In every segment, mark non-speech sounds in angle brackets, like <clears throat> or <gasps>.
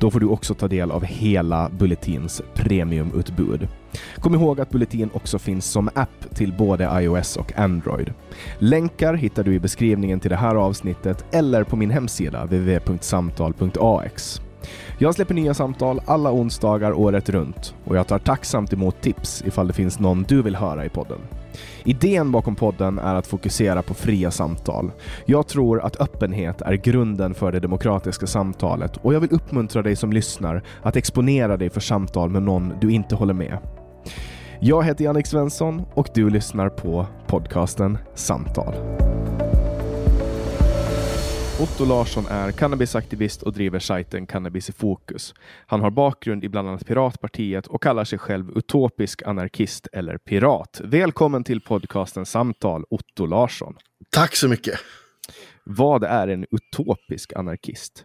Då får du också ta del av hela Bulletins premiumutbud. Kom ihåg att Bulletin också finns som app till både iOS och Android. Länkar hittar du i beskrivningen till det här avsnittet eller på min hemsida www.samtal.ax. Jag släpper nya samtal alla onsdagar året runt och jag tar tacksamt emot tips ifall det finns någon du vill höra i podden. Idén bakom podden är att fokusera på fria samtal. Jag tror att öppenhet är grunden för det demokratiska samtalet och jag vill uppmuntra dig som lyssnar att exponera dig för samtal med någon du inte håller med. Jag heter Jannik Svensson och du lyssnar på podcasten Samtal. Otto Larsson är cannabisaktivist och driver sajten Cannabis i fokus. Han har bakgrund i bland annat Piratpartiet och kallar sig själv utopisk anarkist eller pirat. Välkommen till podcasten Samtal, Otto Larsson. Tack så mycket. Vad är en utopisk anarkist?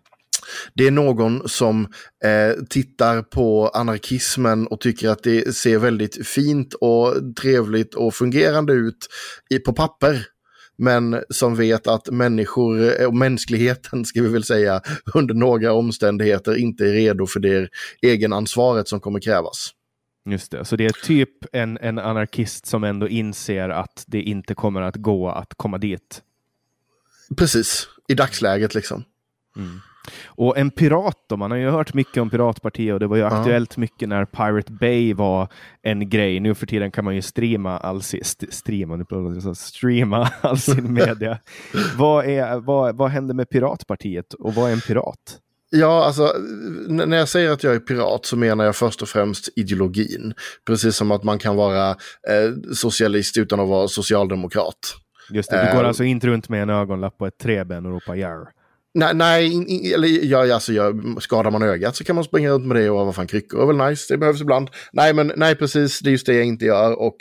Det är någon som eh, tittar på anarkismen och tycker att det ser väldigt fint och trevligt och fungerande ut i, på papper men som vet att människor och mänskligheten <laughs> ska vi väl säga under några omständigheter inte är redo för det egenansvaret som kommer krävas. Just det, så det är typ en, en anarkist som ändå inser att det inte kommer att gå att komma dit. Precis, i dagsläget liksom. Mm. Och en pirat då, man har ju hört mycket om Piratpartiet och det var ju ja. aktuellt mycket när Pirate Bay var en grej. Nu för tiden kan man ju streama all sin, st streama, streama <laughs> all sin media. vad, är, vad, vad händer med Piratpartiet och vad är en pirat? Ja, alltså när jag säger att jag är pirat så menar jag först och främst ideologin. Precis som att man kan vara eh, socialist utan att vara socialdemokrat. Just det, du går uh, alltså inte runt med en ögonlapp och ett träben och ropar jarr. Nej, nej in, in, eller ja, alltså, ja, skadar man ögat så kan man springa runt med det och vad fan kryckor är väl nice, det behövs ibland. Nej, men nej precis, det är just det jag inte gör och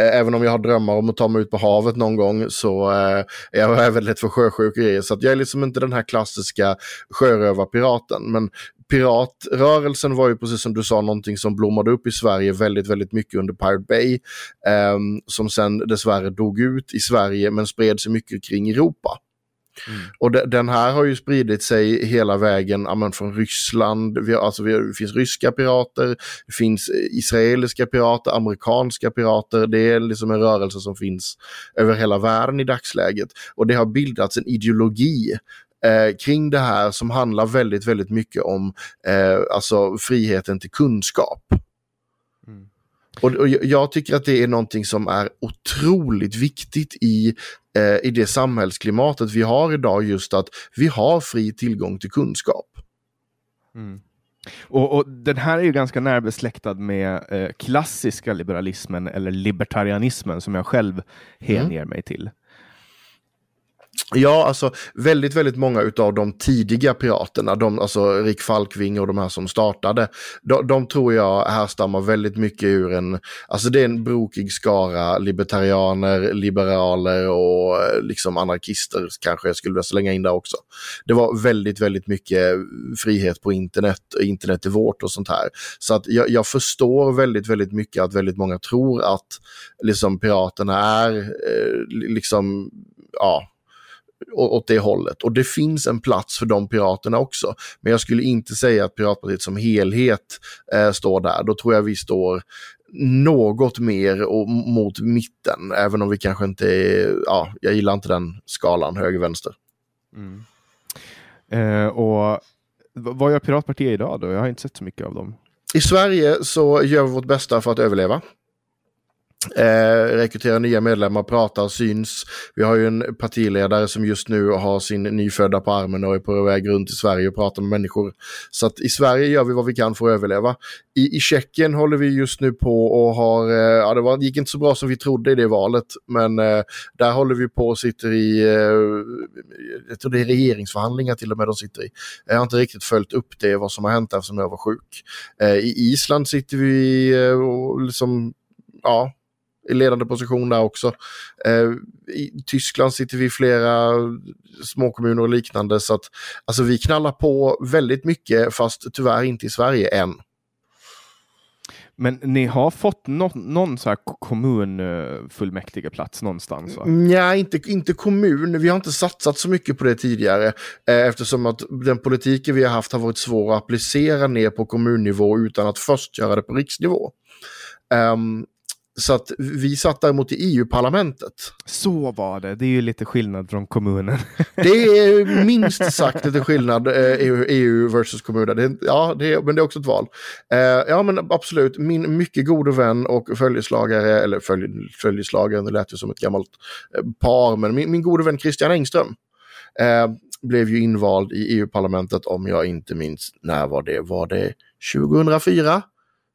eh, även om jag har drömmar om att ta mig ut på havet någon gång så eh, är jag väldigt lätt för sjösjuk grejer. Så att jag är liksom inte den här klassiska sjörövarpiraten. Men piratrörelsen var ju precis som du sa någonting som blommade upp i Sverige väldigt, väldigt mycket under Pirate Bay. Eh, som sen dessvärre dog ut i Sverige men spred sig mycket kring Europa. Mm. Och de, den här har ju spridit sig hela vägen amen, från Ryssland. Vi har, alltså, vi har, det finns ryska pirater, det finns israeliska pirater, amerikanska pirater. Det är liksom en rörelse som finns över hela världen i dagsläget. Och det har bildats en ideologi eh, kring det här som handlar väldigt, väldigt mycket om eh, alltså friheten till kunskap. Mm. Och, och, jag tycker att det är någonting som är otroligt viktigt i, eh, i det samhällsklimatet vi har idag, just att vi har fri tillgång till kunskap. Mm. Och, och, Den här är ju ganska närbesläktad med eh, klassiska liberalismen eller libertarianismen som jag själv hänger mm. mig till. Ja, alltså väldigt, väldigt många utav de tidiga piraterna, de, alltså Rick Falkving och de här som startade, de, de, tror jag härstammar väldigt mycket ur en, alltså det är en brokig skara libertarianer, liberaler och liksom anarkister kanske jag skulle vilja slänga in där också. Det var väldigt, väldigt mycket frihet på internet, internet är vårt och sånt här. Så att jag, jag förstår väldigt, väldigt mycket att väldigt många tror att liksom piraterna är eh, liksom, ja, åt det hållet. Och det finns en plats för de piraterna också. Men jag skulle inte säga att Piratpartiet som helhet eh, står där. Då tror jag vi står något mer och, mot mitten, även om vi kanske inte är, ja, jag gillar inte den skalan höger-vänster. Mm. Eh, och vad gör Piratpartiet idag då? Jag har inte sett så mycket av dem. I Sverige så gör vi vårt bästa för att överleva. Eh, rekrytera nya medlemmar, pratar, syns. Vi har ju en partiledare som just nu har sin nyfödda på armen och är på väg runt i Sverige och pratar med människor. Så att i Sverige gör vi vad vi kan för att överleva. I, i Tjeckien håller vi just nu på och har, eh, ja det var, gick inte så bra som vi trodde i det valet, men eh, där håller vi på och sitter i, eh, jag tror det är regeringsförhandlingar till och med de sitter i. Jag har inte riktigt följt upp det, vad som har hänt eftersom jag var sjuk. Eh, I Island sitter vi eh, och liksom, ja, i ledande position där också. Eh, I Tyskland sitter vi i flera småkommuner och liknande så att alltså vi knallar på väldigt mycket fast tyvärr inte i Sverige än. Men ni har fått no någon så här kommunfullmäktigeplats någonstans? Va? Nej, inte, inte kommun. Vi har inte satsat så mycket på det tidigare eh, eftersom att den politiken vi har haft har varit svår att applicera ner på kommunnivå utan att först göra det på riksnivå. Um, så att vi satt däremot i EU-parlamentet. Så var det. Det är ju lite skillnad från kommunen. <laughs> det är minst sagt lite skillnad <laughs> EU, eh, EU versus kommunen. Det, ja, det är, men det är också ett val. Eh, ja, men absolut. Min mycket gode vän och följeslagare, eller följ, följeslagare, det lät ju som ett gammalt eh, par, men min, min gode vän Christian Engström eh, blev ju invald i EU-parlamentet om jag inte minns när var det? Var det 2004?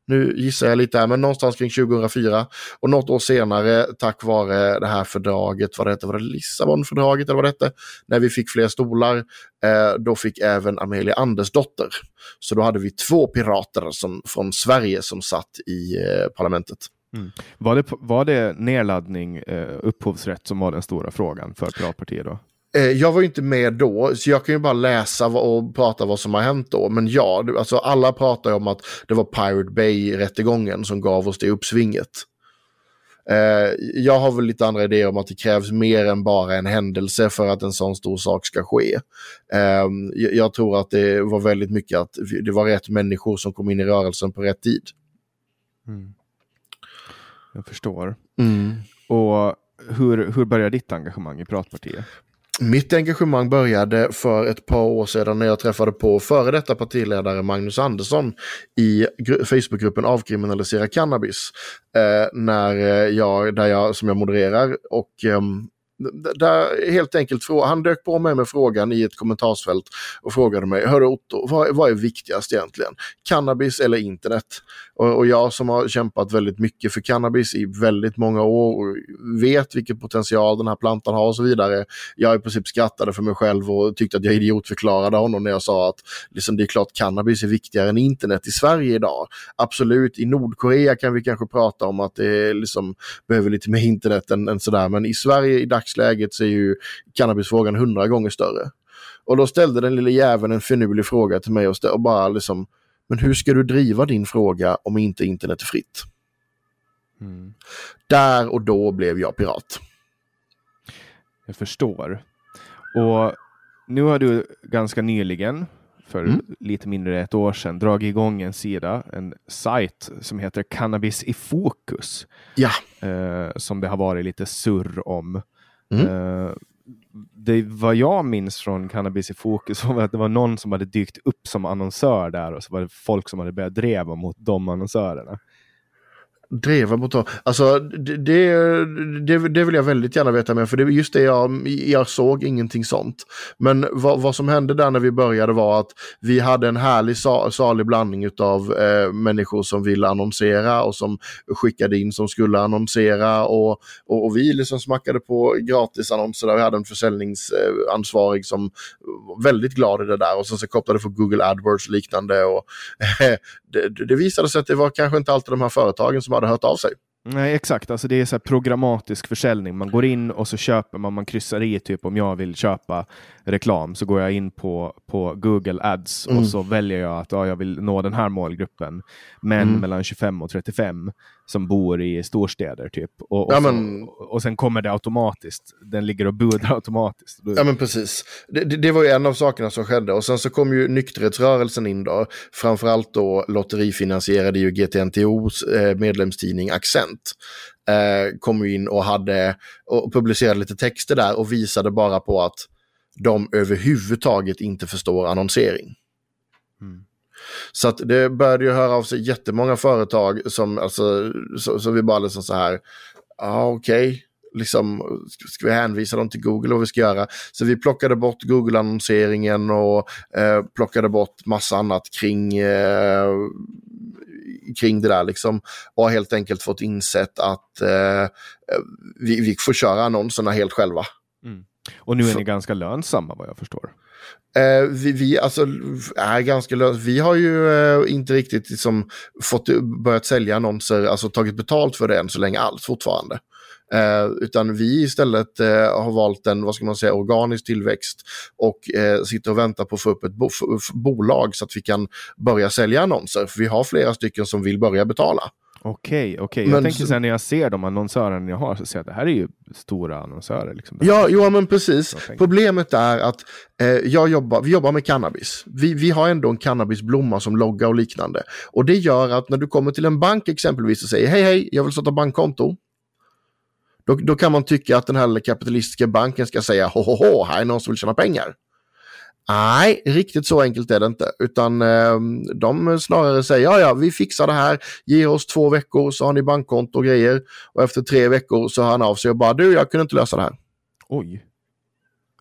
Nu gissar jag lite här, men någonstans kring 2004. Och något år senare, tack vare det här fördraget, vad det hette, var det Lissabonfördraget eller vad det hette? När vi fick fler stolar, eh, då fick även Amelia Andersdotter. Så då hade vi två pirater som, från Sverige som satt i eh, parlamentet. Mm. Var, det, var det nedladdning, eh, upphovsrätt som var den stora frågan för Piratpartiet då? Eh, jag var ju inte med då, så jag kan ju bara läsa och prata vad som har hänt då. Men ja, alltså alla pratar om att det var Pirate Bay-rättegången som gav oss det uppsvinget. Eh, jag har väl lite andra idéer om att det krävs mer än bara en händelse för att en sån stor sak ska ske. Eh, jag tror att det var väldigt mycket att det var rätt människor som kom in i rörelsen på rätt tid. Mm. Jag förstår. Mm. Och hur, hur började ditt engagemang i Pratpartiet? Mitt engagemang började för ett par år sedan när jag träffade på före detta partiledare Magnus Andersson i Facebookgruppen Avkriminalisera cannabis. Eh, när eh, jag, där jag, som jag modererar och eh, där helt enkelt, han dök på mig med frågan i ett kommentarsfält och frågade mig, hörru Otto, vad, vad är viktigast egentligen? Cannabis eller internet? Och, och, jag som har kämpat väldigt mycket för cannabis i väldigt många år och vet vilken potential den här plantan har och så vidare. Jag i princip skrattade för mig själv och tyckte att jag idiotförklarade honom när jag sa att liksom, det är klart cannabis är viktigare än internet i Sverige idag. Absolut, i Nordkorea kan vi kanske prata om att det liksom, behöver lite mer internet än, än sådär, men i Sverige i dagsläget så är ju cannabisfrågan hundra gånger större. Och då ställde den lille jäveln en finurlig fråga till mig och, och bara liksom men hur ska du driva din fråga om inte internet är fritt? Mm. Där och då blev jag pirat. Jag förstår. Och nu har du ganska nyligen, för mm. lite mindre än ett år sedan, dragit igång en sida, en sajt som heter Cannabis i fokus. Ja. Eh, som det har varit lite surr om. Mm. Eh, det, vad jag minns från Cannabis i fokus var att det var någon som hade dykt upp som annonsör där och så var det folk som hade börjat dreva mot de annonsörerna. Dreva mot dem. Alltså det, det, det, vill jag väldigt gärna veta mer för det är just det jag, jag såg ingenting sånt. Men vad, vad som hände där när vi började var att vi hade en härlig salig blandning av eh, människor som ville annonsera och som skickade in som skulle annonsera och, och, och vi liksom smackade på gratisannonser där vi hade en försäljningsansvarig som var väldigt glad i det där och sen så kopplade för Google AdWords och liknande och <laughs> eh, det, det visade sig att det var kanske inte alltid de här företagen som hade hört av sig. Nej, exakt. Alltså det är så programmatisk försäljning. Man går in och så köper man, man kryssar i typ om jag vill köpa reklam så går jag in på, på Google Ads mm. och så väljer jag att ja, jag vill nå den här målgruppen. Män mm. mellan 25 och 35 som bor i storstäder typ. Och, och, ja, men... så, och sen kommer det automatiskt. Den ligger och budar automatiskt. Ja men precis. Det, det, det, var ju en av sakerna som skedde och sen så kom ju nykterhetsrörelsen in då. Framförallt då lotterifinansierade ju GTNTOs eh, medlemstidning Accent eh, kom in och hade och publicerade lite texter där och visade bara på att de överhuvudtaget inte förstår annonsering. Mm. Så att det började ju höra av sig jättemånga företag som, alltså, så, så vi bara liksom så här, ja ah, okej, okay. liksom, ska vi hänvisa dem till Google och vad vi ska göra? Så vi plockade bort Google-annonseringen och eh, plockade bort massa annat kring, eh, kring det där liksom. Och har helt enkelt fått insett att eh, vi, vi får köra annonserna helt själva. Mm. Och nu är ni ganska lönsamma vad jag förstår. Eh, vi, vi alltså, är ganska lös. Vi har ju eh, inte riktigt liksom, fått börjat sälja annonser, alltså tagit betalt för det än så länge alls fortfarande. Eh, utan vi istället eh, har valt en, vad ska man säga, organisk tillväxt och eh, sitter och väntar på att få upp ett bo bolag så att vi kan börja sälja annonser. För vi har flera stycken som vill börja betala. Okej, okay, okej. Okay. Jag tänker sen när jag ser de annonsörerna jag har så ser jag att det här är ju stora annonsörer. Liksom. Ja, jo, men precis. Problemet är att eh, jag jobbar, vi jobbar med cannabis. Vi, vi har ändå en cannabisblomma som logga och liknande. Och det gör att när du kommer till en bank exempelvis och säger hej, hej, jag vill starta bankkonto. Då, då kan man tycka att den här kapitalistiska banken ska säga ho, ho, ho, här är någon som vill tjäna pengar. Nej, riktigt så enkelt är det inte. Utan eh, de snarare säger ja, ja, vi fixar det här. Ge oss två veckor så har ni bankkonto och grejer. Och efter tre veckor så hör han av sig och bara du, jag kunde inte lösa det här. Oj.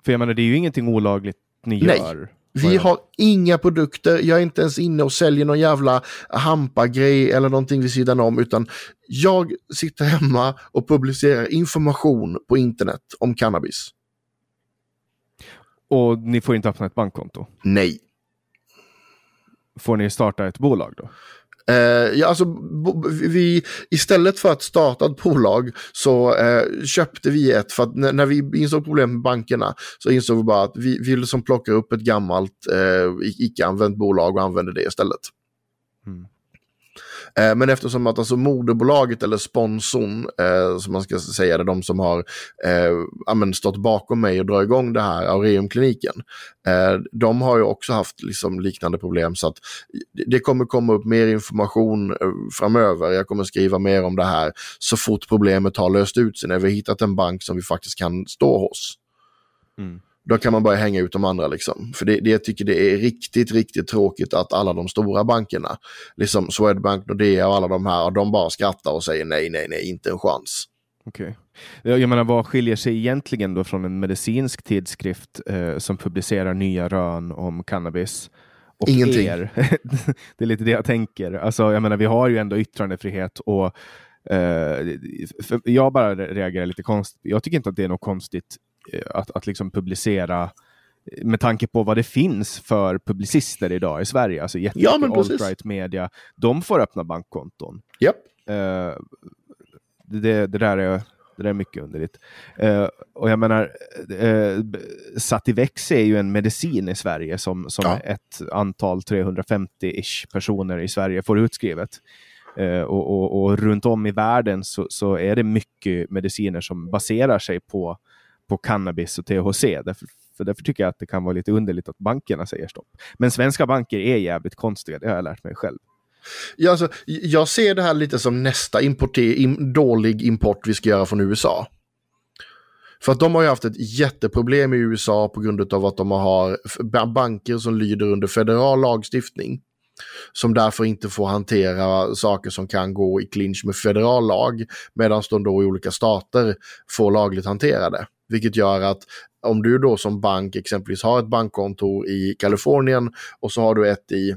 För jag menar, det är ju ingenting olagligt ni Nej. gör. Vi har inga produkter, jag är inte ens inne och säljer någon jävla hampa-grej eller någonting vid sidan om, utan jag sitter hemma och publicerar information på internet om cannabis. Och ni får inte öppna ett bankkonto? Nej. Får ni starta ett bolag då? Uh, ja, alltså, vi, istället för att starta ett bolag så uh, köpte vi ett för att när, när vi insåg problem med bankerna så insåg vi bara att vi ville som plocka upp ett gammalt uh, icke-använt bolag och använde det istället. Mm. Eh, men eftersom att alltså moderbolaget eller sponsorn, eh, som man ska säga, det de som har eh, stått bakom mig och drar igång det här, Aureumkliniken, eh, de har ju också haft liksom, liknande problem så att det kommer komma upp mer information eh, framöver. Jag kommer skriva mer om det här så fort problemet har löst ut sig, när vi har hittat en bank som vi faktiskt kan stå hos. Mm. Då kan man börja hänga ut de andra liksom. För det, det, jag tycker det är riktigt, riktigt tråkigt att alla de stora bankerna, liksom Swedbank, Nordea och alla de här, de bara skrattar och säger nej, nej, nej, inte en chans. Okej. Okay. Jag menar, vad skiljer sig egentligen då från en medicinsk tidskrift eh, som publicerar nya rön om cannabis? Och Ingenting. <laughs> Det är lite det jag tänker. Alltså, jag menar, vi har ju ändå yttrandefrihet och eh, jag bara reagerar lite konstigt. Jag tycker inte att det är något konstigt att, att liksom publicera eh, med tanke på vad det finns för publicister idag i Sverige, alltså jättemycket ja, alt-right media, de får öppna bankkonton. Yep. Uh, det, det, där är, det där är mycket underligt. Uh, och jag menar, uh, Sativex är ju en medicin i Sverige som, som ja. ett antal 350-ish personer i Sverige får utskrivet. Uh, och, och, och, runt om i världen så, så, är det mycket mediciner som baserar sig på på cannabis och THC. Därför, för därför tycker jag att det kan vara lite underligt att bankerna säger stopp. Men svenska banker är jävligt konstiga, det har jag lärt mig själv. Ja, alltså, jag ser det här lite som nästa import, dålig import vi ska göra från USA. För att de har ju haft ett jätteproblem i USA på grund av att de har banker som lyder under federal lagstiftning. Som därför inte får hantera saker som kan gå i clinch med federal lag. Medan de då i olika stater får lagligt hantera det. Vilket gör att om du då som bank exempelvis har ett bankkontor i Kalifornien och så har du ett i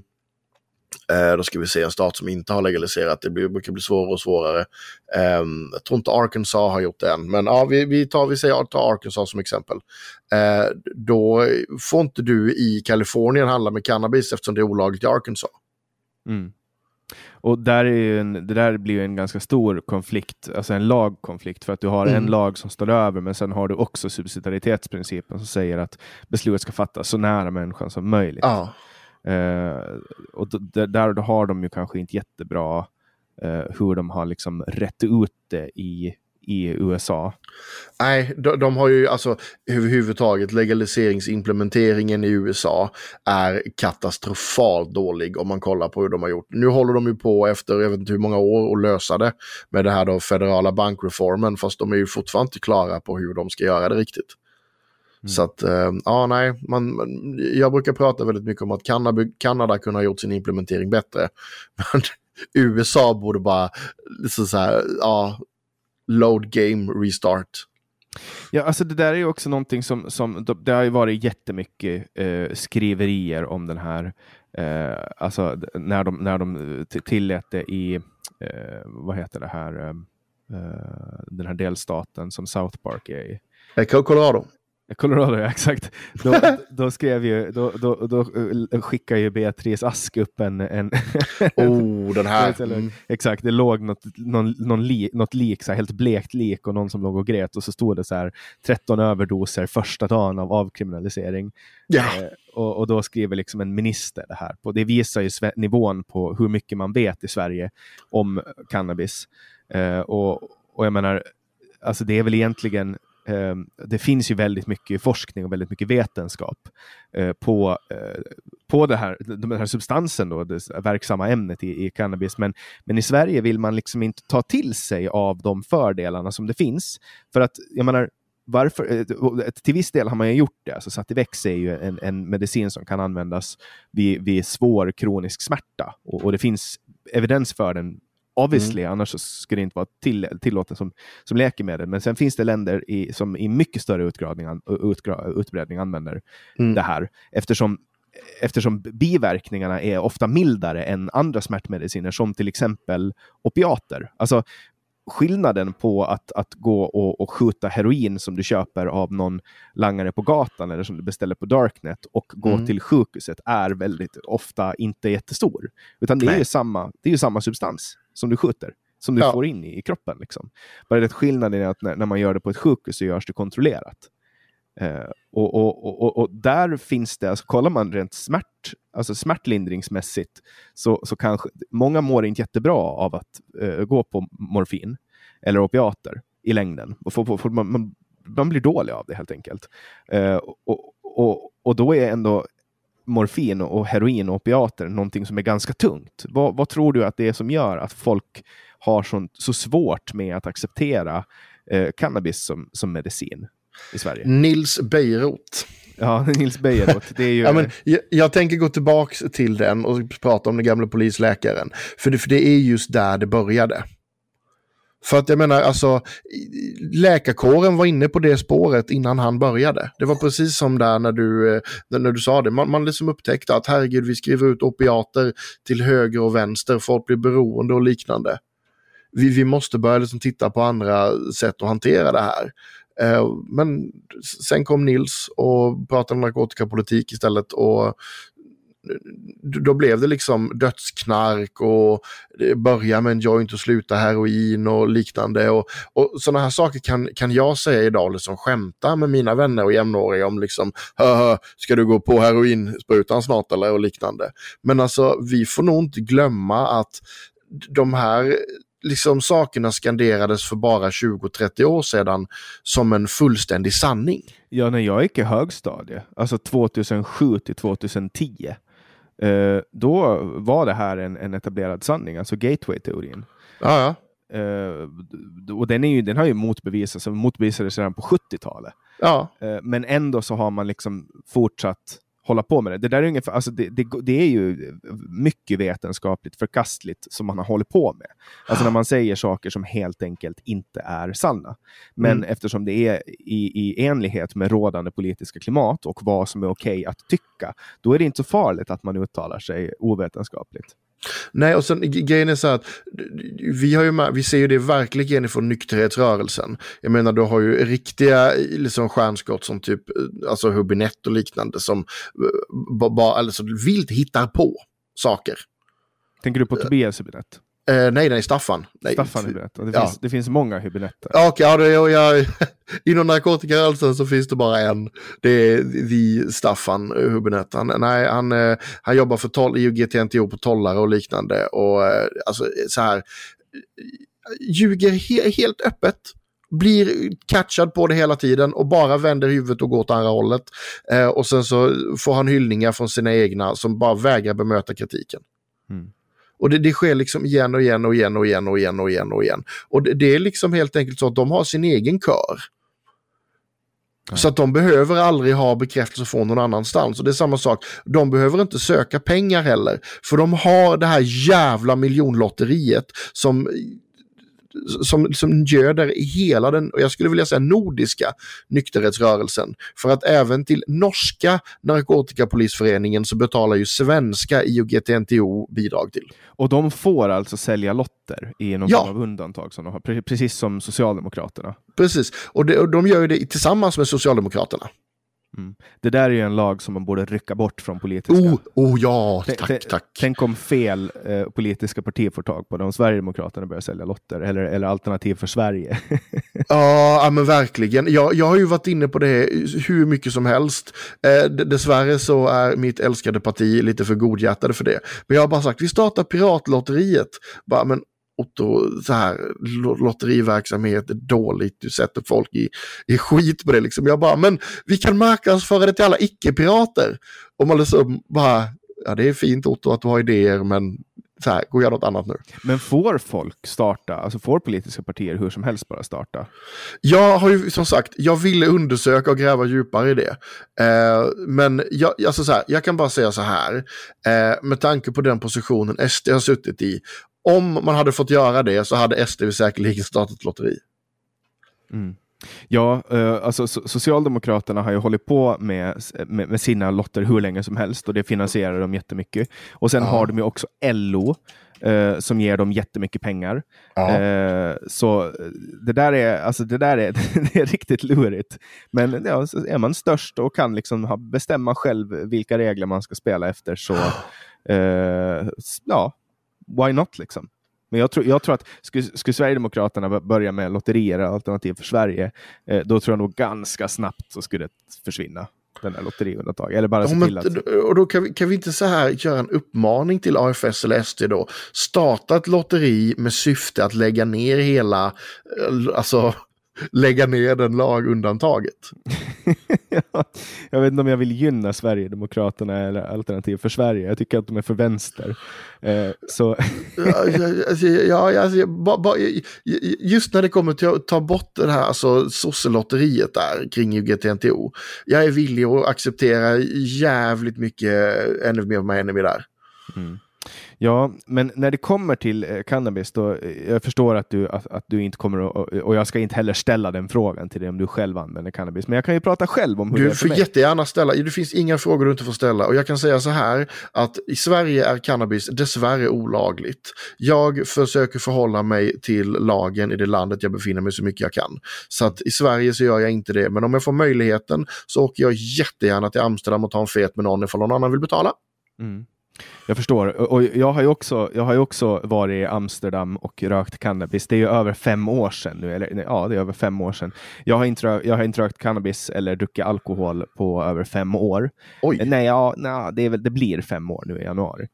Eh, då ska vi se en stat som inte har legaliserat. Det brukar bli svårare och svårare. Eh, jag tror inte Arkansas har gjort det än. Men ja, vi, vi, tar, vi säger, tar Arkansas som exempel. Eh, då får inte du i Kalifornien handla med cannabis eftersom det är olagligt i Arkansas. Mm. Och där är en, det där blir en ganska stor konflikt, alltså en lagkonflikt, för att du har mm. en lag som står över, men sen har du också subsidiaritetsprincipen som säger att beslutet ska fattas så nära människan som möjligt. Ja. Eh, och där har de ju kanske inte jättebra eh, hur de har liksom rätt ut det i, i USA. Nej, de, de, har ju alltså överhuvudtaget legaliseringsimplementeringen i USA är katastrofalt dålig om man kollar på hur de har gjort. Nu håller de ju på efter, jag vet inte hur många år, att lösa det med det här då federala bankreformen, fast de är ju fortfarande inte klara på hur de ska göra det riktigt. Mm. Så att, äh, ja nej, man, jag brukar prata väldigt mycket om att Kanada, Kanada kunde ha gjort sin implementering bättre. <laughs> Men USA borde bara, liksom så här, ja, load game restart. Ja, alltså det där är ju också någonting som, som det har ju varit jättemycket eh, skriverier om den här, eh, alltså när de, när de tillät det i, eh, vad heter det här, eh, eh, den här delstaten som South Park är i. Colorado. Colorado, ja exakt. Då, då skrev ju, då, då, då eh, skickade ju Beatrice Ask upp en... en <laughs> oh, den här. Mm. Exakt, det låg något, någon, någon li, något lik, så här, helt blekt lik och någon som låg och grät och så stod det så här 13 överdoser första dagen av avkriminalisering. Ja. Eh, och, och, då skriver liksom en minister det här. På, det visar ju nivån på hur mycket man vet i Sverige om cannabis. Eh, och, och jag menar, alltså det är väl egentligen Ehm, det finns ju väldigt mycket forskning och väldigt mycket vetenskap eh, på, eh, på det här, den här substansen, då, det verksamma ämnet i, i, cannabis. Men, men i Sverige vill man liksom inte ta till sig av de fördelarna som det finns. För att, jag menar, varför, eh, eh, till viss del har man ju gjort det. Alltså Sativex är ju en, en medicin som kan användas vid, vid svår kronisk smärta och, och det finns evidens för den Obviously, mm. annars skulle det inte vara till, tillåtet som, som läkemedel. Men sen finns det länder i, som i mycket större utgradning, utbredning använder mm. det här. Eftersom, eftersom biverkningarna är ofta mildare än andra smärtmediciner, som till exempel opiater. Alltså, skillnaden på att, att gå och, och skjuta heroin som du köper av någon langare på gatan eller som du beställer på Darknet och gå mm. till sjukhuset är väldigt ofta inte jättestor. Utan det är ju samma, det är ju samma substans som du skjuter, som du ja. får in i, i kroppen. Liksom. Bara det skillnaden är att när, när, man gör det på ett sjukhus så görs det kontrollerat. Eh, och, och, och, och, där finns det, alltså, kollar man rent smärt, alltså smärtlindringsmässigt, så, så kanske många mår inte jättebra av att eh, gå på morfin eller opiater i längden. Och får, får, man, man, man, blir dålig av det helt enkelt. Eh, och, och, och då är ändå morfin och heroin och opiater någonting som är ganska tungt. Vad, vad, tror du att det är som gör att folk har så, så svårt med att acceptera eh, cannabis som, som medicin i Sverige? Nils Bejerot. Ja, <laughs> Nils Bejerot. Det är ju... <laughs> ja, men jag, jag, tänker gå tillbaka till den och prata om den gamla polisläkaren. För det, för det är just där det började. För att jag menar, alltså, läkarkåren var inne på det spåret innan han började. Det var precis som där när du, eh, när du sa det. Man, man liksom upptäckte att herregud, vi skriver ut opiater till höger och vänster, folk blir beroende och liknande. Vi, vi måste börja liksom titta på andra sätt att hantera det här. Eh, men sen kom Nils och pratade narkotikapolitik istället och då blev det liksom dödsknark och börja med en joint och sluta heroin och liknande. Och, och sådana här saker kan, kan jag säga idag, liksom skämta med mina vänner och jämnåriga om liksom, ska du gå på heroinsprutan snart eller och liknande. Men alltså, vi får nog inte glömma att de här liksom sakerna skanderades för bara 20-30 år sedan som en fullständig sanning. Ja, när jag gick i högstadie, alltså 2007 till 2010, eh, då var det här en, en etablerad sanning, alltså gateway-teorin. Ja, ja. Uh, och den, är ju, den har ju motbevisats, motbevisades redan på 70-talet. Ja. Uh, men ändå så har man liksom fortsatt hålla på med det. Det, där är ungefär, alltså det, det, det, är ju mycket vetenskapligt förkastligt som man har hållit på med. Alltså när man säger saker som helt enkelt inte är sanna. Men mm. eftersom det är i, i enlighet med rådande politiska klimat och vad som är okej okay att tycka, då är det inte så farligt att man uttalar sig ovetenskapligt. Nej, och sen grejen är så att vi, har ju vi ser ju det verkligen ifrån nykterhetsrörelsen. Jag menar, du har ju riktiga liksom, stjärnskott som typ alltså Hubinett och liknande som bara alltså, vilt hittar på saker. Tänker du på Tobias Hubinett? Eh, nej, nej, Staffan. Nej. Staffan Hübinette. Det, ja. finns, det finns många Hübinetter. Ja, okay, ja, det, jag, <laughs> inom narkotikarörelsen så finns det bara en. Det är the Staffan Hübinette. Han, nej, han, eh, han jobbar för toll, IOGT-NTO på tollare och liknande. Och eh, alltså så här, ljuger he helt öppet blir catchad på det hela tiden och bara vänder huvudet och går åt andra hållet. Eh, och sen så får han hyllningar från sina egna som bara vägrar bemöta kritiken. Mm. Och det, det sker liksom igen och igen och igen och igen och igen och igen och igen. Och det, det är liksom helt enkelt så att de har sin egen kör. Så att de behöver aldrig ha bekräftelse från någon annanstans. Och det är samma sak, de behöver inte söka pengar heller. För de har det här jävla miljonlotteriet som som, som göder hela den, och jag skulle vilja säga nordiska nykterhetsrörelsen. För att även till norska narkotikapolisföreningen så betalar ju svenska IOGT-NTO bidrag till. Och de får alltså sälja lotter i någon ja. form av undantag, som de har, precis som Socialdemokraterna. Precis, och, det, och de gör ju det tillsammans med Socialdemokraterna. Mm. Det där är ju en lag som man borde rycka bort från politiska. Oh, oh ja, tack, tack. Tänk om fel eh, politiska parti får tag på det, om Sverigedemokraterna börjar sälja lotter, eller, eller Alternativ för Sverige. <laughs> ja, men verkligen. Jag, jag har ju varit inne på det hur mycket som helst. Eh, dessvärre så är mitt älskade parti lite för godhjärtade för det. Men jag har bara sagt, vi startar Piratlotteriet. Bara, men Otto, så här, lotteriverksamhet är dåligt, du sätter folk i, i skit på det liksom. Jag bara, men vi kan marknadsföra det till alla icke-pirater. Och man liksom bara, ja det är fint Otto att du har idéer, men så här, gå och gör något annat nu. Men får folk starta, alltså får politiska partier hur som helst bara starta? Jag har ju som sagt, jag ville undersöka och gräva djupare i det. Eh, men jag, alltså så här, jag kan bara säga så här, eh, med tanke på den positionen SD har suttit i om man hade fått göra det så hade SD säkerligen startat lotteri. Mm. Ja, eh, alltså Socialdemokraterna har ju hållit på med, med, med, sina lotter hur länge som helst och det finansierar de jättemycket. Och sen ja. har de ju också LO eh, som ger dem jättemycket pengar. Ja. Eh, så det där är, alltså det där är, <laughs> det är riktigt lurigt. Men ja, är man störst och kan liksom ha, bestämma själv vilka regler man ska spela efter så eh, ja, why not liksom? Men jag tror, jag tror att skulle, skulle Sverigedemokraterna börja med lotterier, alternativ för Sverige, eh, då tror jag nog ganska snabbt så skulle det försvinna den där lotteriundantaget. Eller bara ja, men, att... Och då kan vi, kan vi inte så här göra en uppmaning till AFS eller SD då? Starta ett lotteri med syfte att lägga ner hela, eh, alltså lägga ner den lagundantaget. <laughs> jag vet inte om jag vill gynna Sverigedemokraterna eller Alternativ för Sverige. Jag tycker att de är för vänster. Eh, så ja, ja, ba, ba, just när det kommer till att ta bort det här alltså, sosselotteriet där kring UGTNTO. Jag är villig att acceptera jävligt mycket ännu mer med enemy där. Mm. Ja, men när det kommer till eh, cannabis, då, eh, jag förstår att du, att, att, du inte kommer att, och jag ska inte heller ställa den frågan till dig om du själv använder cannabis, men jag kan ju prata själv om hur du det är för Du får jättegärna ställa, det finns inga frågor du inte får ställa och jag kan säga så här att i Sverige är cannabis dessvärre olagligt. Jag försöker förhålla mig till lagen i det landet jag befinner mig så mycket jag kan. Så att i Sverige så gör jag inte det, men om jag får möjligheten så åker jag jättegärna till Amsterdam och tar en fet med någon ifall någon annan vill betala. Mm. Jag förstår. Och jag har ju också, jag har också varit i Amsterdam och rökt cannabis. Det är ju över fem år sedan nu. Eller, ja, det är över fem år sedan. Jag har inte, jag har inte rökt cannabis eller druckit alkohol på över fem år. Oj. Nej, ja, nej det, väl, det blir fem år nu i januari.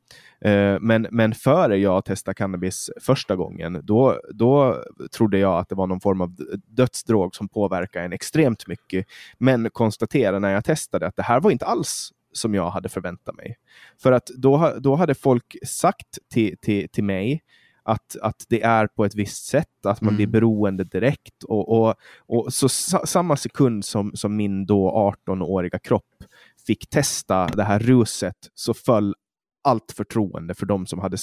Uh, men, men före jag testade cannabis första gången, då, då trodde jag att det var någon form av dödsdrog som påverkar en extremt mycket. Men konstaterade när jag testade att det här var inte alls som jag hade förväntat mig. För att då, då hade folk sagt till, till, till mig att, att det är på ett visst sätt, att man Mm. blir beroende direkt. Och, och, och så sa, samma sekund som, som min då 18-åriga kropp fick testa det här ruset så föll allt förtroende för de som hade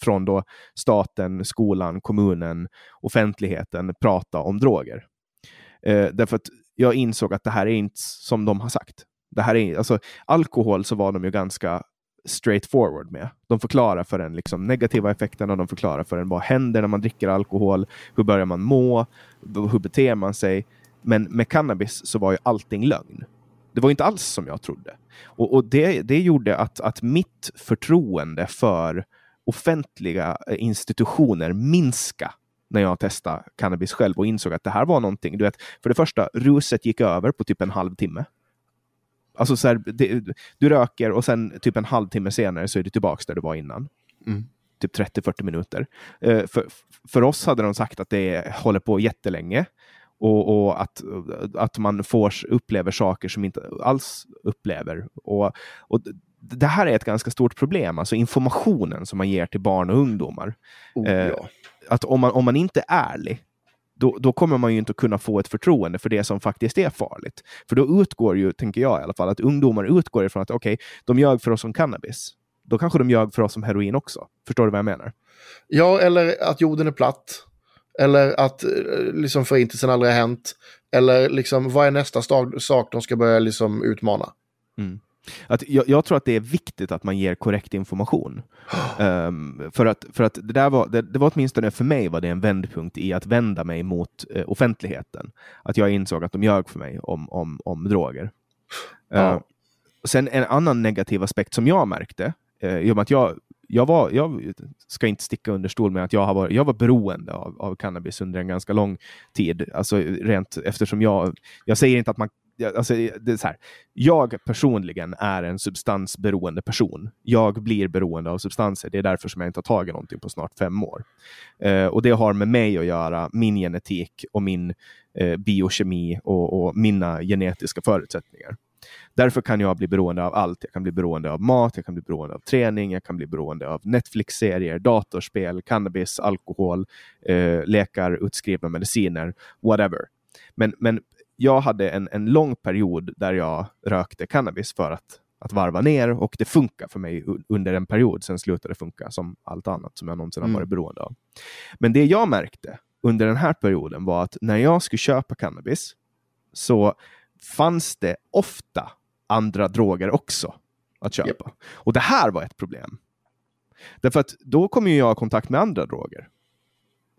från då staten, skolan, kommunen, offentligheten prata om droger. Eh, därför att jag insåg att det här är inte som de har sagt. Det här är, alltså, alkohol så var de ju ganska straightforward med. De förklarar för en liksom, negativa effekterna, de förklarar för en vad händer när man dricker alkohol, hur börjar man må, hur beter man sig. Men med cannabis så var ju allting lögn. Det var inte alls som jag trodde. Och, och det, det gjorde att, att mitt förtroende för offentliga eh, institutioner minska när jag testade cannabis själv och insåg att det här var någonting. Du vet, för det första, ruset gick över på typ en halvtimme. Alltså så här, det, du röker och sen typ en halvtimme senare så är du tillbaka där du var innan. Mm. Typ 30-40 minuter. Eh, för, för oss hade de sagt att det håller på jättelänge och, och att, att man får, upplever saker som inte alls upplever. Och, och det här är ett ganska stort problem, alltså informationen som man ger till barn och ungdomar. Oh, Eh, ja. Att om man, om man inte är ärlig, då, då kommer man ju inte att kunna få ett förtroende för det som faktiskt är farligt. För då utgår ju, tänker jag i alla fall, att ungdomar utgår ifrån att okej, de ljög för oss om cannabis. Då kanske de ljög för oss om heroin också. Förstår du vad jag menar? ja, eller att jorden är platt. Eller att eh, liksom förintelsen aldrig har hänt. Eller liksom, vad är nästa sta- sak de ska börja liksom utmana? Att jag, jag tror att det är viktigt att man ger korrekt information. <gasps> Ehm, för att, för att det, där var, det, det var åtminstone för mig var det en vändpunkt i att vända mig mot eh, offentligheten. Att jag insåg att de ljög för mig om, om, om droger. Ja. Ehm, sen en annan negativ aspekt som jag märkte, eh, i och med att jag, jag, var, jag ska inte sticka under stol med att jag, har varit, jag var beroende av, av cannabis under en ganska lång tid. Alltså rent eftersom jag, jag säger inte att man jag- Alltså, det är så här, jag personligen är en substansberoende person. Jag blir beroende av substanser. Det är därför som jag inte har tagit någonting på snart fem år. Eh, och det har med mig att göra, min genetik och min eh, biokemi och, och mina genetiska förutsättningar. Därför kan jag bli beroende av allt. Jag kan bli beroende av mat, jag kan bli beroende av träning, jag kan bli beroende av Netflix-serier, datorspel, cannabis, alkohol, eh, läkar, utskrivna mediciner, whatever. Men, men jag hade en, en lång period där jag rökte cannabis för att, att varva ner och det funkar för mig under en period. Sen slutade det funka som allt annat som jag någonsin har Mm. varit beroende av. Men det jag märkte under den här perioden var att när jag skulle köpa cannabis så fanns det ofta andra droger också att köpa. Och det här var ett problem. Därför att då kommer ju jag i kontakt med andra droger.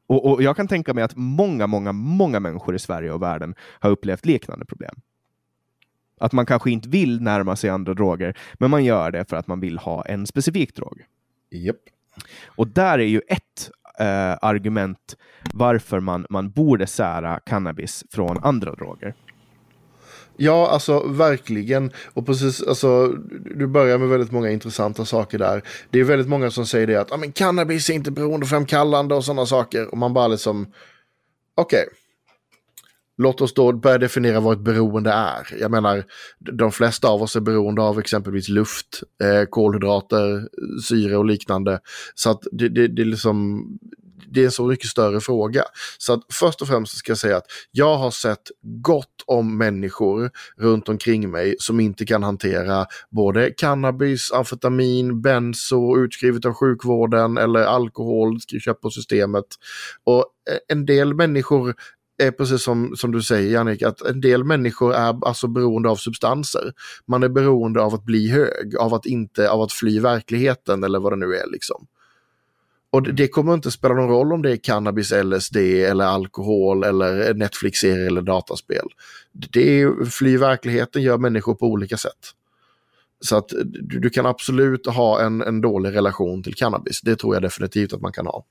Och, och jag kan tänka mig att många, många, många människor i Sverige och världen har upplevt liknande problem. Att man kanske inte vill närma sig andra droger, men man gör det för att man vill ha en specifik drog. Japp. Och där är ju ett eh, argument varför man, man borde sära cannabis från andra droger. Ja, alltså verkligen. Och precis, alltså, du börjar med väldigt många intressanta saker där. Det är väldigt många som säger det att ah, men cannabis är inte beroendeframkallande och sådana saker. Och man bara liksom, okej. Låt oss då börja definiera vad ett beroende är. Jag menar, de flesta av oss är beroende av exempelvis luft, eh, kolhydrater, syre och liknande. Så att det, det, det är liksom, det är en så mycket större fråga. Så att först och främst ska jag säga att jag har sett gott om människor runt omkring mig som inte kan hantera både cannabis, amfetamin, benzo utskrivet av sjukvården eller alkohol köpt på systemet. Och eh, en del människor är precis som, som du säger Jannik, att en del människor är alltså beroende av substanser. Man är beroende av att bli hög, av att inte, av att fly verkligheten eller vad det nu är liksom. Och det, kommer inte spela någon roll om det är cannabis, LSD eller alkohol eller Netflix-serie eller dataspel. Det är, fly verkligheten gör människor på olika sätt. Så att du, du kan absolut ha en, en dålig relation till cannabis. Det tror jag definitivt att man kan ha.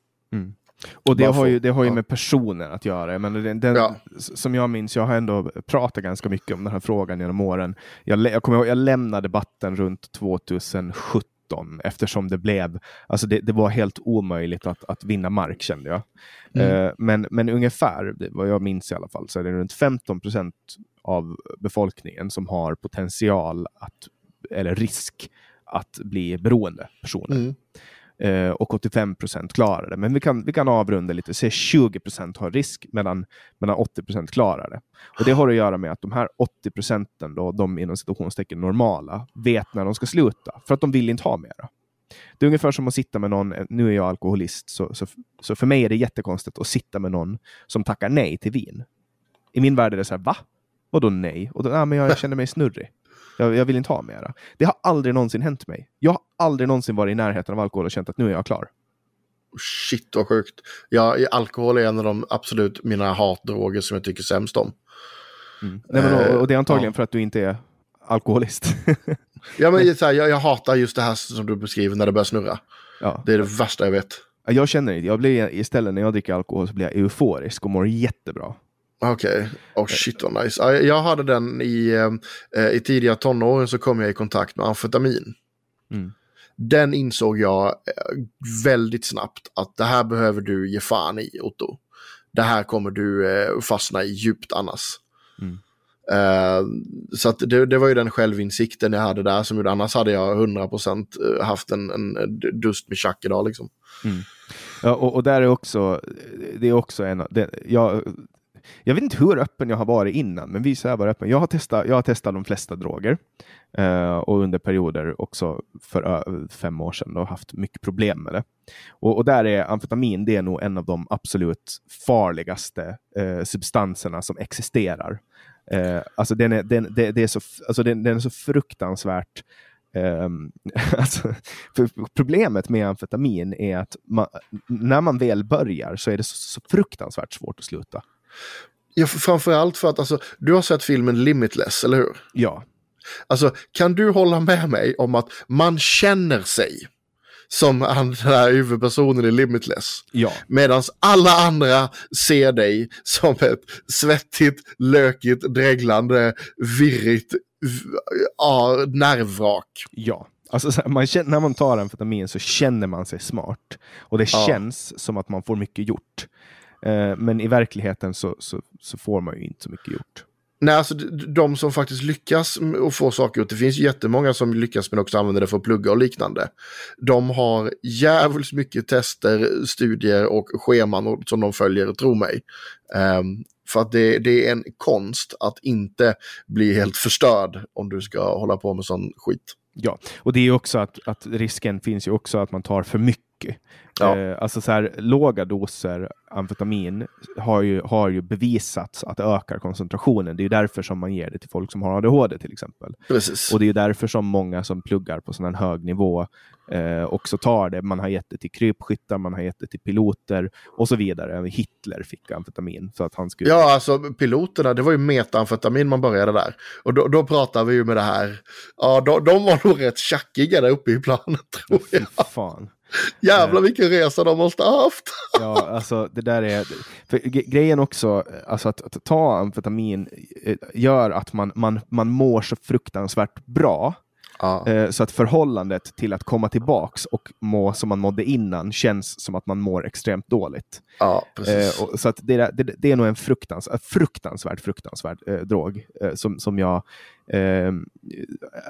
Och det Bara har, ju, det har ju med personer att göra. Men den, den, Ja. Som jag minns, jag har ändå pratat ganska mycket om den här frågan genom åren. Jag, jag kommer ihåg, jag lämnade debatten runt 2017 eftersom det blev, alltså det, det var helt omöjligt att, att vinna mark kände jag. Mm. Eh, men, men ungefär, vad jag minns i alla fall, så är det runt 15 procent av befolkningen som har potential att, eller risk att bli beroende personer. Mm eh, och 85 procent klarar det. Men vi kan, vi kan avrunda lite, och se 20 procent har risk medan, medan 80 procent klarar det. Och Det har att göra med att de här 80 procenten, då, de inom situationstecken normala, vet när de ska sluta för att de vill inte ha mera. Det är ungefär som att sitta med någon, nu är jag alkoholist, så, så, så för mig är det jättekonstigt att sitta med någon som tackar nej till vin. I min värld är det så här, va? Vadå nej? Och då, ah, men jag känner mig snurrig. Jag, jag, vill inte ha mera. Det har aldrig någonsin hänt mig. Jag har aldrig någonsin varit i närheten av alkohol och känt att nu är jag klar. Shit vad sjukt. Ja, alkohol är en av de absolut mina hatdroger som jag tycker sämst om. Mm. Nej, men, och, och, det är antagligen ja. för att du inte är alkoholist. <laughs> ja, men så här, jag, jag, hatar just det här som du beskriver när det börjar snurra. Ja. Det är det värsta jag vet. Jag känner det. Jag blir istället när jag dricker alkohol så blir jag euforisk och mår jättebra. Okej, okay. oh shit vad nice. Jag hade den i, eh, i tidiga tonåren så kom jag i kontakt med amfetamin. Mm. Den insåg jag eh, väldigt snabbt att det här behöver du ge fan i Otto. Det här kommer du eh, fastna i djupt annars. Mm. Uh, så det, det, var ju den självinsikten jag hade där som gjorde, annars hade jag 100% haft en, en dust med tjack idag liksom. Mm. Ja, och, och, där är också, det är också en, det, jag jag vet inte hur öppen jag har varit innan, men vissa är bara öppen. Jag har testat, jag har testat de flesta droger eh, och under perioder också för fem år sedan och haft mycket problem med det. Och, och, där är amfetamin, det är nog en av de absolut farligaste eh, substanserna som existerar. Eh, alltså den är, den, det, det är så, alltså den, den är så fruktansvärt ehm, <laughs> alltså, problemet med amfetamin är att man, när man väl börjar så är det så, så fruktansvärt svårt att sluta. Ja, framförallt för att alltså, du har sett filmen Limitless, eller hur? Ja. Alltså, kan du hålla med mig om att man känner sig som den här huvudpersonen i Limitless. Ja. Medan alla andra ser dig som ett svettigt, lökigt, dreglande, virrigt ja, nervvrak. Ja. Alltså, man känner, när man tar amfetamin så känner man sig smart. Och det ja. känns som att man får mycket gjort. Eh, men i verkligheten så, så, så, får man ju inte så mycket gjort. Nej, alltså de som faktiskt lyckas och få saker gjort, det finns jättemånga som lyckas men också använder det för att plugga och liknande. De har jävligt mycket tester, studier och scheman som de följer, tro mig. Um, för att det, det, är en konst att inte bli helt förstörd om du ska hålla på med sån skit. Ja, och det är också att, att risken finns ju också att man tar för mycket. Ja. Eh, alltså så här, låga doser amfetamin har ju, har ju bevisats att ökar koncentrationen. Det är därför som man ger det till folk som har ADHD till exempel. Precis. Och det är därför som många som pluggar på sån hög nivå eh, också tar det. Man har gett det till krypskyttar, man har gett det till piloter och så vidare. Hitler fick amfetamin. Så att han skulle... Ja, alltså piloterna, det var ju metamfetamin man började där. Och då, då pratar vi ju med det här. Ja, de, de var nog rätt tjackiga där uppe i planet tror jag. Fy fan. Jävlar vilken resa de måste ha haft. <laughs> ja, alltså det där är... För grejen också, alltså att, att, ta amfetamin eh, gör att man, man, man mår så fruktansvärt bra. Ja. Eh, så att förhållandet till att komma tillbaks och må som man mådde innan känns som att man mår extremt dåligt. Eh, så att det, det, det, är nog en fruktans, fruktansvärt, fruktansvärd eh, drog eh, som, som jag eh,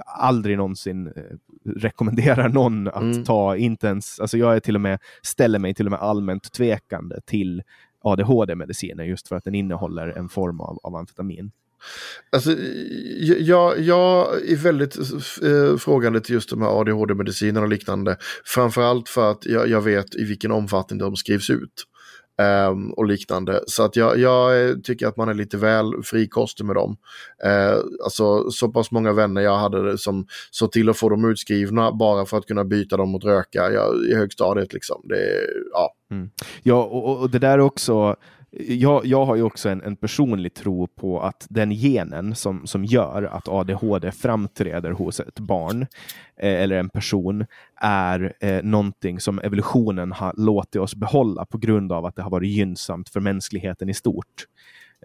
aldrig någonsin eh, rekommenderar någon att mm. ta. Inte ens, alltså jag är till och med, ställer mig till och med allmänt tvekande till ADHD-mediciner just för att den innehåller en form av, av amfetamin. Alltså, jag, jag är väldigt eh, frågande till just de här ADHD-medicinerna och liknande. Framförallt för att jag, jag, vet i vilken omfattning de skrivs ut. Um, och liknande. Så att jag, jag, tycker att man är lite väl frikostig med dem. Uh, alltså så pass många vänner jag hade som såg till att få dem utskrivna bara för att kunna byta dem mot röka jag, i högstadiet. Liksom. Det, ja. Mm. ja, och, och det där också jag, jag har ju också en, en, personlig tro på att den genen som, som gör att ADHD framträder hos ett barn eh, eller en person är eh, någonting som evolutionen har låtit oss behålla på grund av att det har varit gynnsamt för mänskligheten i stort.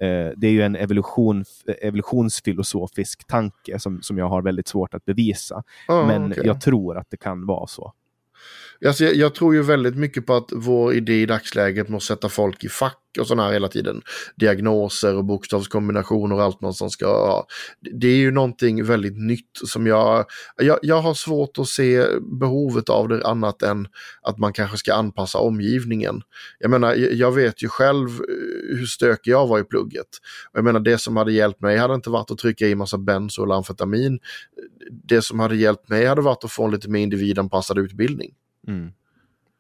Eh, det är ju en evolution, evolutionsfilosofisk tanke som, som jag har väldigt svårt att bevisa. Oh, Men okay. jag tror att det kan vara så. Alltså, jag, jag, tror ju väldigt mycket på att vår idé i dagsläget måste sätta folk i fack och sådana här hela tiden. Diagnoser och bokstavskombinationer och allt man som ska ha. Det är ju någonting väldigt nytt som jag, jag, jag har svårt att se behovet av det annat än att man kanske ska anpassa omgivningen. Jag menar, jag vet ju själv eh, hur stökig jag var i plugget. Jag menar, det som hade hjälpt mig hade inte varit att trycka i massa benzo eller amfetamin. Det som hade hjälpt mig hade varit att få en lite mer individanpassad utbildning. Mm.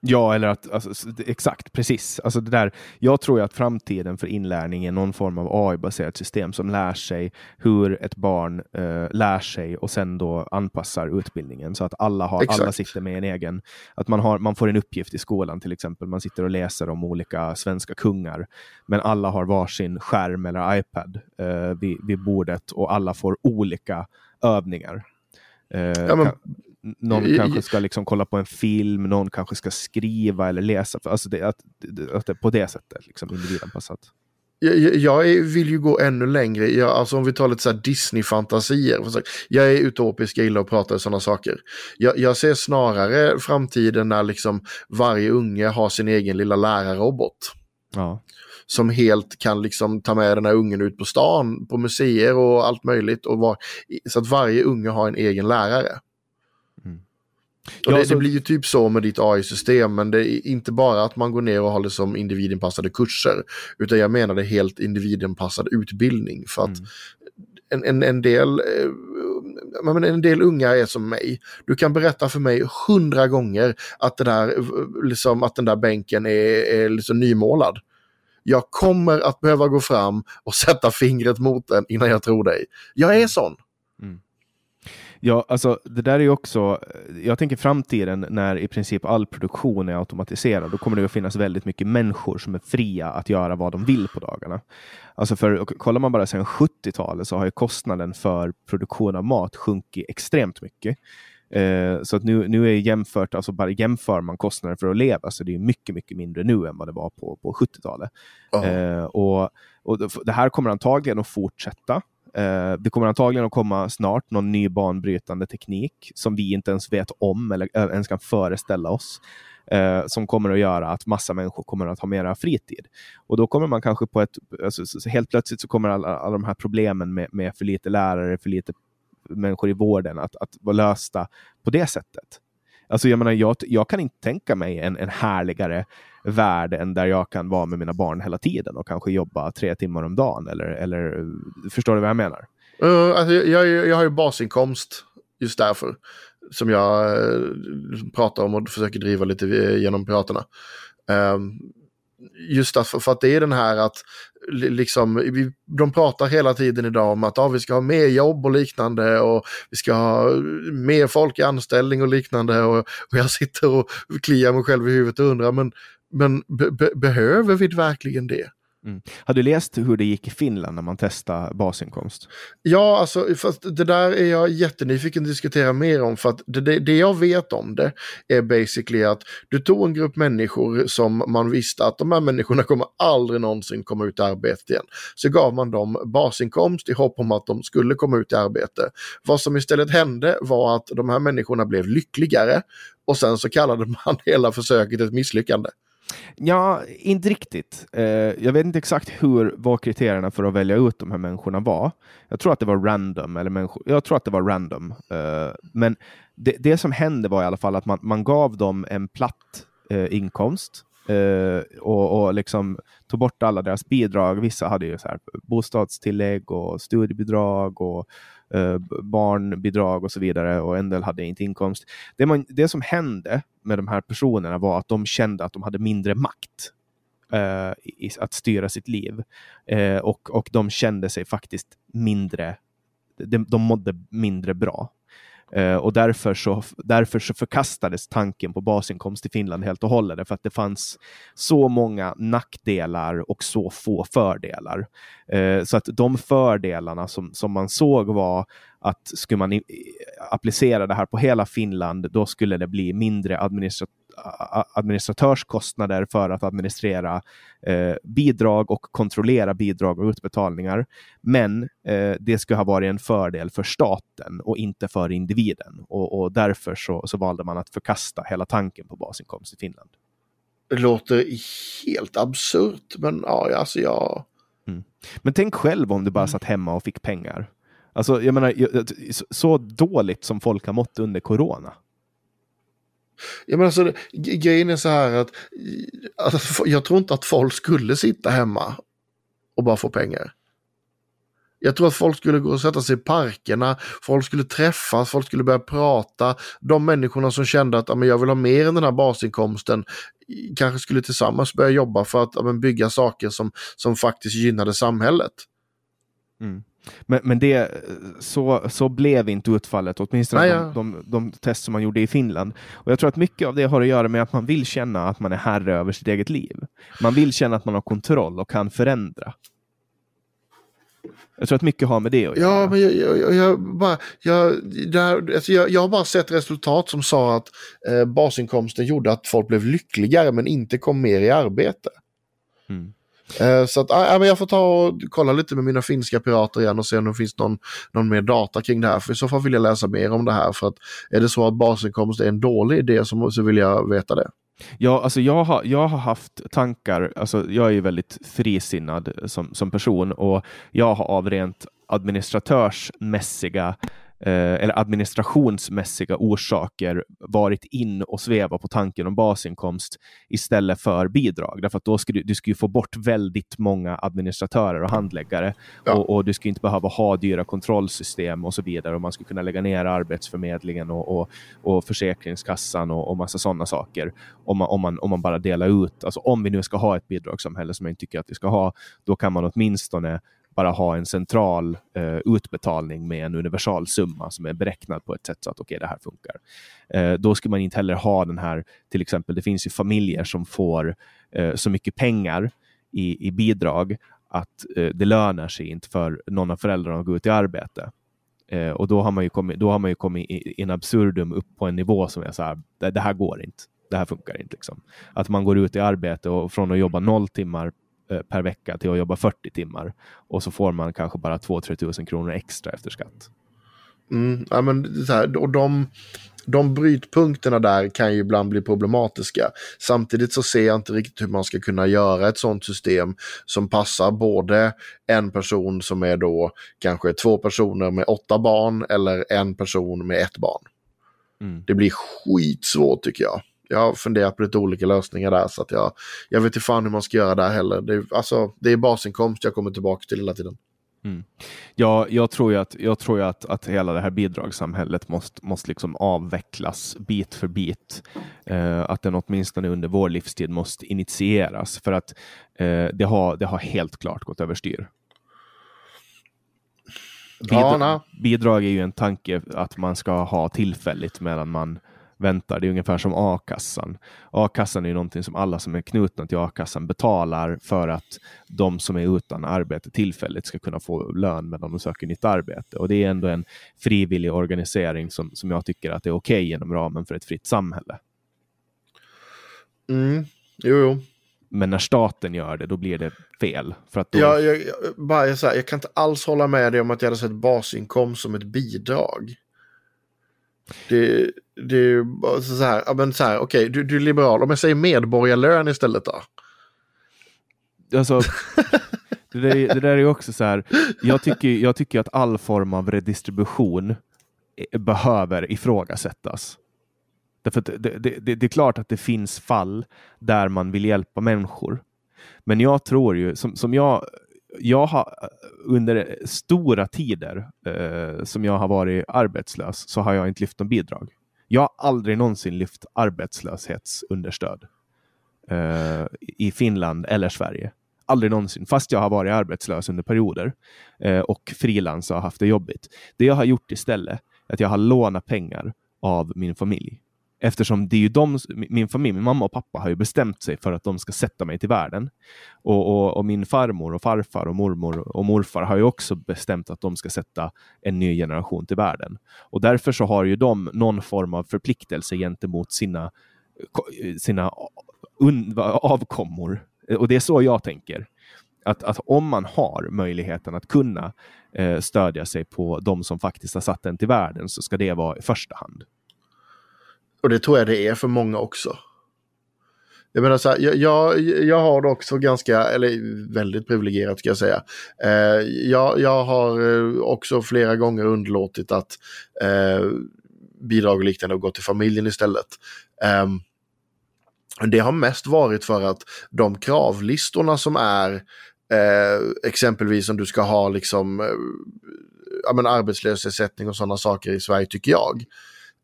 Ja, eller att, alltså, exakt, precis. Alltså det där, jag tror att framtiden för inlärning är någon form av AI-baserat system som lär sig hur ett barn uh, lär sig och sen då anpassar utbildningen så att alla, har, alla sitter med en egen, att man, har, man får en uppgift i skolan till exempel, man sitter och läser om olika svenska kungar, men alla har varsin skärm eller iPad uh, vid, vid bordet och alla får olika övningar. Uh, ja, men någon I, kanske ska liksom kolla på en film, någon kanske ska skriva eller läsa. Alltså det, att, att det, på det sättet, liksom individanpassat. Jag, jag vill ju gå ännu längre. Jag, alltså om vi tar lite så Disney-fantasier. Jag är utopisk, jag gillar att prata om sådana saker. Jag, jag, ser snarare framtiden när liksom varje unge har sin egen lilla lärarrobot. Ja. Som helt kan liksom ta med den här ungen ut på stan, på museer och allt möjligt. Och var, så att varje unge har en egen lärare. Och ja, det, så... det, blir ju typ så med ditt AI-system, men det är inte bara att man går ner och håller som individanpassade kurser, utan jag menar det helt individanpassad utbildning. För att mm. en, en, en, del, eh, en del unga är som mig. Du kan berätta för mig hundra gånger att, det där, liksom, att den där bänken är, är liksom nymålad. Jag kommer att behöva gå fram och <laughs> sätta fingret mot den innan jag tror dig. Jag är sån. Ja, alltså det där är ju också, jag tänker framtiden när i princip all produktion är automatiserad, då kommer det att finnas väldigt mycket människor som är fria att göra vad de vill på dagarna. Alltså för kollar man bara sedan 70-talet så har ju kostnaden för produktion av mat sjunkit extremt mycket. Eh, så att nu, nu är jämfört, alltså bara jämför man kostnaden för att leva så det är mycket, mycket mindre nu än vad det var på, på 70-talet. Oh. Eh, och, och det här kommer antagligen att fortsätta. Uh, det kommer antagligen att komma snart någon ny banbrytande teknik som vi inte ens vet om eller eh, ens kan föreställa oss. Uh, som kommer att göra att massa människor kommer att ha mera fritid. Och då kommer man kanske på ett... Alltså, så, så helt plötsligt så kommer alla, alla de här problemen med, med för lite lärare, för lite människor i vården att, att vara lösta på det sättet. Alltså jag, menar, jag, jag kan inte tänka mig en, en härligare värld än där jag kan vara med mina barn hela tiden och kanske jobba tre timmar om dagen. Eller, eller, förstår du vad jag menar? Uh, alltså, jag, jag har ju basinkomst just därför. Som jag uh, pratar om och försöker driva lite eh, genom Piraterna. Um, ehm, just att, för att det är den här att liksom, vi, de pratar hela tiden idag om att ah, vi ska ha mer jobb och liknande och vi ska ha mer folk i anställning och liknande och, och jag sitter och kliar mig själv i huvudet och undrar men, men be, behöver vi verkligen det? Mm. Har du läst hur det gick i Finland när man testade basinkomst? Ja, alltså, fast det där är jag jättenyfiken att diskutera mer om. För att det, det, det, jag vet om det är basically att du tog en grupp människor som man visste att de här människorna kommer aldrig någonsin komma ut i arbete igen. Så gav man dem basinkomst i hopp om att de skulle komma ut i arbete. Vad som istället hände var att de här människorna blev lyckligare och sen så kallade <laughs> man hela försöket ett misslyckande. Ja, inte riktigt. Eh, jag vet inte exakt hur vad kriterierna för att välja ut de här människorna var. Jag tror att det var random. Eller människor, jag tror att det var random. Eh, men det, det, som hände var i alla fall att man, man gav dem en platt eh, inkomst eh, och, och liksom tog bort alla deras bidrag. Vissa hade ju så här bostadstillägg och studiebidrag och eh, barnbidrag och så vidare och en del hade inte inkomst. Det, man, det som hände med de här personerna var att de kände att de hade mindre makt eh, i, att styra sitt liv eh, och, och de kände sig faktiskt mindre, de, de mådde mindre bra. Eh, och därför så, därför så förkastades tanken på basinkomst i Finland helt och hållet, för att det fanns så många nackdelar och så få fördelar. Eh, så att de fördelarna som, som man såg var att skulle man i, applicera det här på hela Finland, då skulle det bli mindre administrativt administratörskostnader för att administrera eh, bidrag och kontrollera bidrag och utbetalningar. Men eh, det ska ha varit en fördel för staten och inte för individen. Och, och därför så, så valde man att förkasta hela tanken på basinkomst i Finland. Det låter helt absurt, men ja, alltså jag... Mm. Men tänk själv om du bara satt hemma och fick pengar. Alltså, jag menar, så dåligt som folk har mått under corona. Ja, men alltså, grejen är så här att alltså, jag tror inte att folk skulle sitta hemma och bara få pengar. Jag tror att folk skulle gå och sätta sig i parkerna, folk skulle träffas, folk skulle börja prata. De människorna som kände att ja, jag vill ha mer än den här basinkomsten kanske skulle tillsammans börja jobba för att bygga saker som, som faktiskt gynnade samhället. Mm. Men, men det, så, så blev inte utfallet, åtminstone Nej, de, de, de, test som man gjorde i Finland. Och Jag tror att mycket av det har att göra med att man vill känna att man är herre över sitt eget liv. Man vill känna att man har kontroll och kan förändra. Jag tror att mycket har med det att göra. Ja, men jag, jag, jag bara, jag, där, alltså jag, jag har bara sett resultat som sa att eh, basinkomsten gjorde att folk blev lyckligare men inte kom mer i arbete. Mm. Eh, så att, äh, jag får ta och kolla lite med mina finska pirater igen och se om det finns någon, någon mer data kring det här. För i så fall vill jag läsa mer om det här. För att är det så att basinkomst är en dålig idé så, så vill jag veta det. Ja, alltså jag har, jag har haft tankar, alltså jag är ju väldigt frisinnad som, som person och jag har av rent administratörsmässiga eller administrationsmässiga orsaker varit in och sveva på tanken om basinkomst istället för bidrag. Därför att då skulle du skulle få bort väldigt många administratörer och handläggare ja. och, och, du skulle inte behöva ha dyra kontrollsystem och så vidare och man skulle kunna lägga ner Arbetsförmedlingen och, och, och Försäkringskassan och, och massa sådana saker om man, om, man, om man bara delar ut. Alltså om vi nu ska ha ett bidragssamhälle som jag inte tycker att vi ska ha, då kan man åtminstone bara ha en central eh, utbetalning med en universalsumma, som är beräknad på ett sätt så att okej, okay, det här funkar. Eh, då ska man inte heller ha den här, till exempel, det finns ju familjer som får eh, så mycket pengar i, i bidrag att eh, det lönar sig inte för någon av föräldrarna att gå ut i arbete. Eh, och då har man ju kommit, då har man ju kommit in absurdum upp på en nivå som är så här, det, det här går inte det här funkar inte. Liksom. Att man går ut i arbete och från att jobba noll timmar per vecka till att jobba 40 timmar och så får man kanske bara 2-3 tusen kronor extra efter skatt. Mm, ja, men så här, och de, de brytpunkterna där kan ju ibland bli problematiska. Samtidigt så ser jag inte riktigt hur man ska kunna göra ett sådant system som passar både en person som är då kanske två personer med åtta barn eller en person med ett barn. Mm. Det blir skitsvårt tycker jag jag har funderat på lite olika lösningar där så att jag, jag vet inte fan hur man ska göra där heller. Det, alltså, det är basinkomst jag kommer tillbaka till hela tiden. Mm. Ja, jag tror ju att, jag tror ju att, att hela det här bidragssamhället måste, måste liksom avvecklas bit för bit. Eh, att den åtminstone under vår livstid måste initieras för att eh, det, har, det har helt klart gått överstyr. Bidrag, ja, bidrag är ju en tanke att man ska ha tillfälligt medan man väntar. Det är ungefär som a-kassan. A-kassan är ju någonting som alla som är knutna till a-kassan betalar för att de som är utan arbete tillfälligt ska kunna få lön medan de söker nytt arbete. Och det är ändå en frivillig organisering som, som jag tycker att är okej okay inom ramen för ett fritt samhälle. Mm. Jo, jo. Men när staten gör det, då blir det fel. För att då... ja, jag, jag, bara, jag, här, jag kan inte alls hålla med dig om att jag hade sett basinkomst som ett bidrag. Det, det är ju så här, ja, men så här, okej, okay, du, du är liberal. Om jag säger medborgarlön istället då? Alltså, det, där, det där är också så här, jag tycker, jag tycker att all form av redistribution behöver ifrågasättas. Därför det, det, det, det, är klart att det finns fall där man vill hjälpa människor. Men jag tror ju, som, som jag jag har under stora tider eh, som jag har varit arbetslös så har jag inte lyft någon bidrag. Jag har aldrig någonsin lyft arbetslöshetsunderstöd eh, i Finland eller Sverige. Aldrig någonsin, fast jag har varit arbetslös under perioder eh, och frilans och haft det jobbigt. Det jag har gjort istället är att jag har lånat pengar av min familj. Eftersom det är ju de, min familj, min mamma och pappa har ju bestämt sig för att de ska sätta mig till världen. Och, och, och, min farmor och farfar och mormor och morfar har ju också bestämt att de ska sätta en ny generation till världen. Och därför så har ju de någon form av förpliktelse gentemot sina sina avkommor. Och det är så jag tänker. Att, att om man har möjligheten att kunna eh, stödja sig på de som faktiskt har satt den till världen så ska det vara i första hand. Och det tror jag det är för många också. Jag menar så här, jag, jag, jag har det också ganska, eller väldigt privilegierat ska jag säga. Eh, jag, jag har eh, också flera gånger underlåtit att eh, bidrag och liknande och gått till familjen istället. Eh, det har mest varit för att de kravlistorna som är eh, exempelvis om du ska ha liksom eh, ja, men arbetslöshetsersättning och sådana saker i Sverige tycker jag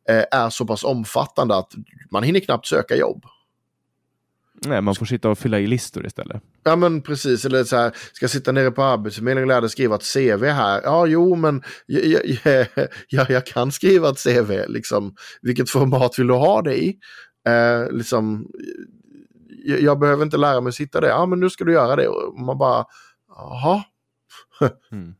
är så pass omfattande att man hinner knappt söka jobb. Nej, man får sitta och fylla i listor istället. Ja men precis, eller så här, ska sitta nere på Arbetsförmedlingen och lära dig skriva ett CV här. Ja, jo, men jag, jag, <laughs> jag, jag kan skriva ett CV, liksom. Vilket format vill du ha det i? Eh, liksom, jag, jag, behöver inte lära mig sitta där. Ja, men nu ska du göra det. Och man bara, jaha. mm.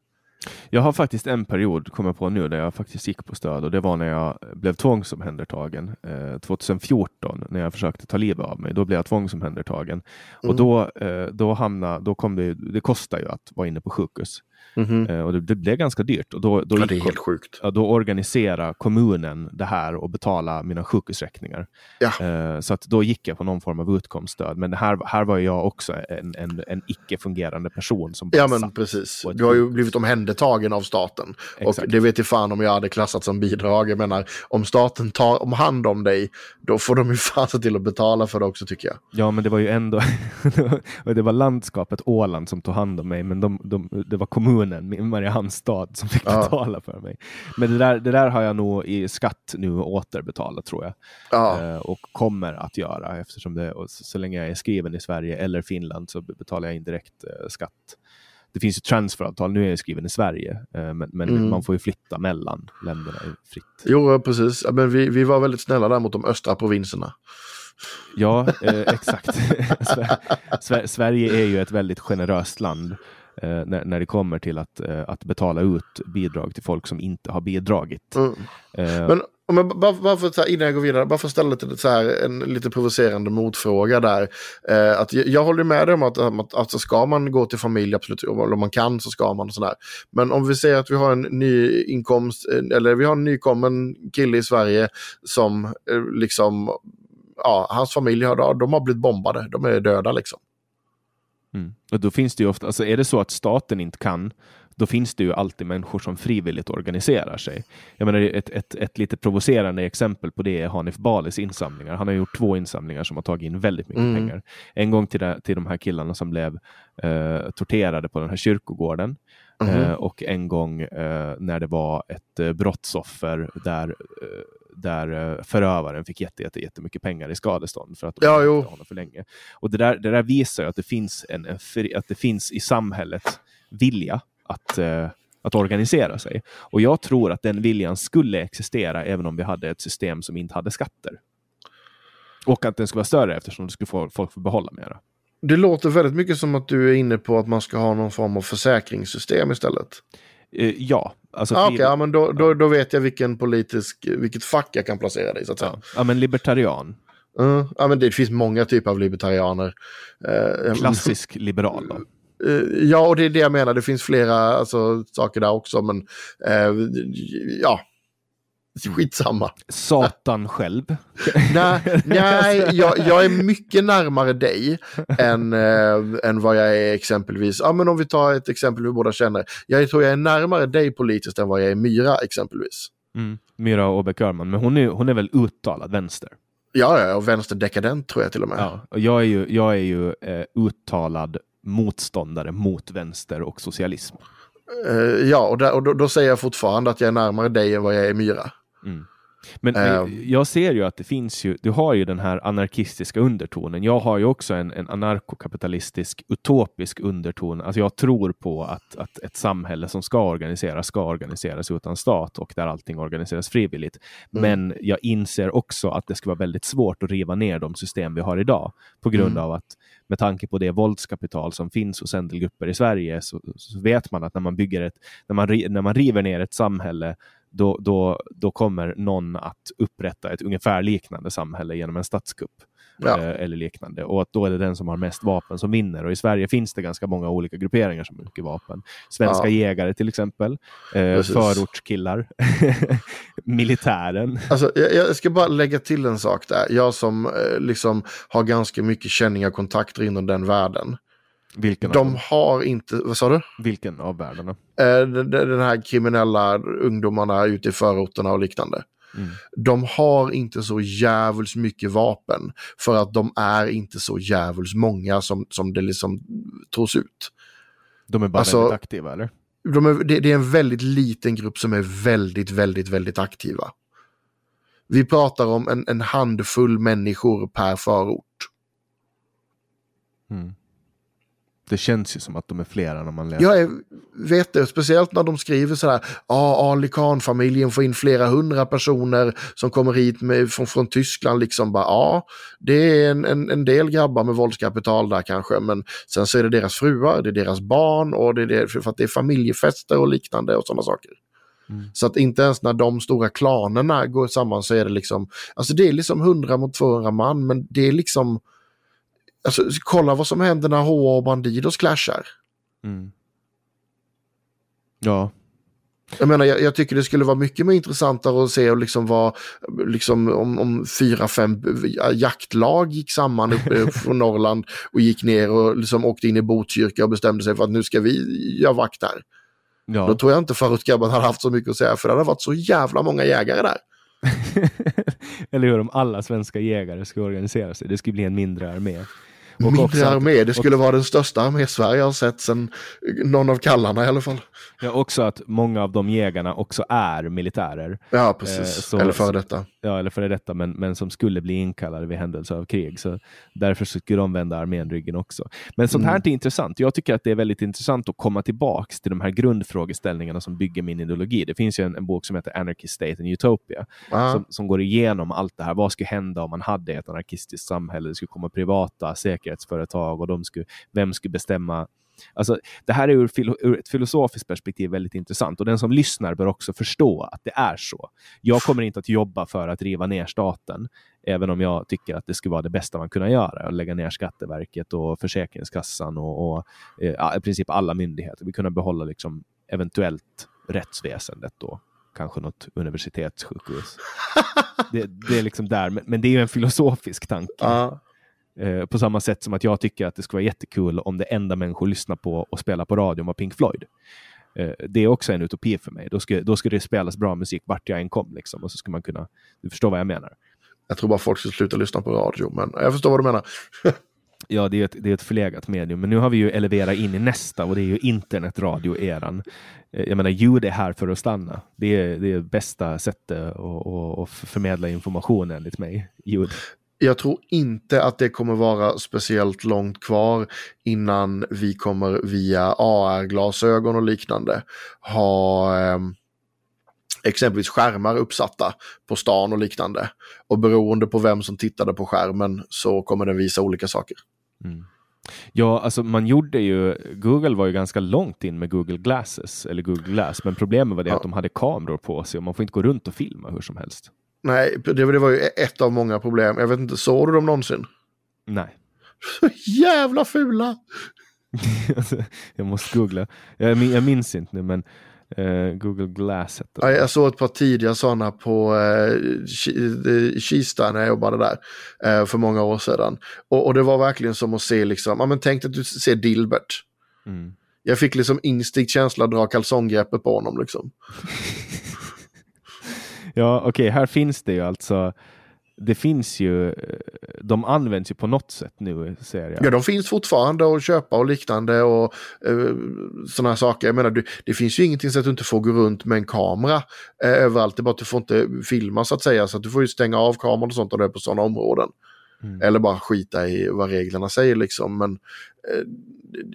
Jag har faktiskt en period, kommer på nu, där jag faktiskt gick på stöd och det var när jag blev tvångsomhändertagen eh, 2014 när jag försökte ta livet av mig. Då blev jag tvångsomhändertagen mm. och då, eh, då hamnade, då kom det, det kostar ju att vara inne på sjukhus. Mm -hmm. och det, det, blev ganska dyrt. Och då, då ja, det är helt sjukt. Ja, då organiserade kommunen det här och betalade mina sjukhusräkningar. Ja. Uh, så att då gick jag på någon form av utkomststöd. Men här, här var jag också en, en, en icke-fungerande person. Som ja, men precis. Du har ju blivit omhändertagen av staten. Exakt. Och det vet jag fan om jag hade klassat som bidrag. Jag menar, om staten tar om hand om dig, då får de ju <laughs> fan se till att betala för det också tycker jag. Ja, men det var ju ändå, <laughs> det var landskapet Åland som tog hand om mig, men de, de, det var kommunen kommunen, Mariehamnstad, som fick ja. betala för mig. Men det där, det där har jag nog i skatt nu återbetalat tror jag. Ja. Eh, och kommer att göra eftersom det, så, så, länge jag är skriven i Sverige eller Finland så betalar jag indirekt eh, skatt. Det finns ju transferavtal, nu är jag skriven i Sverige, eh, men, men mm. man får ju flytta mellan länderna fritt. Jo, precis. Men vi, vi var väldigt snälla där mot de östra provinserna. Ja, eh, exakt. <laughs> Sverige är ju ett väldigt generöst land eh, när, när det kommer till att, eh, att betala ut bidrag till folk som inte har bidragit. Mm. Eh, Men om jag, bara, bara för, här, innan jag går vidare, bara för att ställa lite, så här, en lite provocerande motfråga där. Eh, att jag, jag håller med dig om att, att alltså, ska man gå till familj, absolut, om man kan så ska man. Och sådär. Men om vi säger att vi har en ny inkomst, eh, eller vi har en nykommen kille i Sverige som eh, liksom, ja, hans familj har, de har blivit bombade, de är döda liksom. Mm. Och då finns det ju ofta, alltså är det så att staten inte kan, då finns det ju alltid människor som frivilligt organiserar sig. Jag menar, ett, ett, ett lite provocerande exempel på det är Hanif Balis insamlingar. Han har gjort två insamlingar som har tagit in väldigt mycket mm. pengar. En gång till, det, till de här killarna som blev eh, torterade på den här kyrkogården. Mm. Eh, och en gång eh, när det var ett eh, brottsoffer där eh, där eh, förövaren fick jätte, jätte, jättemycket pengar i skadestånd för att de ja, jo. honom för länge. Och det där, det där visar att det finns en, en att det finns i samhället vilja att, uh, att organisera sig. Och jag tror att den viljan skulle existera även om vi hade ett system som inte hade skatter. Och att den skulle vara större eftersom det skulle få folk få behålla mera. Det låter väldigt mycket som att du är inne på att man ska ha någon form av försäkringssystem istället. Uh, ja, Alltså ah, okay, ja, men då, då, då vet jag vilken politisk, vilket fack jag kan placera dig så att säga. Ja, ja men libertarian. Uh, ja, men det finns många typer av libertarianer. Uh, Klassisk liberal då? Uh, ja, och det är det jag menar. Det finns flera alltså, saker där också, men uh, ja, <laughs> Skitsamma. Satan själv. <laughs> nej, nej jag, jag, är mycket närmare dig än, äh, än vad jag är exempelvis. Ja, men om vi tar ett exempel vi båda känner. Jag tror jag är närmare dig politiskt än vad jag är Myra exempelvis. Mm. Myra Åbäck Öhrman, men hon är, hon är väl uttalad vänster? Ja, ja, och vänsterdekadent tror jag till och med. Ja, och jag är ju, jag är ju eh, uttalad motståndare mot vänster och socialism. Uh, ja, och, där, och då, då, säger jag fortfarande att jag är närmare dig än vad jag är Myra. Mm. Men, um, jag ser ju att det finns ju, du har ju den här anarkistiska undertonen. Jag har ju också en, en anarkokapitalistisk utopisk underton. Alltså jag tror på att, att ett samhälle som ska organiseras ska organiseras utan stat och där allting organiseras frivilligt. Mm. Men jag inser också att det ska vara väldigt svårt att riva ner de system vi har idag på grund mm. av att med tanke på det våldskapital som finns hos en del grupper i Sverige så, så vet man att när man bygger ett, när man, när man river ner ett samhälle då, då, då kommer någon att upprätta ett ungefär liknande samhälle genom en statskupp. Ja. eh, eller liknande. Och att då är det den som har mest vapen som vinner. Och i Sverige finns det ganska många olika grupperingar som har mycket vapen. Svenska Ja. jägare till exempel, eh, förortskillar, <laughs> militären. Alltså, jag, jag ska bara lägga till en sak där. Jag som eh, liksom har ganska mycket känningar och kontakter inom den världen. Vilken, De har inte, vad sa du? Vilken av världarna? Eh, den, här kriminella ungdomarna ute i förorterna och liknande. Mm. De har inte så jävligt mycket vapen. För att de är inte så jävligt många som, som det liksom tros ut. De är bara Alltså- väldigt aktiva eller? De är, det, det är en väldigt liten grupp som är väldigt, väldigt, väldigt aktiva. Vi pratar om en, en handfull människor per förort. Mm. Det känns ju som att de är flera när man läser. Jag vet det, speciellt när de skriver sådär, ja, Ali Khan-familjen får in flera hundra personer som kommer hit med, från, från Tyskland, liksom bara, ja, det är en, en, en del grabbar med våldskapital där kanske, men sen så är det deras fruar, det är deras barn och det är det, för att det är familjefester och liknande och sådana saker. Mm. Så att inte ens när de stora klanerna går samman så är det liksom, alltså det är liksom 100 mot 200 man, men det är liksom, alltså kolla vad som händer när HA och Bandidos clashar. Mm. Ja, Jag menar, jag, jag tycker det skulle vara mycket mer intressantare att se och liksom vad, liksom om, om fyra, fem jaktlag gick samman uppe <laughs> från Norrland och gick ner och liksom åkte in i Botkyrka och bestämde sig för att nu ska vi göra vakt här. ja. Då tror jag inte förutgrabbarna hade haft så mycket att säga för det hade varit så jävla många jägare där. <laughs> Eller hur om alla svenska jägare skulle organisera sig. Det skulle bli en mindre armé. Och Mindre också armé, det skulle vara den största armé Sverige har sett sedan någon av kallarna i alla fall. Ja, också att många av de jägarna också är militärer. Ja, Eh, precis. så- Eller före detta. Ja, eller före detta, men, men som skulle bli inkallade vid händelse av krig. Så därför skulle de vända armén ryggen också. Men sånt här Mm. är intressant. Jag tycker att det är väldigt intressant att komma tillbaks till de här grundfrågeställningarna som bygger min ideologi. Det finns ju en, en bok som heter Anarchy State and Utopia Ja. som, som går igenom allt det här. Vad skulle hända om man hade ett anarkistiskt samhälle? Det skulle komma privata säkerhetsföretag och de skulle, vem skulle bestämma Alltså, det här är ur, ur ett filosofiskt perspektiv väldigt intressant och den som lyssnar bör också förstå att det är så. Jag kommer inte att jobba för att riva ner staten, även om jag tycker att det skulle vara det bästa man kunna göra, att lägga ner Skatteverket och Försäkringskassan och, och eh, ja, i princip alla myndigheter. Vi kunna behålla liksom eventuellt rättsväsendet då, kanske något universitetssjukhus. det, det är liksom där, men, men det är ju en filosofisk tanke. Uh. Eh, på samma sätt som att jag tycker att det skulle vara jättekul om det enda människor lyssnar på och spelar på radion var Pink Floyd. Eh, det är också en utopi för mig. Då ska, då ska det spelas bra musik vart jag än kom. Liksom, och så ska man kunna... Du förstår vad jag menar? Jag tror bara folk ska sluta lyssna på radio, men jag förstår vad du menar. <laughs> Ja, det är, ett, det är ett förlegat medium, men nu har vi ju eleverat in i nästa och det är ju internetradio-eran. Eh, Jag menar, ljud är här för att stanna. Det är det är bästa sättet att, att, att förmedla information enligt mig. Ljud. Jag tror inte att det kommer vara speciellt långt kvar innan vi kommer via AR-glasögon och liknande ha eh, exempelvis skärmar uppsatta på stan och liknande. Och beroende på vem som tittade på skärmen så kommer den visa olika saker. Ja, alltså man gjorde ju, Google var ju ganska långt in med Google Glasses, eller Google Glass, men problemet var det Ja. att de hade kameror på sig och man får inte gå runt och filma hur som helst. Nej, det, det var ju ett av många problem. Jag vet inte, såg du dem någonsin? Nej. Så jävla fula! <laughs> jag måste googla. Jag, jag minns inte nu, men eh, Google Glass hette Ja, det. jag såg ett par tidiga sådana på eh, Ki- Kista när jag jobbade där eh, för många år sedan. Och, och det var verkligen som att se, liksom, ja, men tänk att du ser Dilbert. Mm. Jag fick liksom instinkt känsla att dra kalsonggreppet på honom. Liksom. <laughs> Ja, okej, här finns det ju alltså. Det finns ju, de används ju på något sätt nu, ser jag. Ja, de finns fortfarande att köpa och liknande och eh, sådana saker. Jag menar, du, det finns ju ingenting så att du inte får gå runt med en kamera eh, överallt. Det är bara att du får inte filma så att säga. Så att du får ju stänga av kameran och sånt om du är på sådana områden. Mm. Eller bara skita i vad reglerna säger liksom. Men eh,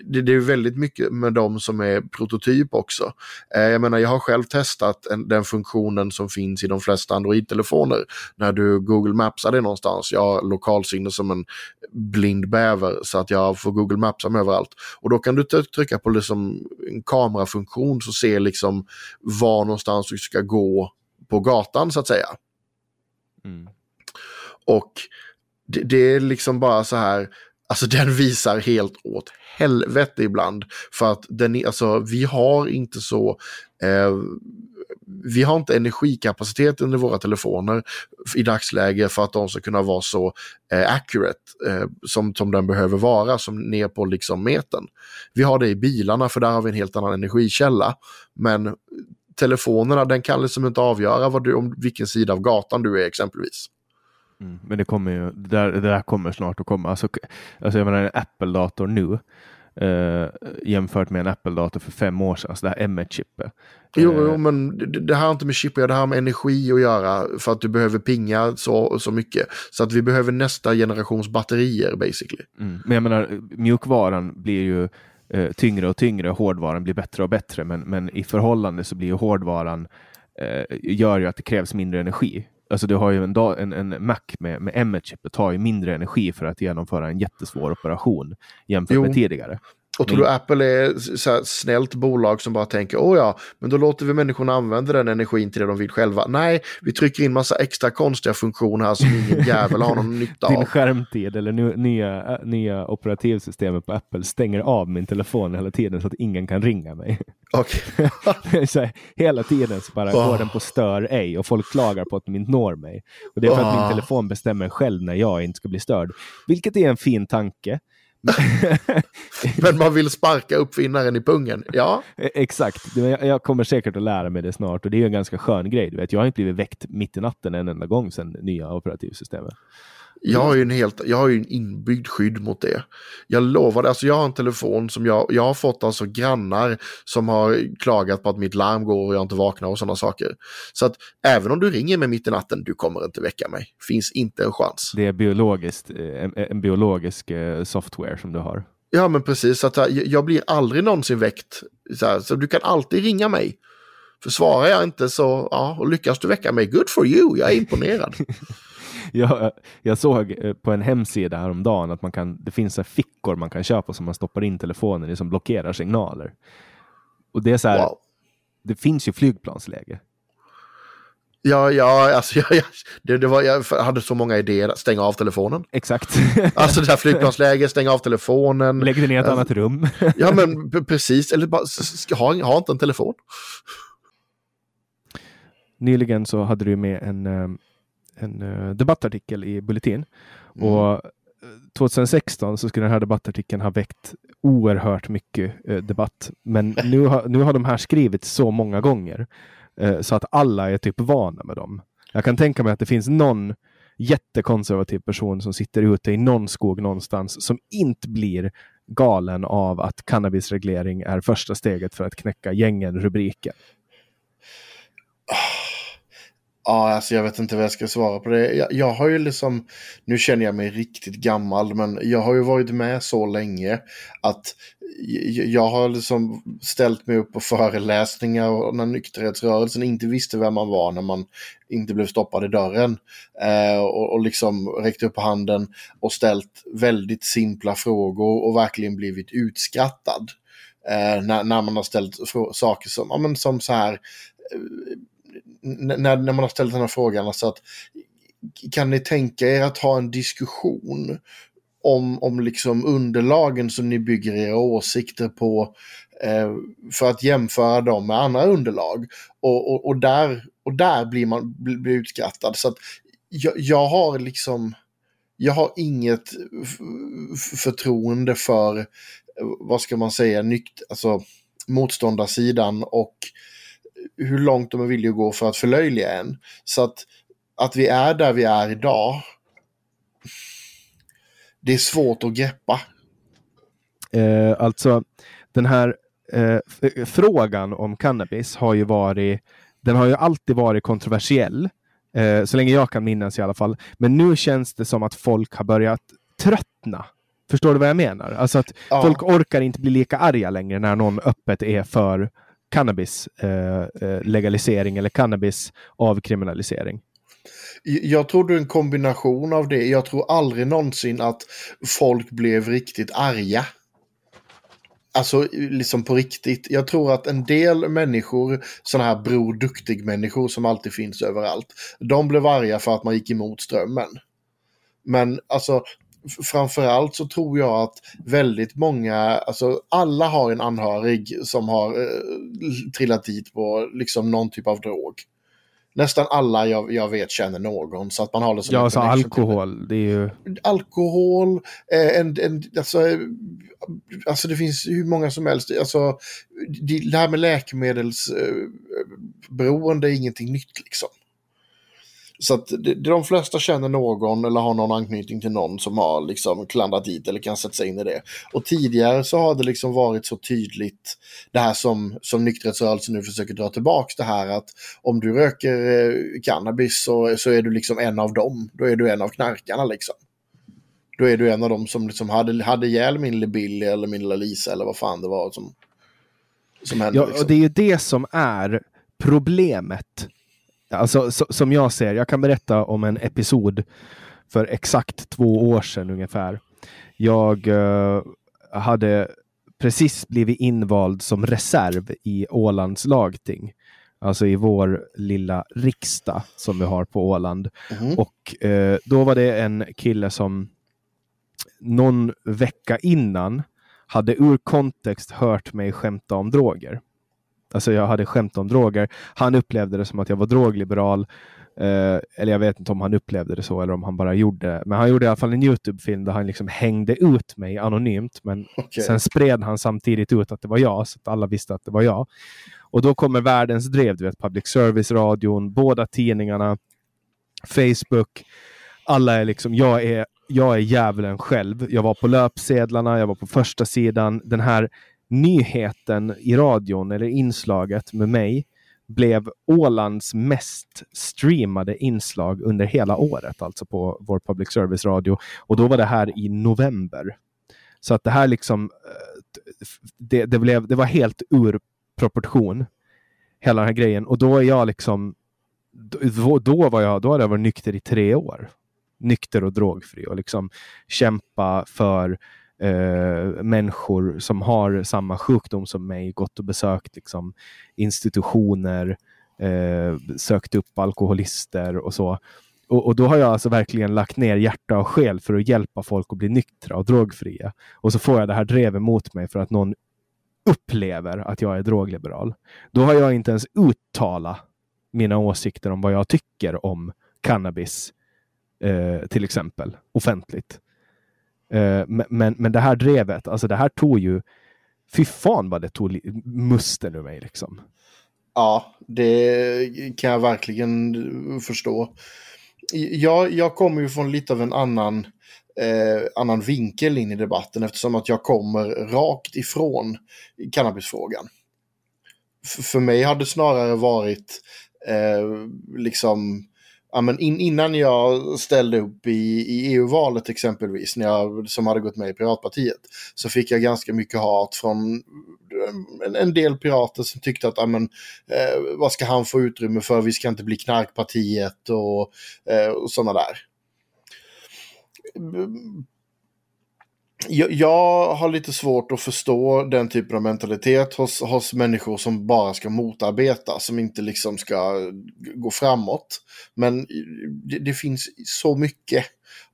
det, det är väldigt mycket med de som är prototyp också. Eh, jag menar, jag har själv testat en, den funktionen som finns i de flesta Android-telefoner. När du Google Mapsar det någonstans. Jag har lokalsinne som en blind bäver så att jag får Google Mapsa mig överallt. Och då kan du trycka på liksom en kamerafunktion så ser liksom var någonstans du ska gå på gatan så att säga. Mm. Och det, det, är liksom bara så här, alltså den visar helt åt helvete ibland. För att den, alltså, vi har inte så, eh, vi har inte energikapaciteten i våra telefoner i dagsläget för att de ska kunna vara så eh, accurate eh, som, som den behöver vara, som ner på liksom metern. Vi har det i bilarna för där har vi en helt annan energikälla. Men telefonerna, den kan liksom inte avgöra vad du, om vilken sida av gatan du är exempelvis. Mm, men det kommer ju, det där, det där kommer snart att komma. Alltså, alltså jag menar en Apple-dator nu eh, jämfört med en Apple-dator för fem år sedan, alltså det här M1-chippet. Jo, jo, eh, men det, här har inte med chip att det här har med energi att göra för att du behöver pinga så, så mycket. Så att vi behöver nästa generations batterier basically. Mm. Men jag menar, mjukvaran blir ju eh, tyngre och tyngre, hårdvaran blir bättre och bättre, men, men i förhållande så blir ju hårdvaran eh, gör ju att det krävs mindre energi. Alltså du har ju en, en, en Mac med, med M1-chip, det tar ju mindre energi för att genomföra en jättesvår operation jämfört jo. med tidigare. Och tror du Apple är så snällt bolag som bara tänker, åh ja, men då låter vi människorna använda den energin till det de vill själva. Nej, vi trycker in massa extra konstiga funktioner här som ingen <laughs> jävel har någon nytta av. Din skärmtid eller nya, nya operativsystemet på Apple stänger av min telefon hela tiden så att ingen kan ringa mig. Okay. <laughs> hela tiden så bara oh. går den på stör ej och folk klagar på att de inte når mig. Och Det är för oh. att min telefon bestämmer själv när jag inte ska bli störd. Vilket är en fin tanke. <laughs> Men man vill sparka uppfinnaren i pungen, ja. E- exakt, jag kommer säkert att lära mig det snart och det är en ganska skön grej. Du vet. Jag har inte blivit väckt mitt i natten en enda gång sedan nya operativsystemet. Jag har ju en helt, jag har en inbyggd skydd mot det. Jag lovar, alltså jag har en telefon som jag, jag har fått alltså grannar som har klagat på att mitt larm går och jag inte vaknar och sådana saker. Så att även om du ringer mig mitt i natten, du kommer inte väcka mig. Finns inte en chans. Det är biologiskt, eh, en, en biologisk eh, software som du har. Ja men precis, att eh, jag blir aldrig någonsin väckt. Så, här, så du kan alltid ringa mig. För svarar jag inte så, ja, och lyckas du väcka mig, good for you, jag är imponerad. <laughs> <laughs> jag, jag såg eh, på en hemsida häromdagen att man kan, det finns så fickor man kan köpa som man stoppar in telefonen i som blockerar signaler. Och det är så här, wow. det finns ju flygplansläge. Ja, ja, alltså <laughs> jag, jag, det, det var, jag hade så många idéer. Stänga av telefonen. Exakt. <laughs> Alltså det här flygplansläge, stänga av telefonen. Lägg den i ett uh, annat rum. ja, men precis. Eller bara, ha, ha inte en telefon. Nyligen så hade du med en, eh, en uh, debattartikel i Bulletin. Mm. Och 2016 eh, så skulle den här debattartikeln ha väckt oerhört mycket uh, debatt. Men <laughs> nu, har, nu har de här skrivits så många gånger så att alla är typ vana med dem. Jag kan tänka mig att det finns någon jättekonservativ person som sitter ute i någon skog någonstans som inte blir galen av att cannabisreglering är första steget för att knäcka gängen-rubriken. <sighs> <sighs> Ja, alltså jag vet inte vad jag ska svara på det. Jag, jag, har ju liksom, nu känner jag mig riktigt gammal, men jag har ju varit med så länge att jag har liksom ställt mig upp på föreläsningar och när nykterhetsrörelsen inte visste vem man var när man inte blev stoppad i dörren. Eh, och, och liksom räckt upp handen och ställt väldigt simpla frågor och verkligen blivit utskrattad. Eh, när, när man har ställt saker som, ja, men som så här eh, när, när man har ställt den här frågan, alltså att kan ni tänka er att ha en diskussion om, om liksom underlagen som ni bygger era åsikter på eh, för att jämföra dem med andra underlag. Och, och, och där, och där blir man blir utskrattad. Så att jag, jag har liksom, jag har inget förtroende för, eh, vad ska man säga, nykt, alltså motståndarsidan och hur långt de är villiga att gå för att förlöjliga en. Så att, att vi är där vi är idag, det är svårt att greppa. Eh, alltså, den här eh, frågan om cannabis har ju varit, den har ju alltid varit kontroversiell. Eh, så länge jag kan minnas i alla fall. Men nu känns det som att folk har börjat tröttna Förstår du vad jag menar? Alltså att Ja. folk orkar inte bli lika arga längre när någon öppet är för cannabis eh, eh, legalisering eller cannabis avkriminalisering. Jag tror det är en kombination av det. Jag tror aldrig någonsin att folk blev riktigt arga. Alltså liksom på riktigt. Jag tror att en del människor, sådana här Bror Duktig-människor som alltid finns överallt, de blev arga för att man gick emot strömmen. Men alltså framförallt så tror jag att väldigt många, alltså alla har en anhörig som har eh, trillat dit på liksom någon typ av drog. Nästan alla jag, jag vet känner någon så att man har det som Ja, alltså alkohol, det är ju... alkohol, eh, en, en, alltså, eh, alltså det finns hur många som helst. Alltså, det, det här med läkemedelsberoende är ingenting nytt liksom. Så att de flesta känner någon eller har någon anknytning till någon som har liksom klandrat dit eller kan sätta sig in i det. Och tidigare så har det liksom varit så tydligt det här som, som nykterhetsrörelsen nu försöker dra tillbaka det här att om du röker eh, cannabis så, så är du liksom en av dem. Då är du en av knarkarna liksom. Då är du en av dem som liksom hade, hade ihjäl min lille Billy eller min lilla Lisa eller vad fan det var som, som hände. Ja, liksom. och det är ju det som är problemet. Alltså, så, som jag ser, jag kan berätta om en episod för exakt två år sedan ungefär. Jag eh, hade precis blivit invald som reserv i Ålands lagting. Alltså i vår lilla riksdag som vi har på Åland. Mhm. Och eh, då var det en kille som någon vecka innan hade ur kontext hört mig skämta om droger. Alltså jag hade skämt om droger. Han upplevde det som att jag var drogliberal. Eh, eller jag vet inte om han upplevde det så eller om han bara gjorde det. Men han gjorde i alla fall en Youtube-film där han liksom hängde ut mig anonymt. Men <laughs> Okej. sen spred han samtidigt ut att det var jag, så att alla visste att det var jag. Och då kommer världens drev, du vet, public service-radion, båda tidningarna, Facebook. Alla är liksom, jag är, jag är djävulen själv. Jag var på löpsedlarna, jag var på första sidan. Den här nyheten i radion, eller inslaget med mig, blev Ålands mest streamade inslag under hela året, alltså på vår public service-radio. Och då var det här i november. Så att det här liksom, eh, det, det, blev, det var helt ur proportion, hela den här grejen. Och då är jag liksom, då, då var jag, då hade jag varit nykter i tre år. Nykter och drogfri och liksom kämpa för eh, människor som har samma sjukdom som mig, gått och besökt liksom, institutioner, eh, sökt upp alkoholister och så. Och, och då har jag alltså verkligen lagt ner hjärta och själ för att hjälpa folk att bli nyktra och drogfria. Och så får jag det här drevet mot mig för att någon upplever att jag är drogliberal. Då har jag inte ens uttalat mina åsikter om vad jag tycker om cannabis, eh, till exempel, offentligt. Eh, men, men, men det här drevet, alltså det här tog ju, fy fan vad det tog musten ur mig liksom. Ja, det kan jag verkligen förstå. Jag, jag kommer ju från lite av en annan, eh, annan vinkel in i debatten eftersom att jag kommer rakt ifrån cannabisfrågan. F- för mig hade det snarare varit eh, liksom Ja, men in, innan jag ställde upp i, i EU-valet exempelvis, när jag, som hade gått med i Piratpartiet, så fick jag ganska mycket hat från eh, en, en del pirater som tyckte att ja, men, eh, vad ska han få utrymme för, vi ska inte bli knarkpartiet och, eh, och sådana där. Jag, jag har lite svårt att förstå den typen av mentalitet hos, hos människor som bara ska motarbeta, som inte liksom ska gå framåt. Men det, det finns så mycket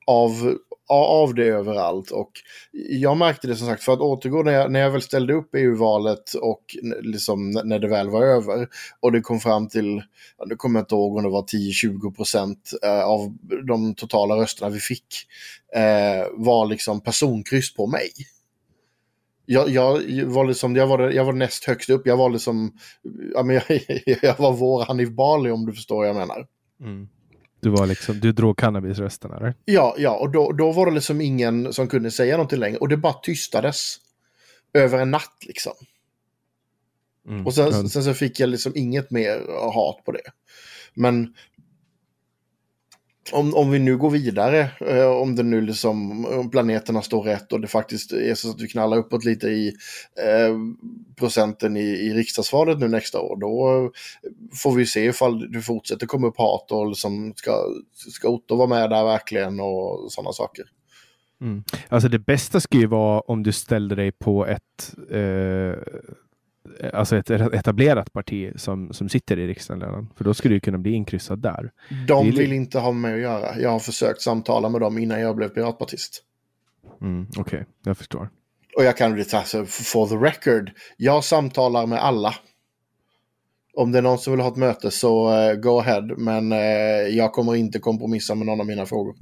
av, av det överallt. Och jag märkte det som sagt, för att återgå när jag, när jag väl ställde upp EU-valet och liksom när det väl var över och det kom fram till, nu kommer jag inte ihåg om det var 10-20 procent eh, av de totala rösterna vi fick, eh, var liksom personkryss på mig. Jag, jag, var liksom, jag, var, jag var näst högst upp, jag var liksom, jag, <laughs> jag var vår Hanif Bali om du förstår vad jag menar. Mm. Du var liksom, du drog cannabisrösten eller? Ja, ja, och då, då var det liksom ingen som kunde säga någonting längre. Och det bara tystades. Över en natt liksom. Mm. Och sen, sen så fick jag liksom inget mer hat på det. Men om, om vi nu går vidare, eh, om det nu liksom, om planeterna står rätt och det faktiskt är så att vi knallar uppåt lite i eh, procenten i, i riksdagsvalet nu nästa år, då eh, får vi se ifall det fortsätter komma upp hat och liksom ska, ska Otto vara med där verkligen och sådana saker. Mm. Alltså det bästa skulle ju vara om du ställde dig på ett eh, alltså ett etablerat parti som, som sitter i riksdagen redan. För då skulle du kunna bli inkryssad där. De vill inte ha med att göra. Jag har försökt samtala med dem innan jag blev piratpartist. Mm, Okej, okay. jag förstår. Och jag kan det alltså, for the record. Jag samtalar med alla. Om det är någon som vill ha ett möte så uh, go ahead. Men uh, jag kommer inte kompromissa med någon av mina frågor.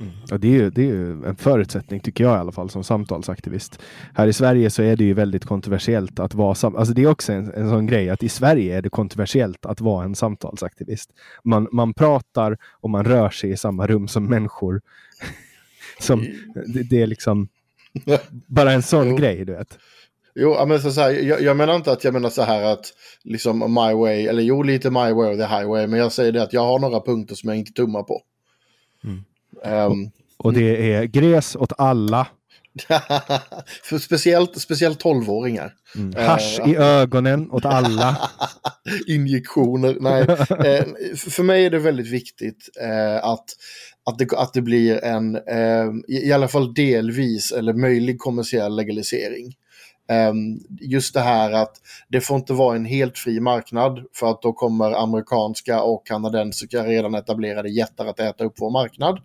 Mm. Ja, det, är ju, det är ju en förutsättning tycker jag i alla fall som samtalsaktivist. Här i Sverige så är det ju väldigt kontroversiellt att vara sam alltså Det är också en, en sån grej att i Sverige är det kontroversiellt att vara en samtalsaktivist. Man, man pratar och man rör sig i samma rum som människor. <laughs> som, det, det, är liksom <laughs> bara en sån grej, du vet. Jo, men så, så här, jag, jag, menar inte att jag menar så här att liksom my way, eller jo lite my way of the highway, men jag säger det att jag har några punkter som jag inte tummar på. Mm. Um, och det är gräs åt alla. <laughs> för speciellt, speciellt 12-åringar. Mm. Hasch uh, i ögonen åt alla. <laughs> Injektioner. Nej. uh, <laughs> för mig är det väldigt viktigt uh, att, att, det, att det blir en, i, i alla fall delvis, eller möjlig kommersiell legalisering. Ehm, just det här att det får inte vara en helt fri marknad för att då kommer amerikanska och kanadensiska redan etablerade jättar att äta upp vår marknad.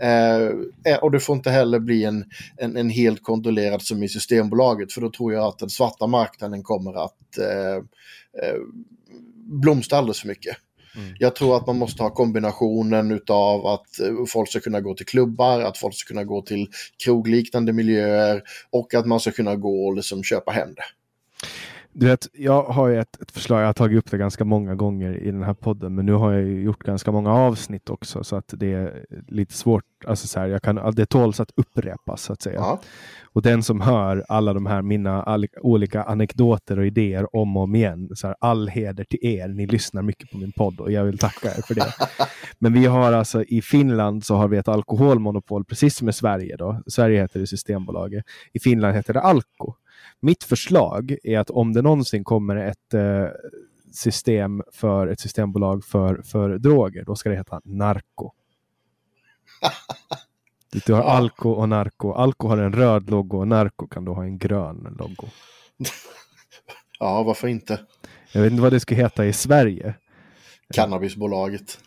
Ehm, eh, och det får inte heller bli en, en, en, helt kontrollerad som i Systembolaget för då tror jag att den svarta marknaden kommer att eh, eh blomstra alldeles för mycket. Mm. Jag tror att man måste ha kombinationen av att eh, folk ska kunna gå till klubbar, att folk ska kunna gå till krogliknande miljöer och att man ska kunna gå och liksom köpa hem det. Du vet, jag har ju ett, ett, förslag, jag har tagit upp det ganska många gånger i den här podden, men nu har jag gjort ganska många avsnitt också så att det är lite svårt, alltså så här, jag kan, det tåls att upprepas så att säga. Ja. Och den som hör alla de här mina all, olika anekdoter och idéer om och om igen, så här, all heder till er, ni lyssnar mycket på min podd och jag vill tacka er för det. <laughs> men vi har alltså i Finland så har vi ett alkoholmonopol, precis som i Sverige då. Sverige heter det Systembolaget. I Finland heter det Alko. Mitt förslag är att om det någonsin kommer ett eh, system för ett systembolag för, för droger, då ska det heta Narko. <laughs> Du har. Alko och Narko. Alko har en röd logo och Narko kan då ha en grön logo. <laughs> ja, varför inte? Jag vet inte vad det ska heta i Sverige. Cannabisbolaget.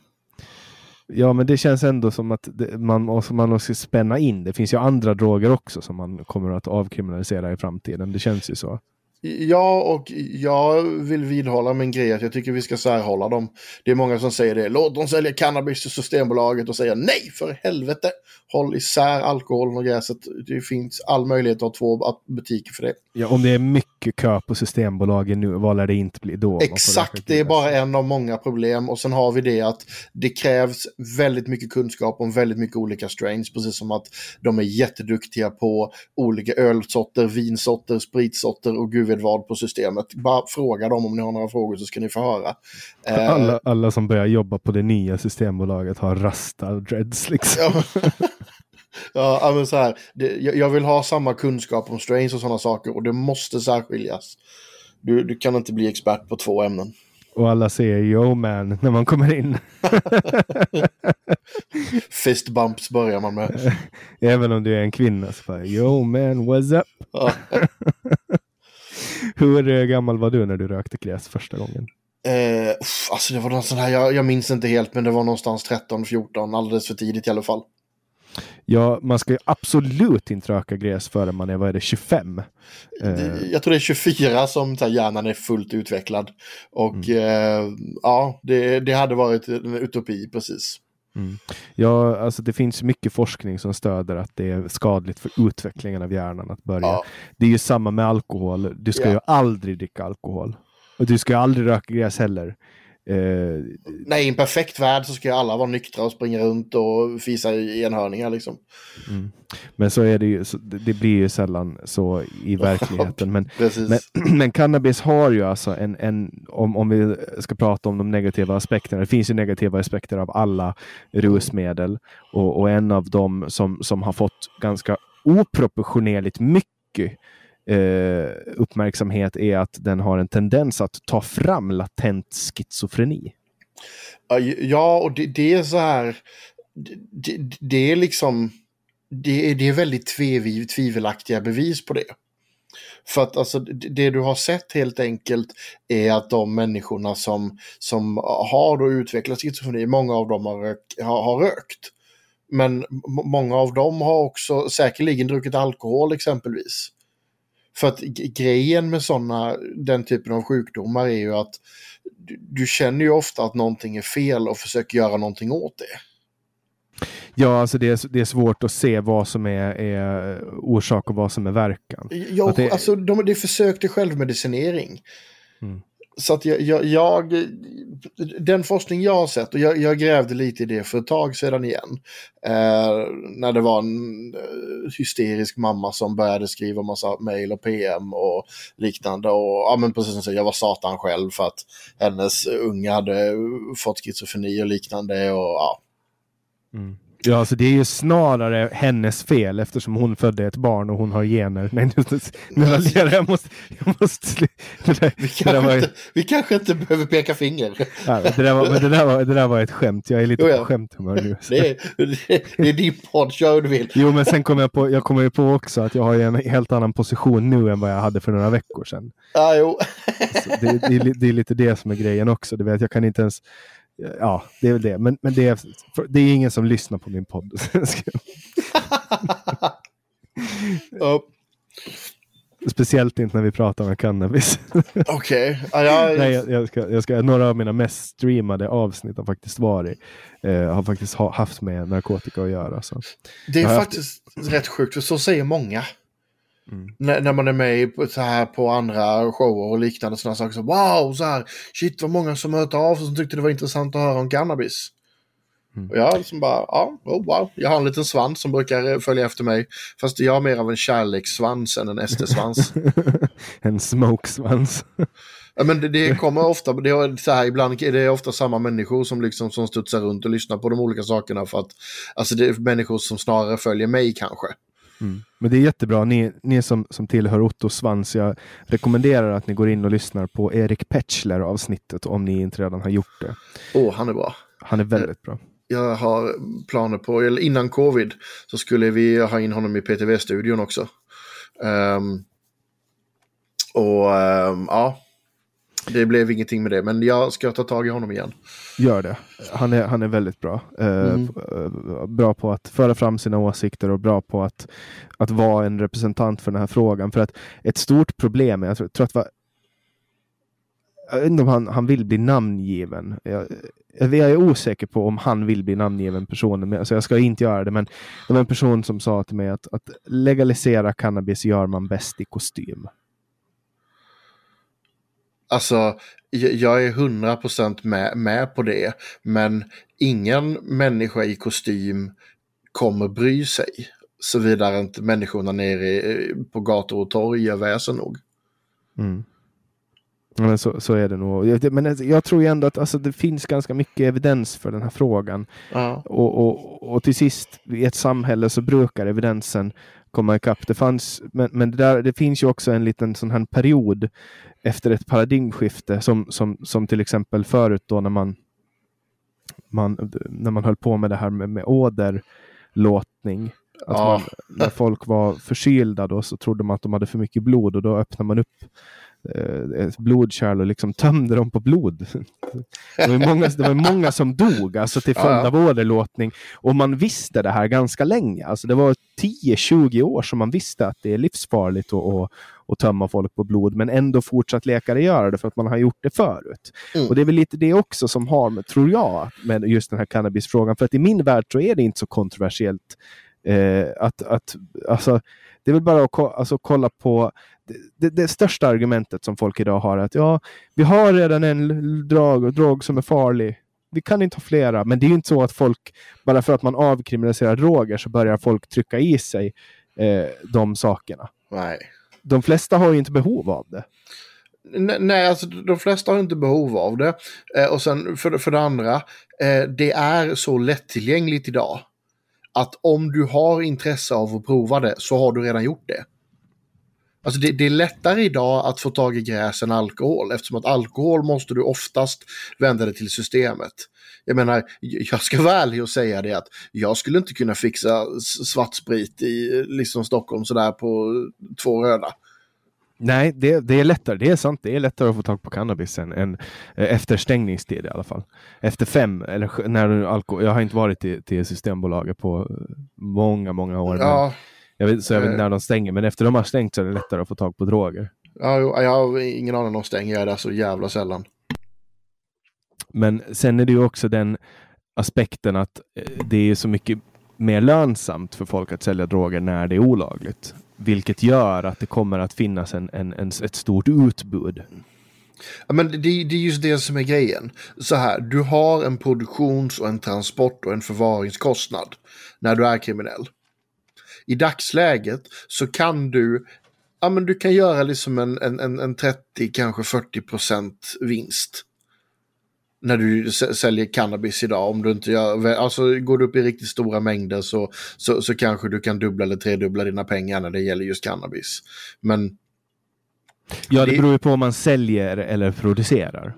Ja, men det känns ändå som att det, man, måste, man måste spänna in. Det finns ju andra droger också som man kommer att avkriminalisera i framtiden. Det känns ju så. Ja, och jag vill vidhålla min grej att jag tycker vi ska särhålla dem. Det är många som säger det. Låt dem sälja cannabis till Systembolaget och säga nej för helvete. Håll isär alkoholen och gräset. Det finns all möjlighet att ha två butiker för det. Ja, om det är mycket kö på Systembolaget nu, vad lär det inte bli då? Exakt, det är bara en av många problem. Och sen har vi det att det krävs väldigt mycket kunskap om väldigt mycket olika strains. Precis som att de är jätteduktiga på olika ölsorter, vinsorter, spritsorter och gud vad på systemet. Bara fråga dem om ni har några frågor så ska ni få höra. Alla, alla som börjar jobba på det nya Systembolaget har rasta dreads liksom. <laughs> Ja. men så här, det, jag vill ha samma kunskap om strains och sådana saker och det måste särskiljas. Du, du kan inte bli expert på två ämnen. Och alla säger yo man när man kommer in. <laughs> Fist bumps börjar man med. <laughs> Även om du är en kvinna så bara yo man what's up. Hur gammal var du när du rökte gräs första gången? Eh, alltså det var någon sån här, jag, jag minns inte helt, men det var någonstans 13-14, alldeles för tidigt i alla fall. Ja, man ska ju absolut inte röka gräs förrän man är, vad är det, 25? Eh. Jag tror det är 24 som här, hjärnan är fullt utvecklad. Och mm. eh, ja, det, det hade varit en utopi precis. Mm. Ja, alltså det finns mycket forskning som stöder att det är skadligt för utvecklingen av hjärnan att börja. Ja. Det är ju samma med alkohol. Du ska ja. ju aldrig dricka alkohol. Och du ska aldrig röka gräs heller. Eh, Nej, i en perfekt värld så ska ju alla vara nyktra och springa runt och fisa i enhörningar liksom. Mm. Men så är det ju, det blir ju sällan så i verkligheten. Men, men, <clears throat> men, cannabis har ju alltså en, en om, om vi ska prata om de negativa aspekterna, det finns ju negativa aspekter av alla rusmedel och, och en av dem som, som har fått ganska oproportionerligt mycket eh, uppmärksamhet är att den har en tendens att ta fram latent schizofreni. Ja, och det, det är så här, det, det, är liksom, det är, det är väldigt tvev, tvivelaktiga bevis på det. För att alltså, det du har sett helt enkelt är att de människorna som, som har då utvecklat schizofreni, många av dem har, rök, har, har rökt. Men många av dem har också säkerligen druckit alkohol exempelvis. För att grejen med sådana, den typen av sjukdomar är ju att du, du, känner ju ofta att någonting är fel och försöker göra någonting åt det. Ja, alltså det är, det är svårt att se vad som är, är orsak och vad som är verkan. Ja, det... alltså de, det är försök till självmedicinering. Mm. Så att jag, jag, jag, den forskning jag har sett, och jag, jag, grävde lite i det för ett tag sedan igen. Eh, när det var en eh, hysterisk mamma som började skriva massa mail och PM och liknande. Och ja, men precis som jag var satan själv för att hennes unga hade fått schizofreni och liknande. Och, ja. Mm. Ja, alltså det är ju snarare hennes fel eftersom hon födde ett barn och hon har gener. Nej, nu, nu raljerar jag. Måste, jag måste, där, vi, kanske var, inte, vi kanske inte behöver peka finger. Ja, det, där var, det, där var, det där var ett skämt. Jag är lite oh ja. på skämthumör nu. Det är, det, det är din podd, kör hur du vill. Jo, men sen kommer jag på, jag kommer på också att jag har en helt annan position nu än vad jag hade för några veckor sedan. Ah, jo. det, det, det är lite det som är grejen också. Du vet, jag kan inte ens ja, det är väl det. Men, men det, är, det är ingen som lyssnar på min podd. <laughs> oh. Speciellt inte när vi pratar om cannabis. <laughs> Okej. Okay. jag, Nej, jag, ska, jag ska, några av mina mest streamade avsnitt har faktiskt varit, eh, har faktiskt ha, haft med narkotika att göra. Så. Det är faktiskt haft... rätt sjukt, för så säger många. Mm. När, när, man är med på, så här, på andra shower och liknande sådana saker. Så, wow, så här, shit vad många som hört av sig som tyckte det var intressant att höra om cannabis. Mm. Och jag liksom bara, ja, oh, wow. Jag har en liten svans som brukar följa efter mig. Fast jag har mer av en kärlekssvans än en SD-svans. <laughs> en smokesvans. ja, men det, det, kommer ofta, det är så här, ibland är det ofta samma människor som liksom som studsar runt och lyssnar på de olika sakerna. För att, alltså det är människor som snarare följer mig kanske. Mm. Men det är jättebra. Ni, ni som, som tillhör Otto Svans, jag rekommenderar att ni går in och lyssnar på Erik Petschler avsnittet om ni inte redan har gjort det. Åh, oh, han är bra. Han är väldigt bra. Jag har planer på, eller innan covid, så skulle vi ha in honom i PTV-studion också. Um, och um, ja, det blev ingenting med det, men jag ska ta tag i honom igen. Gör det. Han är, han är väldigt bra. Eh, mm. Eh, bra på att föra fram sina åsikter och bra på att, att vara en representant för den här frågan. För att ett stort problem, är, jag tror, tror att var, jag vet inte om han, han vill bli namngiven. Jag, jag är osäker på om han vill bli namngiven personen, men, alltså jag ska inte göra det. Men det var en person som sa till mig att, att legalisera cannabis gör man bäst i kostym. Alltså, jag är 100% med, med på det. Men ingen människa i kostym kommer bry sig. Såvida inte människorna nere på gator och torg gör väsen nog. Mm. Men så, så är det nog. Men jag tror ju ändå att alltså, det finns ganska mycket evidens för den här frågan. Ja. Och, och, och till sist, i ett samhälle så brukar evidensen komma ikapp. Det, fanns, men, men det, där, det finns ju också en liten sån här period efter ett paradigmskifte som, som, som till exempel förut då när man, man, när man höll på med det här med, med åderlåtning. Att man, när folk var förkylda då så trodde man att de hade för mycket blod och då öppnade man upp eh, ett blodkärl och liksom tömde dem på blod. <laughs> Det var många, det var många som dog alltså till följd av åderlåtning. Och man visste det här ganska länge. Alltså det var 10-20 år som man visste att det är livsfarligt att, att, att tömma folk på blod. Men ändå fortsatt läkare göra det för att man har gjort det förut. Mm. Och det är väl lite det också som har, tror jag, med just den här cannabisfrågan. För att i min värld så är det inte så kontroversiellt Eh, att, att, alltså, det är väl bara att ko alltså, kolla på det, det, det, största argumentet som folk idag har. att ja, Vi har redan en drog, drog som är farlig. Vi kan inte ha flera. Men det är ju inte så att folk, bara för att man avkriminaliserar droger så börjar folk trycka i sig eh, de sakerna. Nej. De flesta har ju inte behov av det. Nej, alltså de flesta har inte behov av det. Eh, och sen för, för det andra, eh, det är så lättillgängligt idag. Att om du har intresse av att prova det så har du redan gjort det. Alltså det, det, är lättare idag att få tag i gräs än alkohol eftersom att alkohol måste du oftast vända dig till systemet. Jag menar, jag ska vara ärlig och säga det att jag skulle inte kunna fixa svartsprit i liksom Stockholm sådär på två röda. Nej, det, det, är lättare. Det är sant. Det är lättare att få tag på cannabis än, än eh, efter stängningstid i alla fall. Efter fem, eller när alkohol. Jag har inte varit till, till Systembolaget på eh, många, många år. Ja. Jag vet, så jag vet inte när de stänger, men efter de har stängt så är det lättare att få tag på droger. Ja, jag har ingen aning om de stänger. Jag är där så jävla sällan. Men sen är det ju också den aspekten att eh, det är så mycket mer lönsamt för folk att sälja droger när det är olagligt. Vilket gör att det kommer att finnas en, en, en ett stort utbud. Ja, men det, det är just det som är grejen. Så här, du har en produktions och en transport och en förvaringskostnad när du är kriminell. I dagsläget så kan du, ja men du kan göra liksom en, en, en 30, kanske 40 procent vinst när du säljer cannabis idag. Om du inte gör, alltså går du upp i riktigt stora mängder så, så, så kanske du kan dubbla eller tredubbla dina pengar när det gäller just cannabis. Men... Ja, det beror ju på om man säljer eller producerar.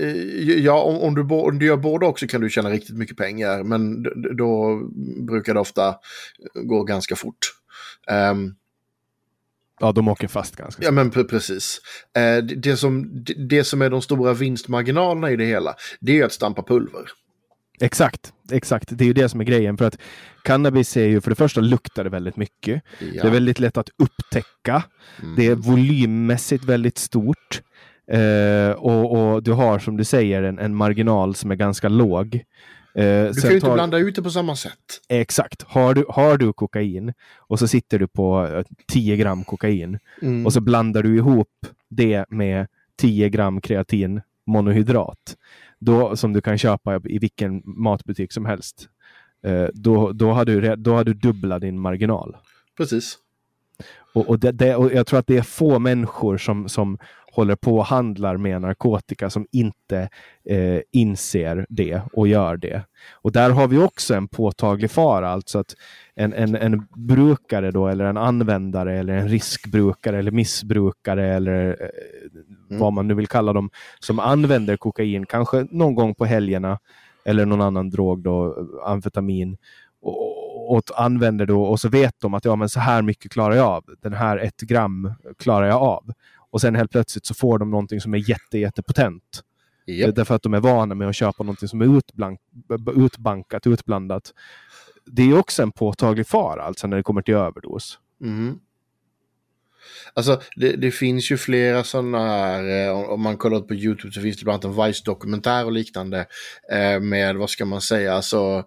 Eh, ja, om, om, du, om du gör båda också kan du tjäna riktigt mycket pengar, men då brukar det ofta gå ganska fort. Um, Ja, de åker fast ganska Ja, men precis. Eh, det, som, det som är de stora vinstmarginalerna i det hela, det är ju att stampa pulver. Exakt, exakt. Det är ju det som är grejen. För att cannabis är ju, för det första luktar det väldigt mycket. Ja. Det är väldigt lätt att upptäcka. Mm. Det är volymmässigt väldigt stort. Eh, och, och, du har som du säger en, en marginal som är ganska låg. Eh, du kan ju inte tar... blanda ut det på samma sätt. Exakt. Har du, har du kokain och så sitter du på 10 eh, gram kokain mm. och så blandar du ihop det med 10 gram kreatin monohydrat då, som du kan köpa i vilken matbutik som helst. Eh, då, då, har du, då har du dubbla din marginal. Precis. Och, och, det, det, och jag tror att det är få människor som, som håller på och handlar med narkotika som inte eh, inser det och gör det. Och där har vi också en påtaglig fara, alltså att en, en, en brukare då, eller en användare eller en riskbrukare eller missbrukare eller eh, mm. vad man nu vill kalla dem, som använder kokain, kanske någon gång på helgerna eller någon annan drog, då, amfetamin, och, och använder då och så vet de att ja, men så här mycket klarar jag av. Den här ett gram klarar jag av. Och sen helt plötsligt så får de någonting som är jätte, jättepotent. Yep. Därför att de är vana med att köpa någonting som är utblank, utbankat, utblandat. Det är också en påtaglig fara alltså när det kommer till överdos. Mm. Alltså det, det, finns ju flera sådana här, eh, om man kollar på YouTube så finns det bland annat en Vice-dokumentär och liknande eh, med, vad ska man säga, alltså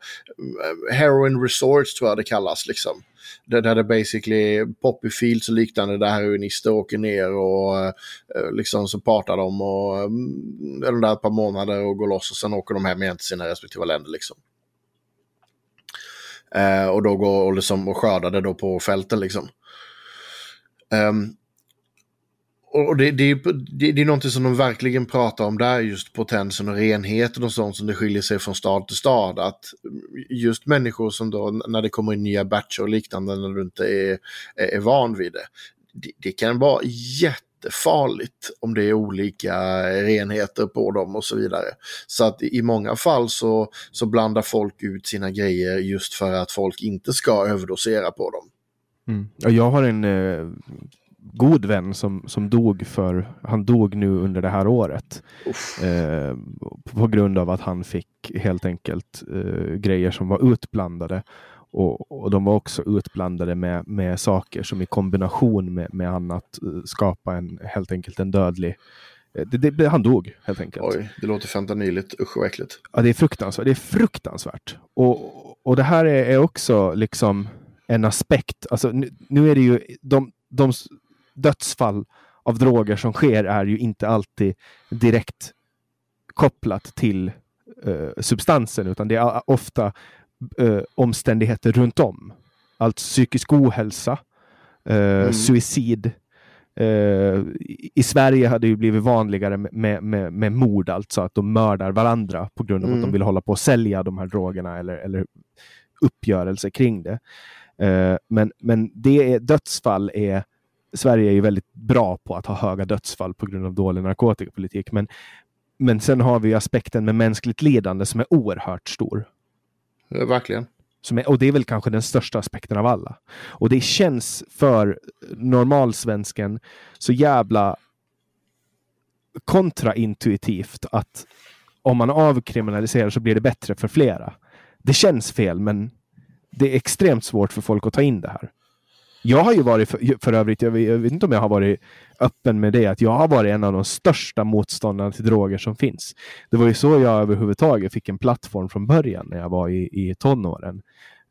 eh, Heroin Resorts tror jag det kallas liksom. Där, där det basically poppy fields och liknande där heroinister åker ner och liksom så partar de och mm, är de där ett par månader och går loss och sen åker de hem igen till sina respektive länder liksom. Och då går och, liksom, och skördar det då på fälten liksom. Um, och det, det, det, det är någonting som de verkligen pratar om där, just potensen och renheten och sånt som det skiljer sig från stad till stad. Att just människor som då, när det kommer in nya batcher och liknande, när du inte är, är van vid det, det, det kan vara jättefarligt om det är olika renheter på dem och så vidare. Så att i många fall så, så blandar folk ut sina grejer just för att folk inte ska överdosera på dem. Mm. Jag har en eh, god vän som, som dog för, han dog nu under det här året. Eh, på grund av att han fick helt enkelt eh, grejer som var utblandade. Och, och de var också utblandade med, med saker som i kombination med, med annat eh, skapa en, helt enkelt en dödlig eh, det, det, han dog helt enkelt. Oj, det låter fentanyligt. Usch vad äckligt. Ja, det är fruktansvärt. Det är fruktansvärt. Och, och det här är, är, också liksom en aspekt. Alltså, nu, nu är det ju de, de dödsfall av droger som sker är ju inte alltid direkt kopplat till uh, substansen utan det är ofta uh, omständigheter runt om. Alltså psykisk ohälsa, uh, mm. suicid. I Sverige hade det blivit vanligare med, med, med mord, alltså att de mördar varandra på grund av mm. att de mm. vill hålla på att sälja de här drogerna eller, eller uppgörelse kring det. Men, men det är, dödsfall är Sverige är ju väldigt bra på att ha höga dödsfall på grund av dålig narkotikapolitik. Men, men sen har vi aspekten med mänskligt lidande som är oerhört stor. Ja, verkligen. Som är, och det är väl kanske den största aspekten av alla. Och det känns för normalsvensken så jävla kontraintuitivt att om man avkriminaliserar så blir det bättre för flera. Det känns fel, men det är extremt svårt för folk att ta in det här. Jag har ju varit, för, för övrigt, jag vet, jag vet, inte om jag har varit öppen med det, att jag har varit en av de största motståndarna till droger som finns. Det var ju så jag överhuvudtaget fick en plattform från början när jag var i, i tonåren.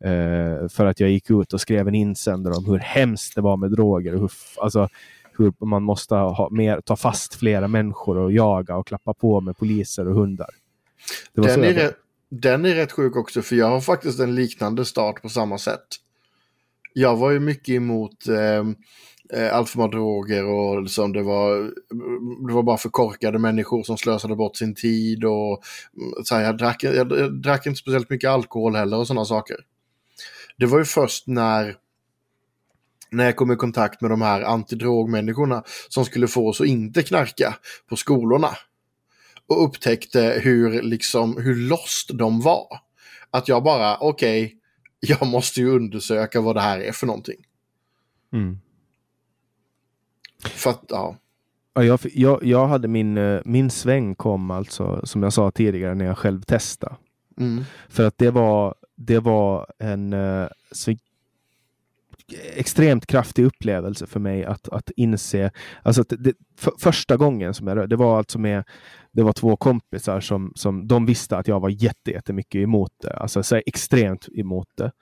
Uh, för att jag gick ut och skrev en insändare om hur hemskt det var med droger och hur, alltså, hur man måste ha mer, ta fast flera människor och jaga och klappa på med poliser och hundar. den, är rätt, den är rätt sjuk också, för jag har faktiskt en liknande start på samma sätt jag var ju mycket emot ehm, eh, allt för många droger och liksom det var, det var bara för korkade människor som slösade bort sin tid och mm, så här, jag, drack, jag, jag drack inte speciellt mycket alkohol heller och sådana saker. Det var ju först när när jag kom i kontakt med de här antidrogmänniskorna som skulle få oss att inte knarka på skolorna. Och upptäckte hur, liksom, hur lost de var. Att jag bara, okej, okay, jag måste ju undersöka vad det här är för någonting. Mm. För att, ja. Ja, jag, jag, jag hade min, eh, min sväng kom alltså, som jag sa tidigare, när jag själv testade. Mm. För att det var, det var en eh, så extremt kraftig upplevelse för mig att, att inse, alltså att det, för, första gången som jag det var alltså med, det var två kompisar som, som de visste att jag var jättemycket emot det, alltså så extremt emot det.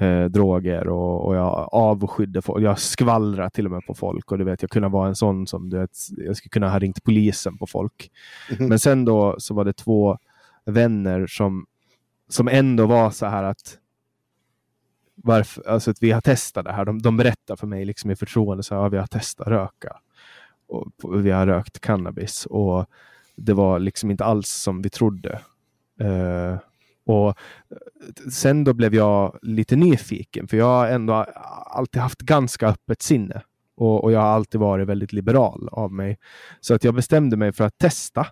Eh, droger och, och jag avskydde folk. Jag skvallrade till och med på folk och du vet, jag kunde vara en sån som du vet, jag skulle kunna ha ringt polisen på folk. Mm. Men sen då så var det två vänner som, som ändå var så här att varför, alltså att vi har testat det här. De, de berättar för mig liksom i förtroende så här, ja, vi har testat röka. Och, och, vi har rökt cannabis och det var liksom inte alls som vi trodde. Uh, och eh, sen då blev jag lite nyfiken för jag har ändå alltid haft ganska öppet sinne. Och, och jag har alltid varit väldigt liberal av mig. Så att jag bestämde mig för att testa.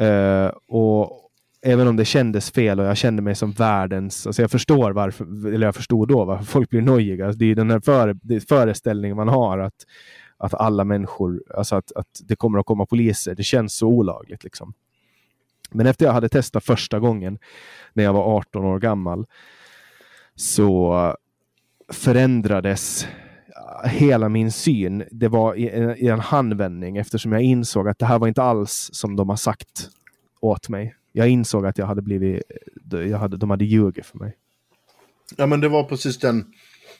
Uh, och även om det kändes fel och jag kände mig som världens... Alltså jag förstår varför, eller jag förstod då varför folk blir nojiga. Alltså det är den här före, föreställningen man har att, att alla människor, alltså att, att det kommer att komma poliser. Det känns så olagligt liksom. Men efter jag hade testat första gången när jag var 18 år gammal så förändrades hela min syn. Det var i, i en handvändning eftersom jag insåg att det här var inte alls som de har sagt åt mig jag insåg att jag hade blivit, jag hade, de hade ljugit för mig. Ja men det var precis den,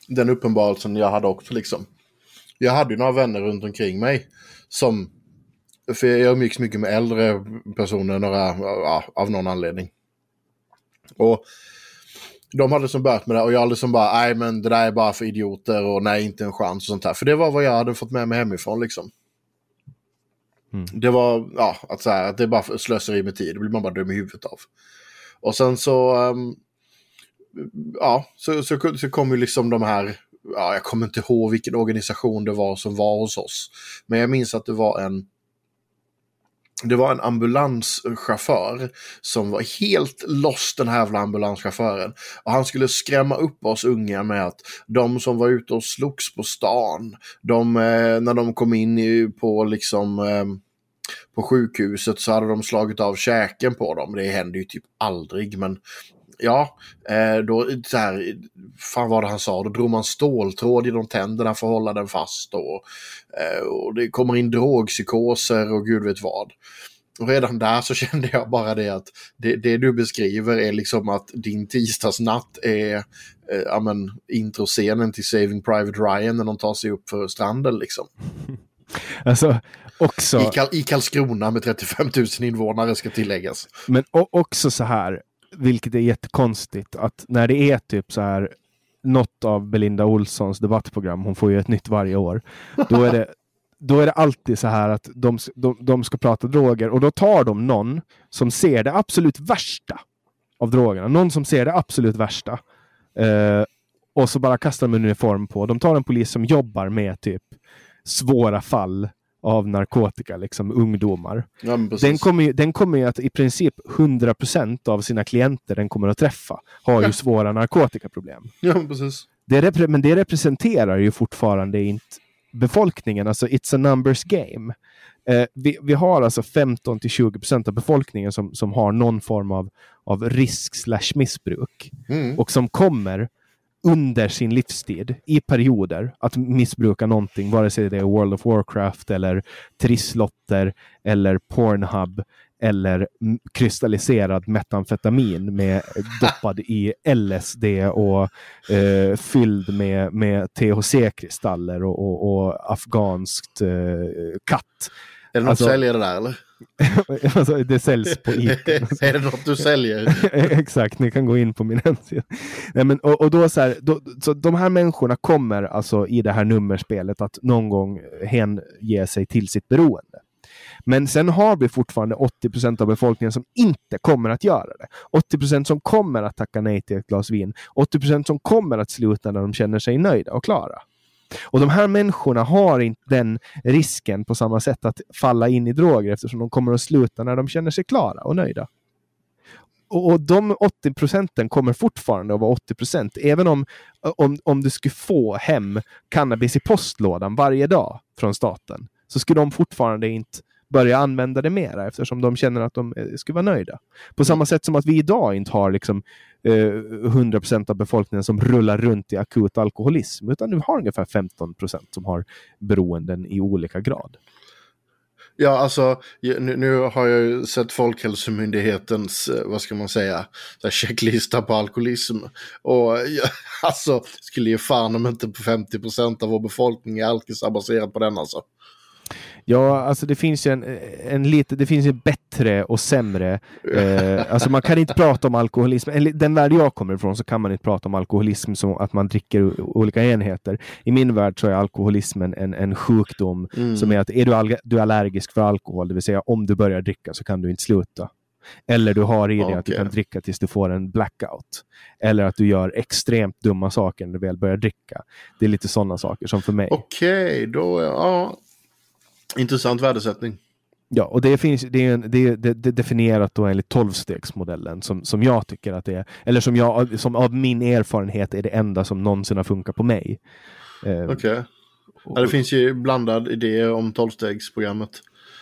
den uppenbarelsen jag hade också liksom. Jag hade ju några vänner runt omkring mig som, för jag umgicks mycket med äldre personer, några, ja, av någon anledning. Och de hade som börjat med det och jag hade som bara, nej men det där är bara för idioter och nej inte en chans och sånt där. För det var vad jag hade fått med mig hemifrån liksom. Mm. Det var, ja, att, så här, att det är bara slöseri med tid. Det blir man bara dum i huvudet av. Och sen så, um, ja, så, så, så kom ju liksom de här, ja, jag kommer inte ihåg vilken organisation det var som var hos oss. Men jag minns att det var en, det var en ambulanschaufför som var helt lost den här jävla ambulanschauffören. Och han skulle skrämma upp oss unga med att de som var ute och slogs på stan, de, eh, när de kom in i, på liksom eh, på sjukhuset så hade de slagit av käken på dem. Det händer ju typ aldrig men ja, eh, då så här, fan vad det han sa, då drog man ståltråd genom tänderna för att hålla den fast och, eh, och det kommer in drogpsykoser och gud vet vad. Och redan där så <laughs> kände jag bara det att det, det du beskriver är liksom att din tisdagsnatt är eh, ja, men, introscenen till Saving Private Ryan när de tar sig upp för stranden liksom. <laughs> Alltså, också... I, Kal I Karlskrona med 35 000 invånare ska tilläggas. Men också så här, vilket är jättekonstigt, att när det är typ så här något av Belinda Olssons debattprogram, hon får ju ett nytt varje år, då är det, då är det alltid så här att de, de, de ska prata droger och då tar de någon som ser det absolut värsta av drogerna. Någon som ser det absolut värsta. Eh, och så bara kastar de en uniform på. De tar en polis som jobbar med typ svåra fall av narkotika, liksom ungdomar. Ja, den, kommer ju, den kommer ju att i princip 100% av sina klienter den kommer att träffa har ju svåra narkotikaproblem. Ja, precis. Det men det representerar ju fortfarande inte befolkningen, alltså it's a numbers game. Eh, vi, vi, har alltså 15 till 20 procent av befolkningen som, som har någon form av, av risk slash missbruk mm. och som kommer under sin livstid i perioder att missbruka någonting, vare sig det är World of Warcraft eller trisslotter eller Pornhub eller kristalliserad metamfetamin med <laughs> doppad i LSD och eh, fylld med, med THC-kristaller och, och, och afghanskt eh, katt. Är det något alltså, säljer det där eller? <laughs> alltså, det säljs på Ica. <laughs> är det något du säljer? <laughs> Exakt, ni kan gå in på min hemsida. Nej, men, och, och då så, här, då, så de här människorna kommer alltså i det här nummerspelet att någon gång hänge sig till sitt beroende. Men sen har vi fortfarande 80 procent av befolkningen som inte kommer att göra det. 80 procent som kommer att tacka nej till ett glas vin. 80 procent som kommer att sluta när de känner sig nöjda och klara. Och de här människorna har inte den risken på samma sätt att falla in i droger eftersom de kommer att sluta när de känner sig klara och nöjda. Och, och de 80 procenten kommer fortfarande att vara 80 procent. Även om, om, om du skulle få hem cannabis i postlådan varje dag från staten så skulle de fortfarande inte börja använda det mera eftersom de känner att de eh, skulle vara nöjda. På samma sätt som att vi idag inte har liksom, Eh, 100% av befolkningen som rullar runt i akut alkoholism utan du har ungefär 15% som har beroenden i olika grad. Ja, alltså nu, nu, har jag ju sett Folkhälsomyndighetens, eh, vad ska man säga, checklista på alkoholism. Och jag <laughs> alltså, skulle ju fan om inte 50% av vår befolkning är alkisar baserat på den alltså. Ja, alltså det finns ju en, en lite, det finns ju bättre och sämre. Eh, alltså man kan inte prata om alkoholism. Den värld jag kommer ifrån så kan man inte prata om alkoholism som att man dricker olika enheter. I min värld så är alkoholismen en, en sjukdom mm. som är att är du, du är allergisk för alkohol, det vill säga om du börjar dricka så kan du inte sluta. Eller du har i dig okay. att du kan dricka tills du får en blackout. Eller att du gör extremt dumma saker när du väl börjar dricka. Det är lite sådana saker som för mig. Okej, okay, då ja. Intressant värdesättning. Ja, och det finns det är, en, det det är definierat då enligt tolvstegsmodellen som, som jag tycker att det är, eller som jag, som av min erfarenhet är det enda som någonsin har funkat på mig. Eh, Okej. Okay. Ja, det finns ju blandad idé om tolvstegsprogrammet.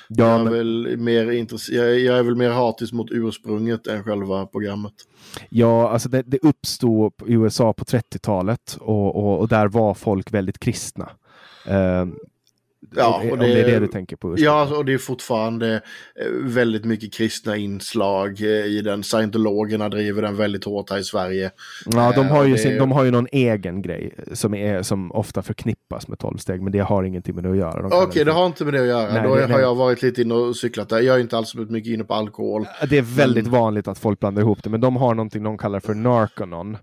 Ja, jag, är men... väl mer intress- jag, jag, är väl mer hatisk mot ursprunget än själva programmet. Ja, alltså det, det uppstod i USA på 30-talet och, och, och, där var folk väldigt kristna. Uh, Ja, och det, om det är det du tänker på. Ja, och det är fortfarande eh, väldigt mycket kristna inslag eh, i den. Scientologerna driver den väldigt hårt här i Sverige. Ja, de har ju, det... sin, de har ju någon egen grej som, är, som ofta förknippas med tolvsteg, men det har ingenting med det att göra. Okej, okay, det har inte med det att göra. Nej, Då det, har nej. jag varit lite inne och cyklat där. Jag är inte alls så mycket inne på alkohol. Det är väldigt men... vanligt att folk blandar ihop det, men de har någonting de kallar för narconon.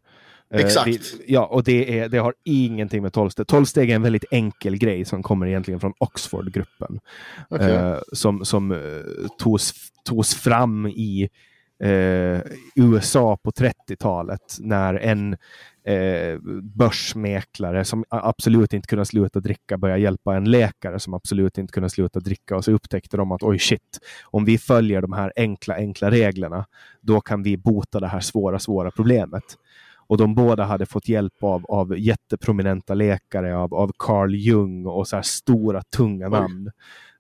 Eh, Exakt. Det, ja, och det, är, det har ingenting med tolvsteg. Tolvsteg är en väldigt enkel grej som kommer egentligen från Oxford-gruppen. Okay. Eh, som som eh, togs, togs fram i USA på 30-talet när en eh, börsmäklare som absolut inte kunde sluta dricka började hjälpa en läkare som absolut inte kunde sluta dricka och så upptäckte de att oj shit, om vi följer de här enkla, enkla reglerna, då kan vi bota det här svåra, svåra problemet. Och de båda hade fått hjälp av, av jätteprominenta läkare, av, av Carl Jung och så här stora tunga namn.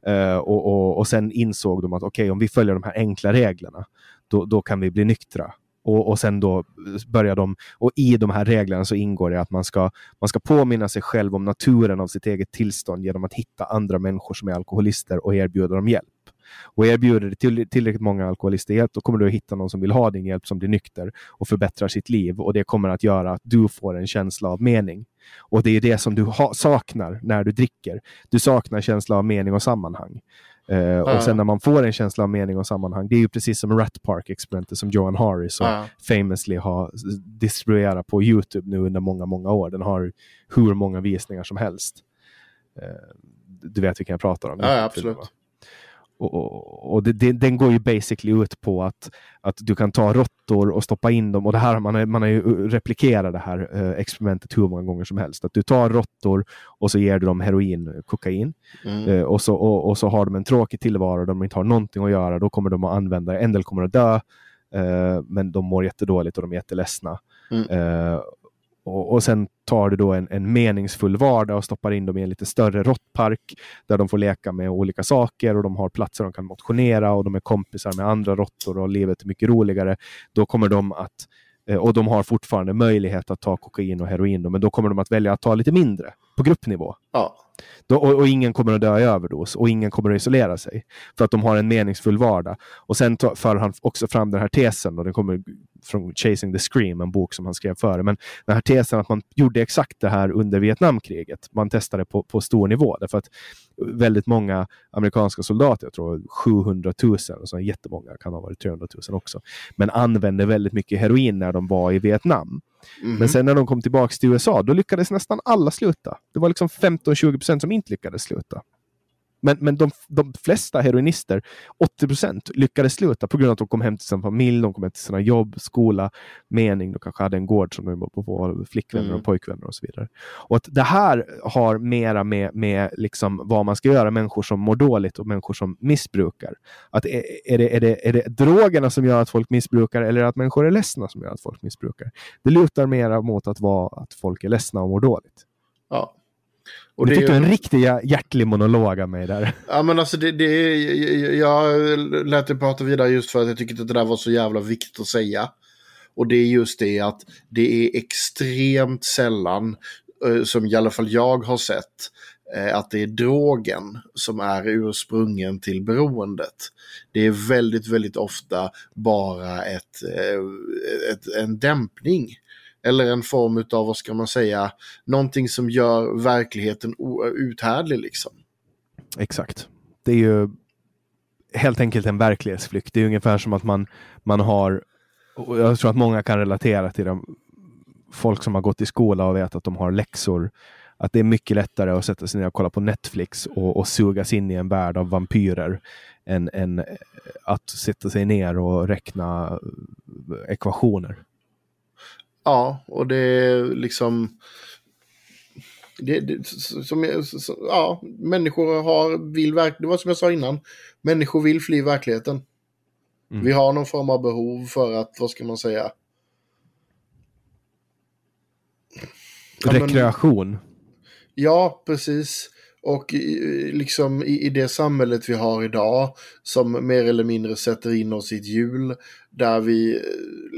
Uh, och, och, och sen insåg de att okej, okay, om vi följer de här enkla reglerna, då, då kan vi bli nyktra. Och, och sen då börjar de, och i de här reglerna så ingår det att man ska, man ska påminna sig själv om naturen av sitt eget tillstånd genom att hitta andra människor som är alkoholister och erbjuda dem hjälp. Och erbjuder du till, tillräckligt många alkoholister hjälp, då kommer du att hitta någon som vill ha din hjälp som blir nykter och förbättrar sitt liv. Och det kommer att göra att du får en känsla av mening. Och det är det som du ha, saknar när du dricker. Du saknar känsla av mening och sammanhang. Uh. Och sen när man får en känsla av mening och sammanhang, det är ju precis som Rat Park-experimentet som Johan Harris ja. famously har distribuerat på Youtube nu under många, många år. Den har hur många visningar som helst. Uh, du vet vilken jag pratar om? Ja, absolut. Och, och, och det, det, den går ju basically ut på att, att du kan ta råttor och stoppa in dem. Och det här, man, har, man har ju replikerat det här eh, experimentet hur många gånger som helst. Att du tar råttor och så ger du dem heroin, kokain. Mm. Och, så, och, och, så har de en tråkig tillvaro där de inte har någonting att göra. Då kommer de att använda det. En del kommer att dö. Men de mår jättedåligt och de är jätteledsna. Mm. Och, och sen tar du då en, en meningsfull vardag och stoppar in dem i en lite större råttpark där de får leka med olika saker och de har platser de kan motionera och de är kompisar med andra råttor och livet är mycket roligare. Då kommer de att eh, och de har fortfarande möjlighet att ta kokain och heroin, men då kommer de att välja att ta lite mindre på gruppnivå. Ja. Då, och, och, ingen kommer att dö i överdos och ingen kommer att isolera sig. För att de har en meningsfull vardag. Och sen för han också fram den här tesen, och den kommer från Chasing the Scream, en bok som han skrev före. Men den här tesen att man gjorde exakt det här under Vietnamkriget. Man testade på, på stor nivå. Därför att väldigt många amerikanska soldater, jag tror 700 000, och så jättemånga, kan ha varit 300 000 också, men använde väldigt mycket heroin när de var i Vietnam. Mm. Men sen när de kom tillbaka till USA, då lyckades nästan alla sluta. Det var liksom 15-20 procent som inte lyckades sluta. Men, men de, de flesta heroinister, 80 procent, lyckades sluta på grund av att de kom hem till sin familj, de kom hem till sina jobb, skola, mening. De kanske hade en gård som de var på, flickvänner mm. och pojkvänner och så vidare. Och att det här har mera med, med liksom vad man ska göra, människor som mår dåligt och människor som missbrukar. Att är, är, det, är, det, är det drogerna som gör att folk missbrukar eller att människor är ledsna som gör att folk missbrukar? Det lutar mera mot att vara att folk är ledsna och mår dåligt. Ja, och du fick ju... en riktig hjärtlig monolog av mig där. Ja men alltså det, det, jag lät dig prata vidare just för att jag tyckte att det där var så jävla viktigt att säga. Och det är just det att det är extremt sällan, eh, som i alla fall jag har sett, eh, att det är drogen som är ursprungen till beroendet. Det är väldigt, väldigt ofta bara ett, eh, ett en dämpning eller en form av, vad ska man säga, någonting som gör verkligheten uthärdlig liksom. Exakt. Det är ju helt enkelt en verklighetsflykt. Det är ungefär som att man, man har, och jag tror att många kan relatera till dem, folk som har gått i skola och vet att de har läxor. Att det är mycket lättare att sätta sig ner och kolla på Netflix och, och sugas in i en värld av vampyrer än, än att sätta sig ner och räkna ekvationer. Ja, och det är liksom... Det, det, som, ja, människor har, vill verkligen, det var som jag sa innan, människor vill fly verkligheten. Mm. Vi har någon form av behov för att, vad ska man säga? Rekreation. Ja, men, ja precis. Och liksom i, i, det samhället vi har idag som mer eller mindre sätter in oss i ett hjul där vi eh,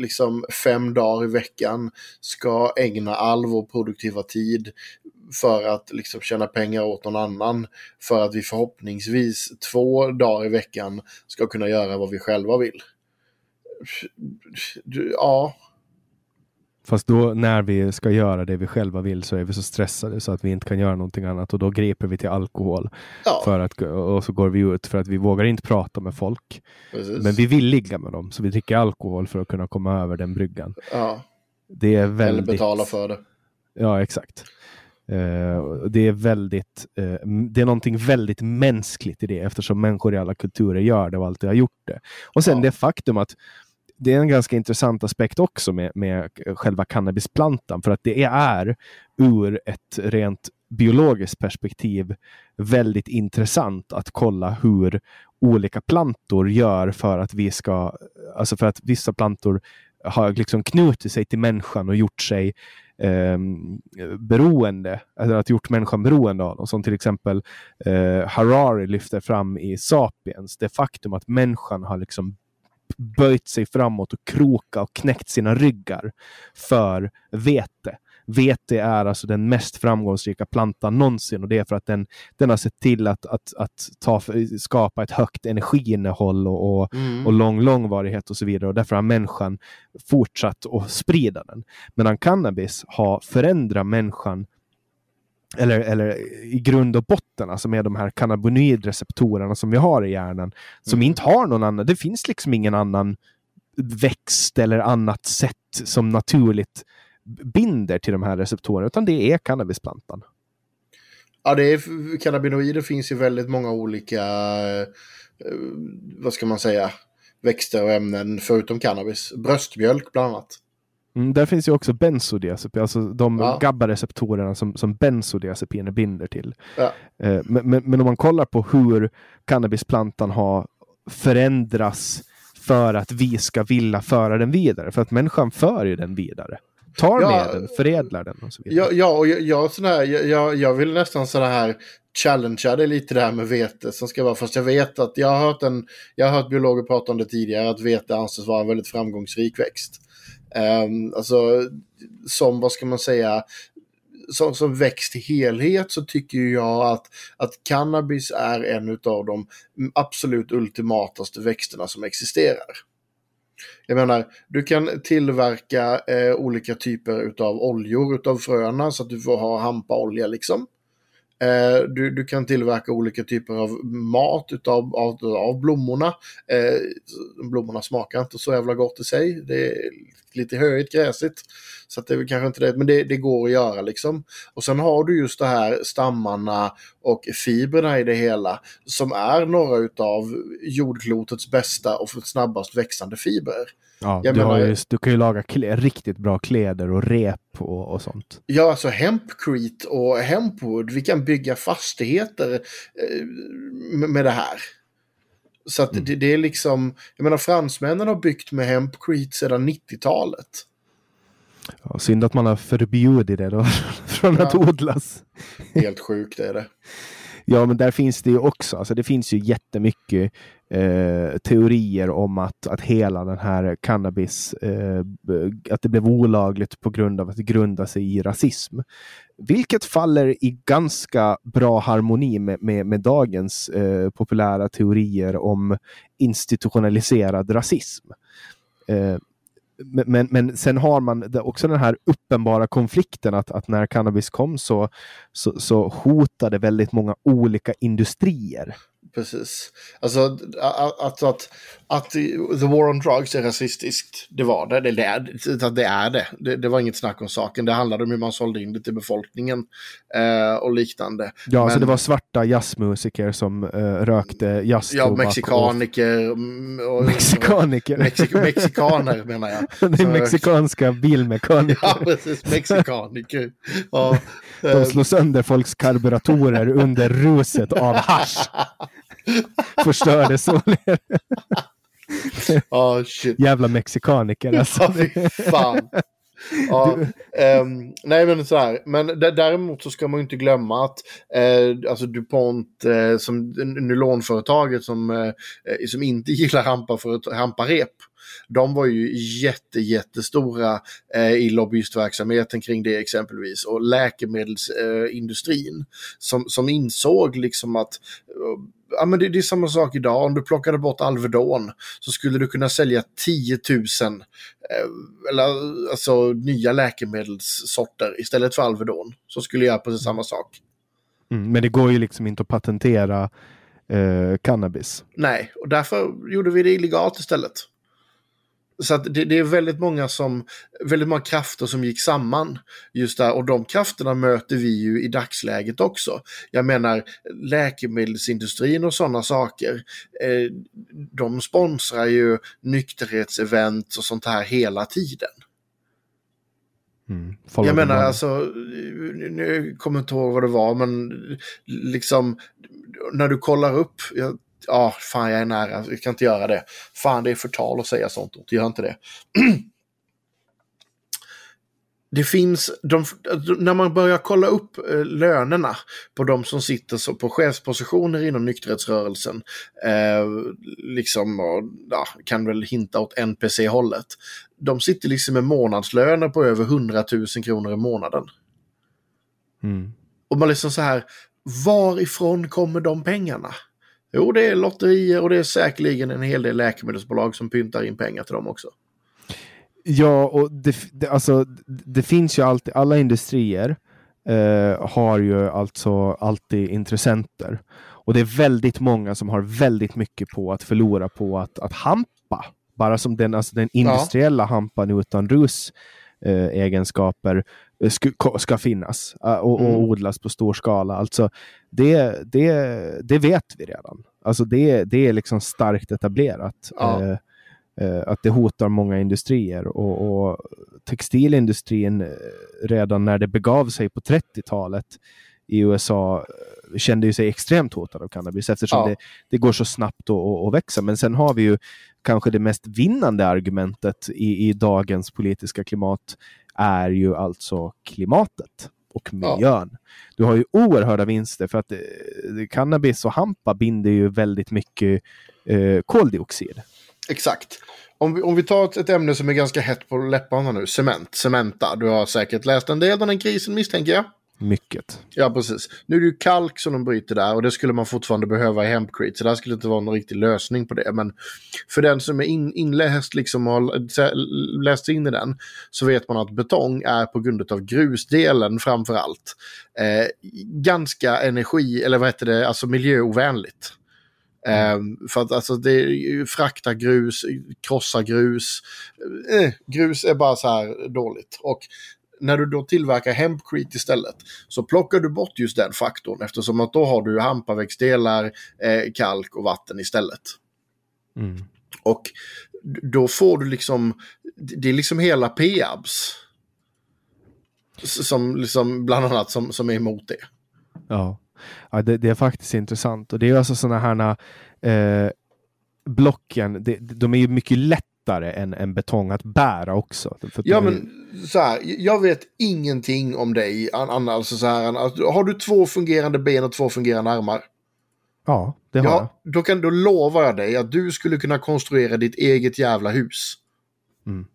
liksom fem dagar i veckan ska ägna all vår produktiva tid för att liksom tjäna pengar åt någon annan för att vi förhoppningsvis två dagar i veckan ska kunna göra vad vi själva vill. Ja, Fast då när vi ska göra det vi själva vill så är vi så stressade så att vi inte kan göra någonting annat och då griper vi till alkohol. Ja. För att, och så går vi ut för att vi vågar inte prata med folk. Precis. Men vi vill ligga med dem så vi dricker alkohol för att kunna komma över den bryggan. Ja. Det är väldigt... Eller betala för det. Ja, exakt. Uh, det är väldigt, uh, det är någonting väldigt mänskligt i det eftersom människor i alla kulturer gör det och alltid har gjort det. Och sen ja. det faktum att det är en ganska intressant aspekt också med, med själva cannabisplantan för att det är ur ett rent biologiskt perspektiv väldigt intressant att kolla hur olika plantor gör för att vi ska, alltså för att vissa plantor har liksom knutit sig till människan och gjort sig eh, beroende, eller att gjort människan beroende av dem. Som till exempel eh, Harari lyfter fram i Sapiens, det faktum att människan har liksom böjt sig framåt och kroka och knäckt sina ryggar för vete. vete är alltså den mest framgångsrika plantan någonsin och det är för att den, den har sett till att, att, att ta, skapa ett högt energiinnehåll och, och, mm. och lång långvarighet och så vidare och därför har människan fortsatt att sprida den. Medan cannabis har förändrat människan eller, eller i grund och botten, alltså med de här cannabinoidreceptorerna som vi har i hjärnan, som mm. inte har någon annan, det finns liksom ingen annan växt eller annat sätt som naturligt binder till de här receptorerna, utan det är cannabisplantan. Ja, det är, cannabinoider finns i väldigt många olika, eh, vad ska man säga, växter och ämnen förutom cannabis. Bröstmjölk bland annat. Mm, där finns ju också bensodiazepin, alltså de ja. GABA-receptorerna som, som bensodiazepiner binder till. Ja. Eh, men, men, men, om man kollar på hur cannabisplantan har förändrats för att vi ska vilja föra den vidare, för att människan för ju den vidare. Tar ja, med den, förädlar den och så vidare. Ja, ja och jag, jag, sån här, jag, jag vill nästan sådana här challengea det lite det här med vete som ska vara, fast jag vet att jag har hört, en, jag har hört biologer prata om det tidigare, att vete anses vara en väldigt framgångsrik växt. Um, alltså, som, vad ska man säga, som, som växt i helhet så tycker jag att, att cannabis är en av de absolut ultimataste växterna som existerar. Jag menar, du kan tillverka eh, olika typer av oljor utav fröna så att du får ha hampaolja liksom. Eh, du, du kan tillverka olika typer av mat utav, av, av blommorna. Eh, blommorna smakar inte så jävla gott i sig. Det är lite höjt, gräsigt. Så att det är kanske inte det, men det, det, går att göra liksom. Och sen har du just det här stammarna och fibrerna i det hela som är några utav jordklotets bästa och snabbast växande fibrer. Ja, du, menar, ju, du, kan ju laga riktigt bra kläder och rep och, och sånt. Ja, alltså hempcrete och hempwood. Vi kan bygga fastigheter eh, med det här. Så att mm. det, det, är liksom, jag menar fransmännen har byggt med hempcrete sedan 90-talet. Ja, synd att man har förbjudit det då <laughs> från ja. att odlas. Helt sjukt är det. Ja, men där finns det ju också, alltså det finns ju jättemycket eh, teorier om att, att hela den här cannabis, eh, att det blev olagligt på grund av att det grundar sig i rasism. Vilket faller i ganska bra harmoni med, med, med dagens eh, populära teorier om institutionaliserad rasism. Eh, men, men sen har man också den här uppenbara konflikten att, att när cannabis kom så, så, så hotade väldigt många olika industrier precis. Alltså att, att, att, The War on Drugs är rasistiskt, det var det. Det, det, det är det. det. det. var inget snack om saken. Det handlade om hur man sålde in det till befolkningen eh, och liknande. Ja, Men, så det var svarta jazzmusiker som eh, rökte jazztobak. Ja, mexikaniker. Mm, och, och, mexikaniker? Mexik mexikaner menar jag. <laughs> det är mexikanska bilmekaniker. ja, precis. Mexikaniker. Ja, De eh, slår sönder folks karburatorer under ruset av hash. <laughs> Förstörde således. <laughs> oh, shit. Jävla mexikaniker alltså. Ja, fan. Ja, um, nej men så här, men däremot så ska man ju inte glömma att eh, alltså DuPont eh, som nylonföretaget som, eh, som inte gillar hampa för hamparep. De var ju jätte, jättestora eh, i lobbyistverksamheten kring det exempelvis och läkemedelsindustrin eh, som, som insåg liksom att ja, men det, det, är samma sak idag. Om du plockade bort Alvedon så skulle du kunna sälja 10 000 eh, eller, alltså, nya läkemedelssorter istället för Alvedon. Så skulle jag göra precis samma sak. Mm, men det går ju liksom inte att patentera eh, cannabis. Nej, och därför gjorde vi det illegalt istället. Så att det, det, är väldigt många som, väldigt många krafter som gick samman just där och de krafterna möter vi ju i dagsläget också. Jag menar läkemedelsindustrin och sådana saker. Eh, de sponsrar ju nykterhetsevent och sånt här hela tiden. Mm, jag menar alltså, nu kommer jag inte ihåg vad det var, men liksom när du kollar upp, jag ja, fan jag är nära, vi kan inte göra det. Fan det är förtal att säga sånt, gör inte det. <clears throat> det finns, de, när man börjar kolla upp eh, lönerna på de som sitter så på chefspositioner inom nykterhetsrörelsen, eh, liksom, och, ja, kan väl hinta åt NPC-hållet. De sitter liksom med månadslöner på över 100 000 kronor i månaden. Mm. Och man liksom så här, varifrån kommer de pengarna? Jo, det är lotterier och det är säkerligen en hel del läkemedelsbolag som pyntar in pengar till dem också. Ja, och det, det, alltså, det finns ju alltid, alla industrier eh, har ju alltså alltid intressenter. Och det är väldigt många som har väldigt mycket på att förlora på att, att hampa. Bara som den, alltså den industriella ja. hampan utan rus egenskaper eh, ska, ska finnas uh, och, och mm. odlas på stor skala. Alltså, det, det, det vet vi redan. Alltså det, det är liksom starkt etablerat. Ja. Uh, att det hotar många industrier. Och, och, textilindustrin redan när det begav sig på 30-talet i USA kände ju sig extremt hotad av cannabis eftersom ja. det, det går så snabbt att växa. Men sen har vi ju kanske det mest vinnande argumentet i, i dagens politiska klimat är ju alltså klimatet och miljön. Ja. Du har ju oerhörda vinster för att eh, cannabis och hampa binder ju väldigt mycket eh, koldioxid. Exakt. Om vi, om vi tar ett, ett, ämne som är ganska hett på läpparna nu, cement, Cementa. Du har säkert läst en del av den krisen misstänker jag. Mycket. Ja, precis. Nu är det ju kalk som de bryter där och det skulle man fortfarande behöva i Hempcrete. Så det här skulle inte vara någon riktig lösning på det. Men för den som är in, inläst liksom har läst in i den så vet man att betong är på grund av grusdelen framför allt eh, ganska energi, eller vad heter det, alltså miljöovänligt. Mm. Um, för att alltså det är frakta grus, krossa grus. Eh, grus är bara så här dåligt. Och när du då tillverkar hempcrete istället så plockar du bort just den faktorn eftersom att då har du hampaväxtdelar, eh, kalk och vatten istället. Mm. Och då får du liksom, det är liksom hela PABS. Som liksom bland annat som, som är emot det. Ja, ja det, det är faktiskt intressant och det är alltså sådana här eh, blocken, det, de är ju mycket lätt lättare än, än betong att bära också. ja, men så här, jag vet ingenting om dig, Anna. Alltså så här, har du två fungerande ben och två fungerande armar? Ja, det har ja, jag. Då, kan, då lovar jag dig att du skulle kunna konstruera ditt eget jävla hus. Mm.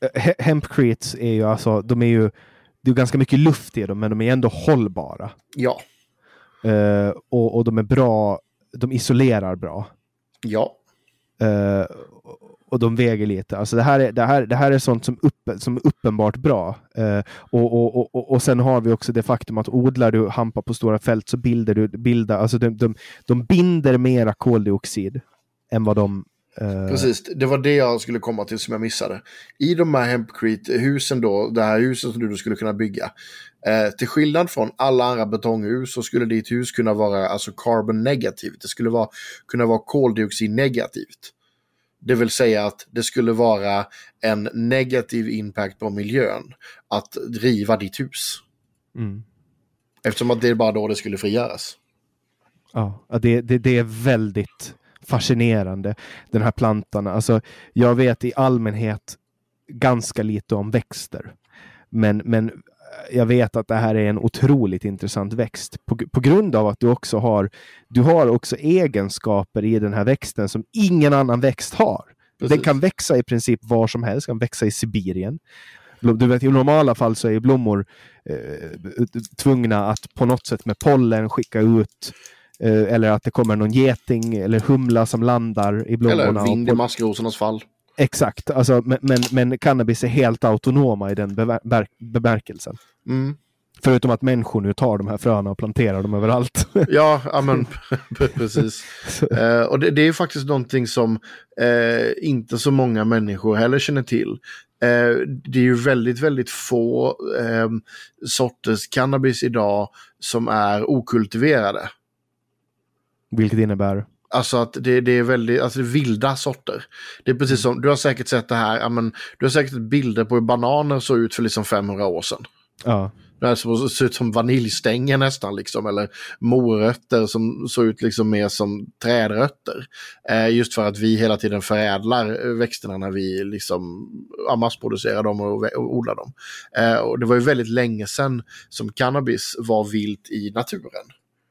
Eh, hempcretes är ju alltså, de är ju, det är ganska mycket luft i dem, men de är ändå hållbara. Ja. Uh, och, och de är bra, de isolerar bra. Ja. Uh, och de väger lite. Alltså det, här är, det, här, det här är sånt som, upp, som är uppenbart bra. Uh, och, och, och, och sen har vi också det faktum att odlar du hampa på stora fält så bildar du, bildar, alltså de, de, de binder mera koldioxid än vad de Precis, det var det jag skulle komma till som jag missade. I de här Hempcrete-husen då, det här huset som du skulle kunna bygga. Eh, till skillnad från alla andra betonghus så skulle ditt hus kunna vara alltså carbon negativt. Det skulle vara, kunna vara koldioxid negativt. Det vill säga att det skulle vara en negativ impact på miljön att riva ditt hus. Mm. Eftersom att det är bara då det skulle frigöras. Ja, det, det, det är väldigt fascinerande, den här plantan. Alltså, jag vet i allmänhet ganska lite om växter. Men, men jag vet att det här är en otroligt intressant växt på, på grund av att du också har, du har också egenskaper i den här växten som ingen annan växt har. Precis. Den kan växa i princip var som helst, kan växa i Sibirien. Du vet, I normala fall så är blommor eh, tvungna att på något sätt med pollen skicka ut Eh, eller att det kommer någon geting eller humla som landar i blommorna. Eller vind i maskrosornas fall. Exakt, alltså, men, men, men, cannabis är helt autonoma i den bemär bemärkelsen. Mm. Förutom att människor nu tar de här fröna och planterar dem överallt. <laughs> ja, amen, <laughs> precis. eh, och det, det, är faktiskt någonting som eh, inte så många människor heller känner till. Eh, det är ju väldigt, väldigt få eh, sorters cannabis idag som är okultiverade. Vilket innebär? Alltså att det, det är väldigt alltså är vilda sorter. Det är precis som, du har säkert sett det här, men, du har säkert bilder på hur bananer såg ut för liksom 500 år sedan. Ja. det som ser ut som vaniljstänger nästan liksom, eller morötter som såg ut liksom mer som trädrötter. Eh, just för att vi hela tiden förädlar växterna när vi liksom ja, massproducerar dem och, och odlar dem. Eh, och det var ju väldigt länge sedan som cannabis var vilt i naturen.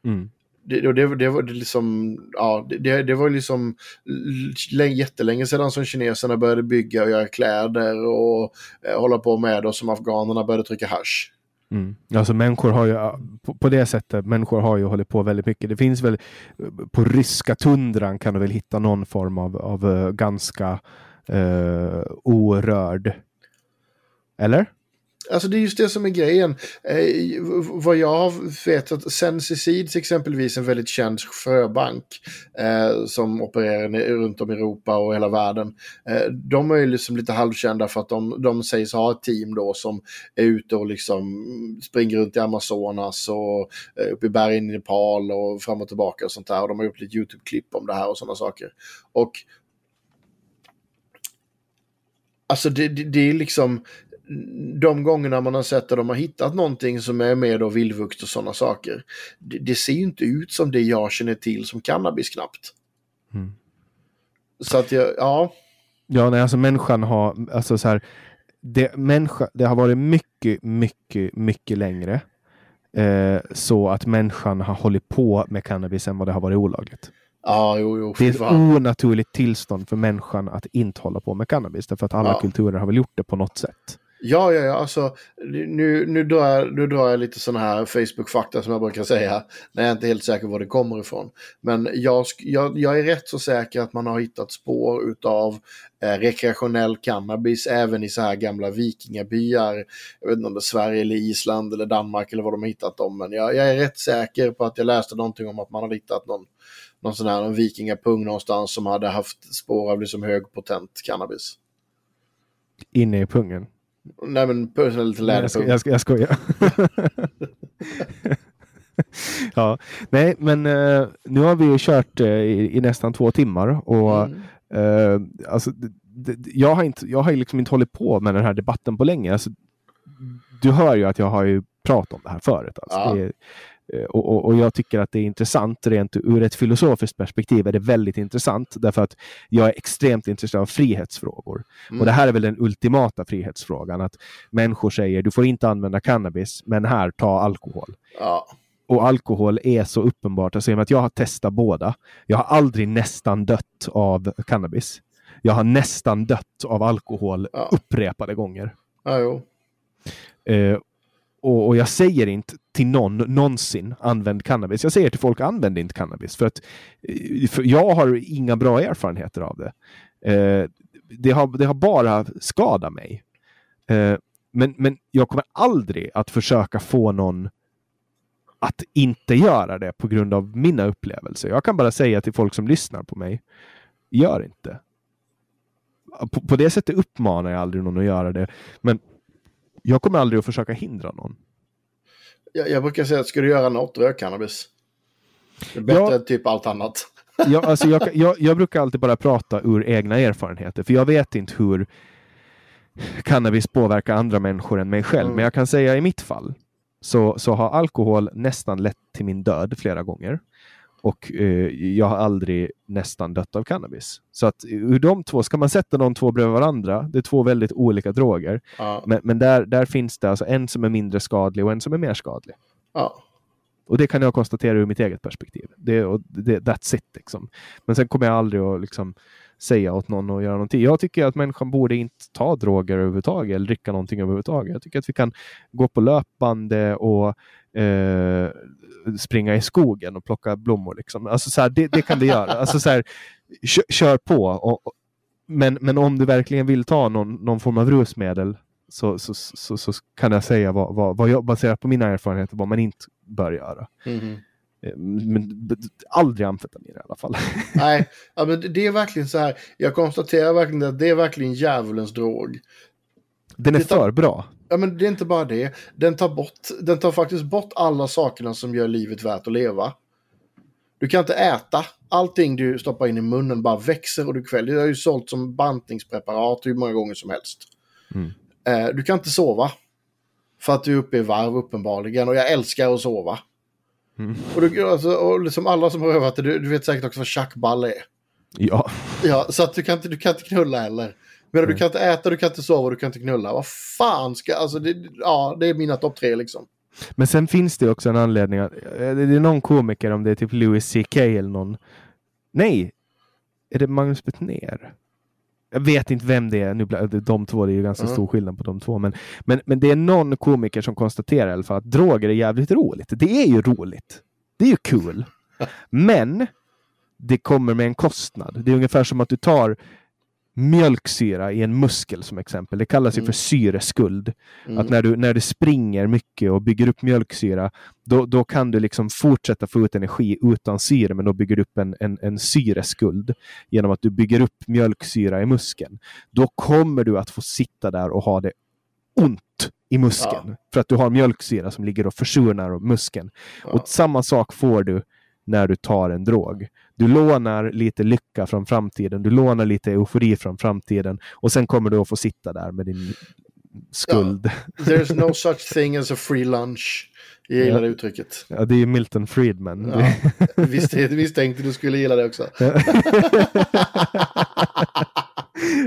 Mm. Det, det, det, var liksom, ja, det, det var liksom jättelänge sedan som kineserna började bygga och göra kläder och eh, hålla på med och som afghanerna började trycka hash. Mm. Alltså människor har ju, på, på, det sättet, människor har ju hållit på väldigt mycket. Det finns väl, eh, på ryska tundran kan du väl hitta någon form av, av eh, ganska eh, orörd. Eller? Alltså det är just det som är grejen. Eh, vad jag vet att Sensicides exempelvis en väldigt känd fröbank eh, som opererar runt om i Europa och hela världen. Eh, de är ju liksom lite halvkända för att de, de sägs ha ett team då som är ute och liksom springer runt i Amazonas och eh, uppe i bergen i Nepal och fram och tillbaka och sånt där. Och de har gjort lite YouTube-klipp om det här och sådana saker. Och Alltså det, det, det, är liksom, de gångerna man har sett att de har hittat någonting som är med och vildvuxit och sådana saker. Det, det, ser ju inte ut som det jag känner till som cannabis knappt. Mm. Så att jag, ja. Ja, nej, alltså människan har, alltså så här, det, människa, det har varit mycket, mycket, mycket längre. Eh, så att människan har hållit på med cannabis än vad det har varit olagligt. Ja, jo, jo, det är ett onaturligt tillstånd för människan att inte hålla på med cannabis. Därför att alla ja. kulturer har väl gjort det på något sätt. Ja, ja, ja, alltså nu, nu, drar jag, nu drar jag lite sådana här Facebook-fakta som jag brukar säga. När jag inte är helt säker på var det kommer ifrån. Men jag, jag, jag är rätt så säker att man har hittat spår utav eh, rekreationell cannabis även i så här gamla vikingabyar. Jag vet inte om det är Sverige eller Island eller Danmark eller vad de har hittat dem. Men jag, jag är rätt säker på att jag läste någonting om att man har hittat någon, någon sån här vikingapung någonstans som hade haft spår av liksom högpotent cannabis. Inne i pungen? Nej men pussla lite läderpung. Jag, ska, jag skojar. <laughs> ja, nej men uh, nu har vi ju kört uh, i, i, nästan två timmar och mm. uh, alltså, jag har inte, jag har liksom inte hållit på med den här debatten på länge. Alltså, du hör ju att jag har ju pratat om det här förut. Alltså. Ja. Det, Eh, och, och, och, jag tycker att det är intressant rent ur ett filosofiskt perspektiv är det väldigt intressant därför att jag är extremt intresserad av frihetsfrågor. Mm. Och det här är väl den ultimata frihetsfrågan att människor säger du får inte använda cannabis men här, ta alkohol. Ja. Och alkohol är så uppenbart, alltså, att jag har testat båda. Jag har aldrig nästan dött av cannabis. Jag har nästan dött av alkohol ja. upprepade gånger. Ja, jo. Eh, och, och, jag säger inte till någon någonsin använd cannabis. Jag säger till folk använd inte cannabis för att eh, för jag har inga bra erfarenheter av det. Eh, det, har, det har bara skadat mig. Eh, men, men jag kommer aldrig att försöka få någon att inte göra det på grund av mina upplevelser. Jag kan bara säga till folk som lyssnar på mig, gör inte. På, på det sättet uppmanar jag aldrig någon att göra det. Men jag kommer aldrig att försöka hindra någon. Jag, jag brukar säga att ska du göra något, rök cannabis. Det är bättre ja, än typ allt annat. Ja, alltså jag, <laughs> jag, jag, brukar alltid bara prata ur egna erfarenheter, för jag vet inte hur cannabis påverkar andra människor än mig själv. Mm. Men jag kan säga i mitt fall så, så har alkohol nästan lett till min död flera gånger. Och eh, jag har aldrig nästan dött av cannabis. Så att ur de två, ska man sätta de två bredvid varandra, det är två väldigt olika droger. Ja. Men, men, där, där finns det alltså en som är mindre skadlig och en som är mer skadlig. Ja. Och det kan jag konstatera ur mitt eget perspektiv. Det, och det, that's it. Liksom. Men sen kommer jag aldrig att liksom, säga åt någon att göra någonting. Jag tycker att människan borde inte ta droger överhuvudtaget eller dricka någonting överhuvudtaget. Jag tycker att vi kan gå på löpande och eh, springa i skogen och plocka blommor. Liksom. Alltså, så här, det, det, kan vi göra. Alltså, så här, kör, kör på. Och, och, men, men om du verkligen vill ta någon, någon form av rusmedel så, så, så, så kan jag säga vad, vad, vad jag baserat på mina erfarenheter vad man inte bör göra. Mm. Men aldrig amfetamin i alla fall. <laughs> Nej, ja, men det är verkligen så här. Jag konstaterar verkligen att det är verkligen djävulens drog. Den är det för bra. Ja, men det är inte bara det. Den tar, bort, den tar faktiskt bort alla sakerna som gör livet värt att leva. Du kan inte äta. Allting du stoppar in i munnen bara växer och du kväljer. Det har ju sålt som bantningspreparat hur många gånger som helst. Mm. Eh, du kan inte sova. För att du är uppe i varv uppenbarligen. Och jag älskar att sova. Mm. Och, du, alltså, och liksom alla som har övat det, du, du vet säkert också vad tjackball är. Ja. Ja, så att du kan inte, du kan inte knulla heller. Men du kan inte äta, du kan inte sova, du kan inte knulla. Vad fan ska, alltså det, ja, det är mina topp tre liksom. Men sen finns det också en anledning att eh, det är någon komiker, om det är typ Louis CK eller någon. Nej, är det Magnus Betnér? Jag vet inte vem det är. Nu, de två, det är ju ganska Mm. stor skillnad på de två. Men, men, men det är någon komiker som konstaterar i alla fall att droger är jävligt roligt. Det är ju roligt. Det är ju kul. <laughs> Men det kommer med en kostnad. Det är ungefär som att du tar mjölksyra i en muskel som exempel. Det kallas ju Mm. för syreskuld. Mm. Att när du, när du springer mycket och bygger upp mjölksyra, då, då kan du liksom fortsätta få ut energi utan syre, men då bygger du upp en, en, en syreskuld genom att du bygger upp mjölksyra i muskeln. Då kommer du att få sitta där och ha det ont i muskeln. För att du har mjölksyra som ligger och försurnar muskeln. Ja. Och samma sak får du när du tar en drog. Du lånar lite lycka från framtiden, du lånar lite eufori från framtiden och sen kommer du att få sitta där med din skuld. There's no such thing as a free lunch. Jag gillar Ja. det uttrycket. Ja, det är Milton Friedman. Ja. Visst, visst tänkte du skulle gilla det också. <laughs>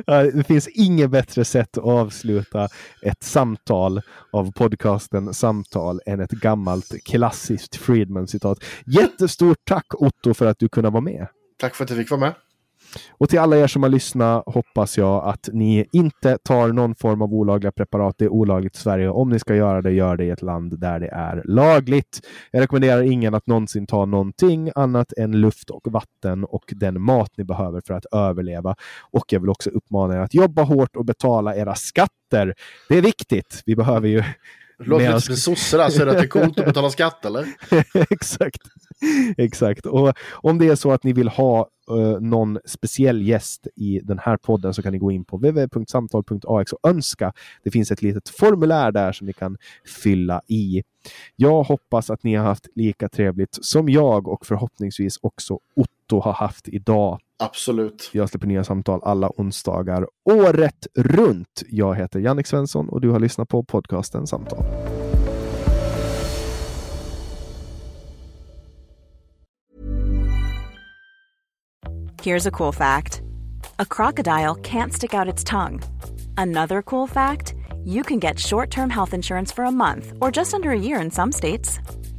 Det finns inget bättre sätt att avsluta ett samtal av podcasten Samtal än ett gammalt klassiskt Friedman-citat. Jättestort tack Otto för att du kunde vara med. Tack för att du fick vara med. Och till alla er som har lyssnat hoppas jag att ni inte tar någon form av olagliga preparat. Det är olagligt i Sverige. Om ni ska göra det, gör det i ett land där det är lagligt. Jag rekommenderar ingen att någonsin ta någonting annat än luft och vatten och den mat ni behöver för att överleva. Och jag vill också uppmana er att jobba hårt och betala era skatter. Det är viktigt. Vi behöver ju det låter lite som en sosse där, så är det att det är coolt att betala skatt eller? <laughs> Exakt. Exakt. Och om det är så att ni vill ha eh, någon speciell gäst i den här podden så kan ni gå in på www.samtal.ax och önska. Det finns ett litet formulär där som ni kan fylla i. Jag hoppas att ni har haft lika trevligt som jag och förhoppningsvis också Otto har haft idag. Absolut. Jag släpper nya samtal alla onsdagar året runt. Jag heter Jannik Svensson och du har lyssnat på podcasten Samtal. Here's a cool fact a crocodile can't stick out its tongue. Another cool fact you can get short term health insurance for a month or just under a year in some states.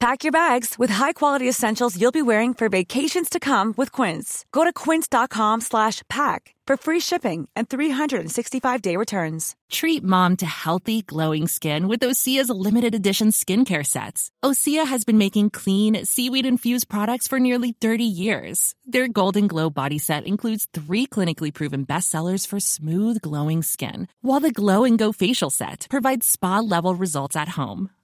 Pack your bags with high-quality essentials you'll be wearing for vacations to come with Quince. Go to quince.com slash pack for free shipping and 365-day returns. Treat mom to healthy, glowing skin with Osea's limited edition skincare sets. Osea has been making clean, seaweed infused products for nearly 30 years. Their Golden Glow body set includes three clinically proven bestsellers for smooth, glowing skin, while the Glow and Go facial set provides spa level results at home.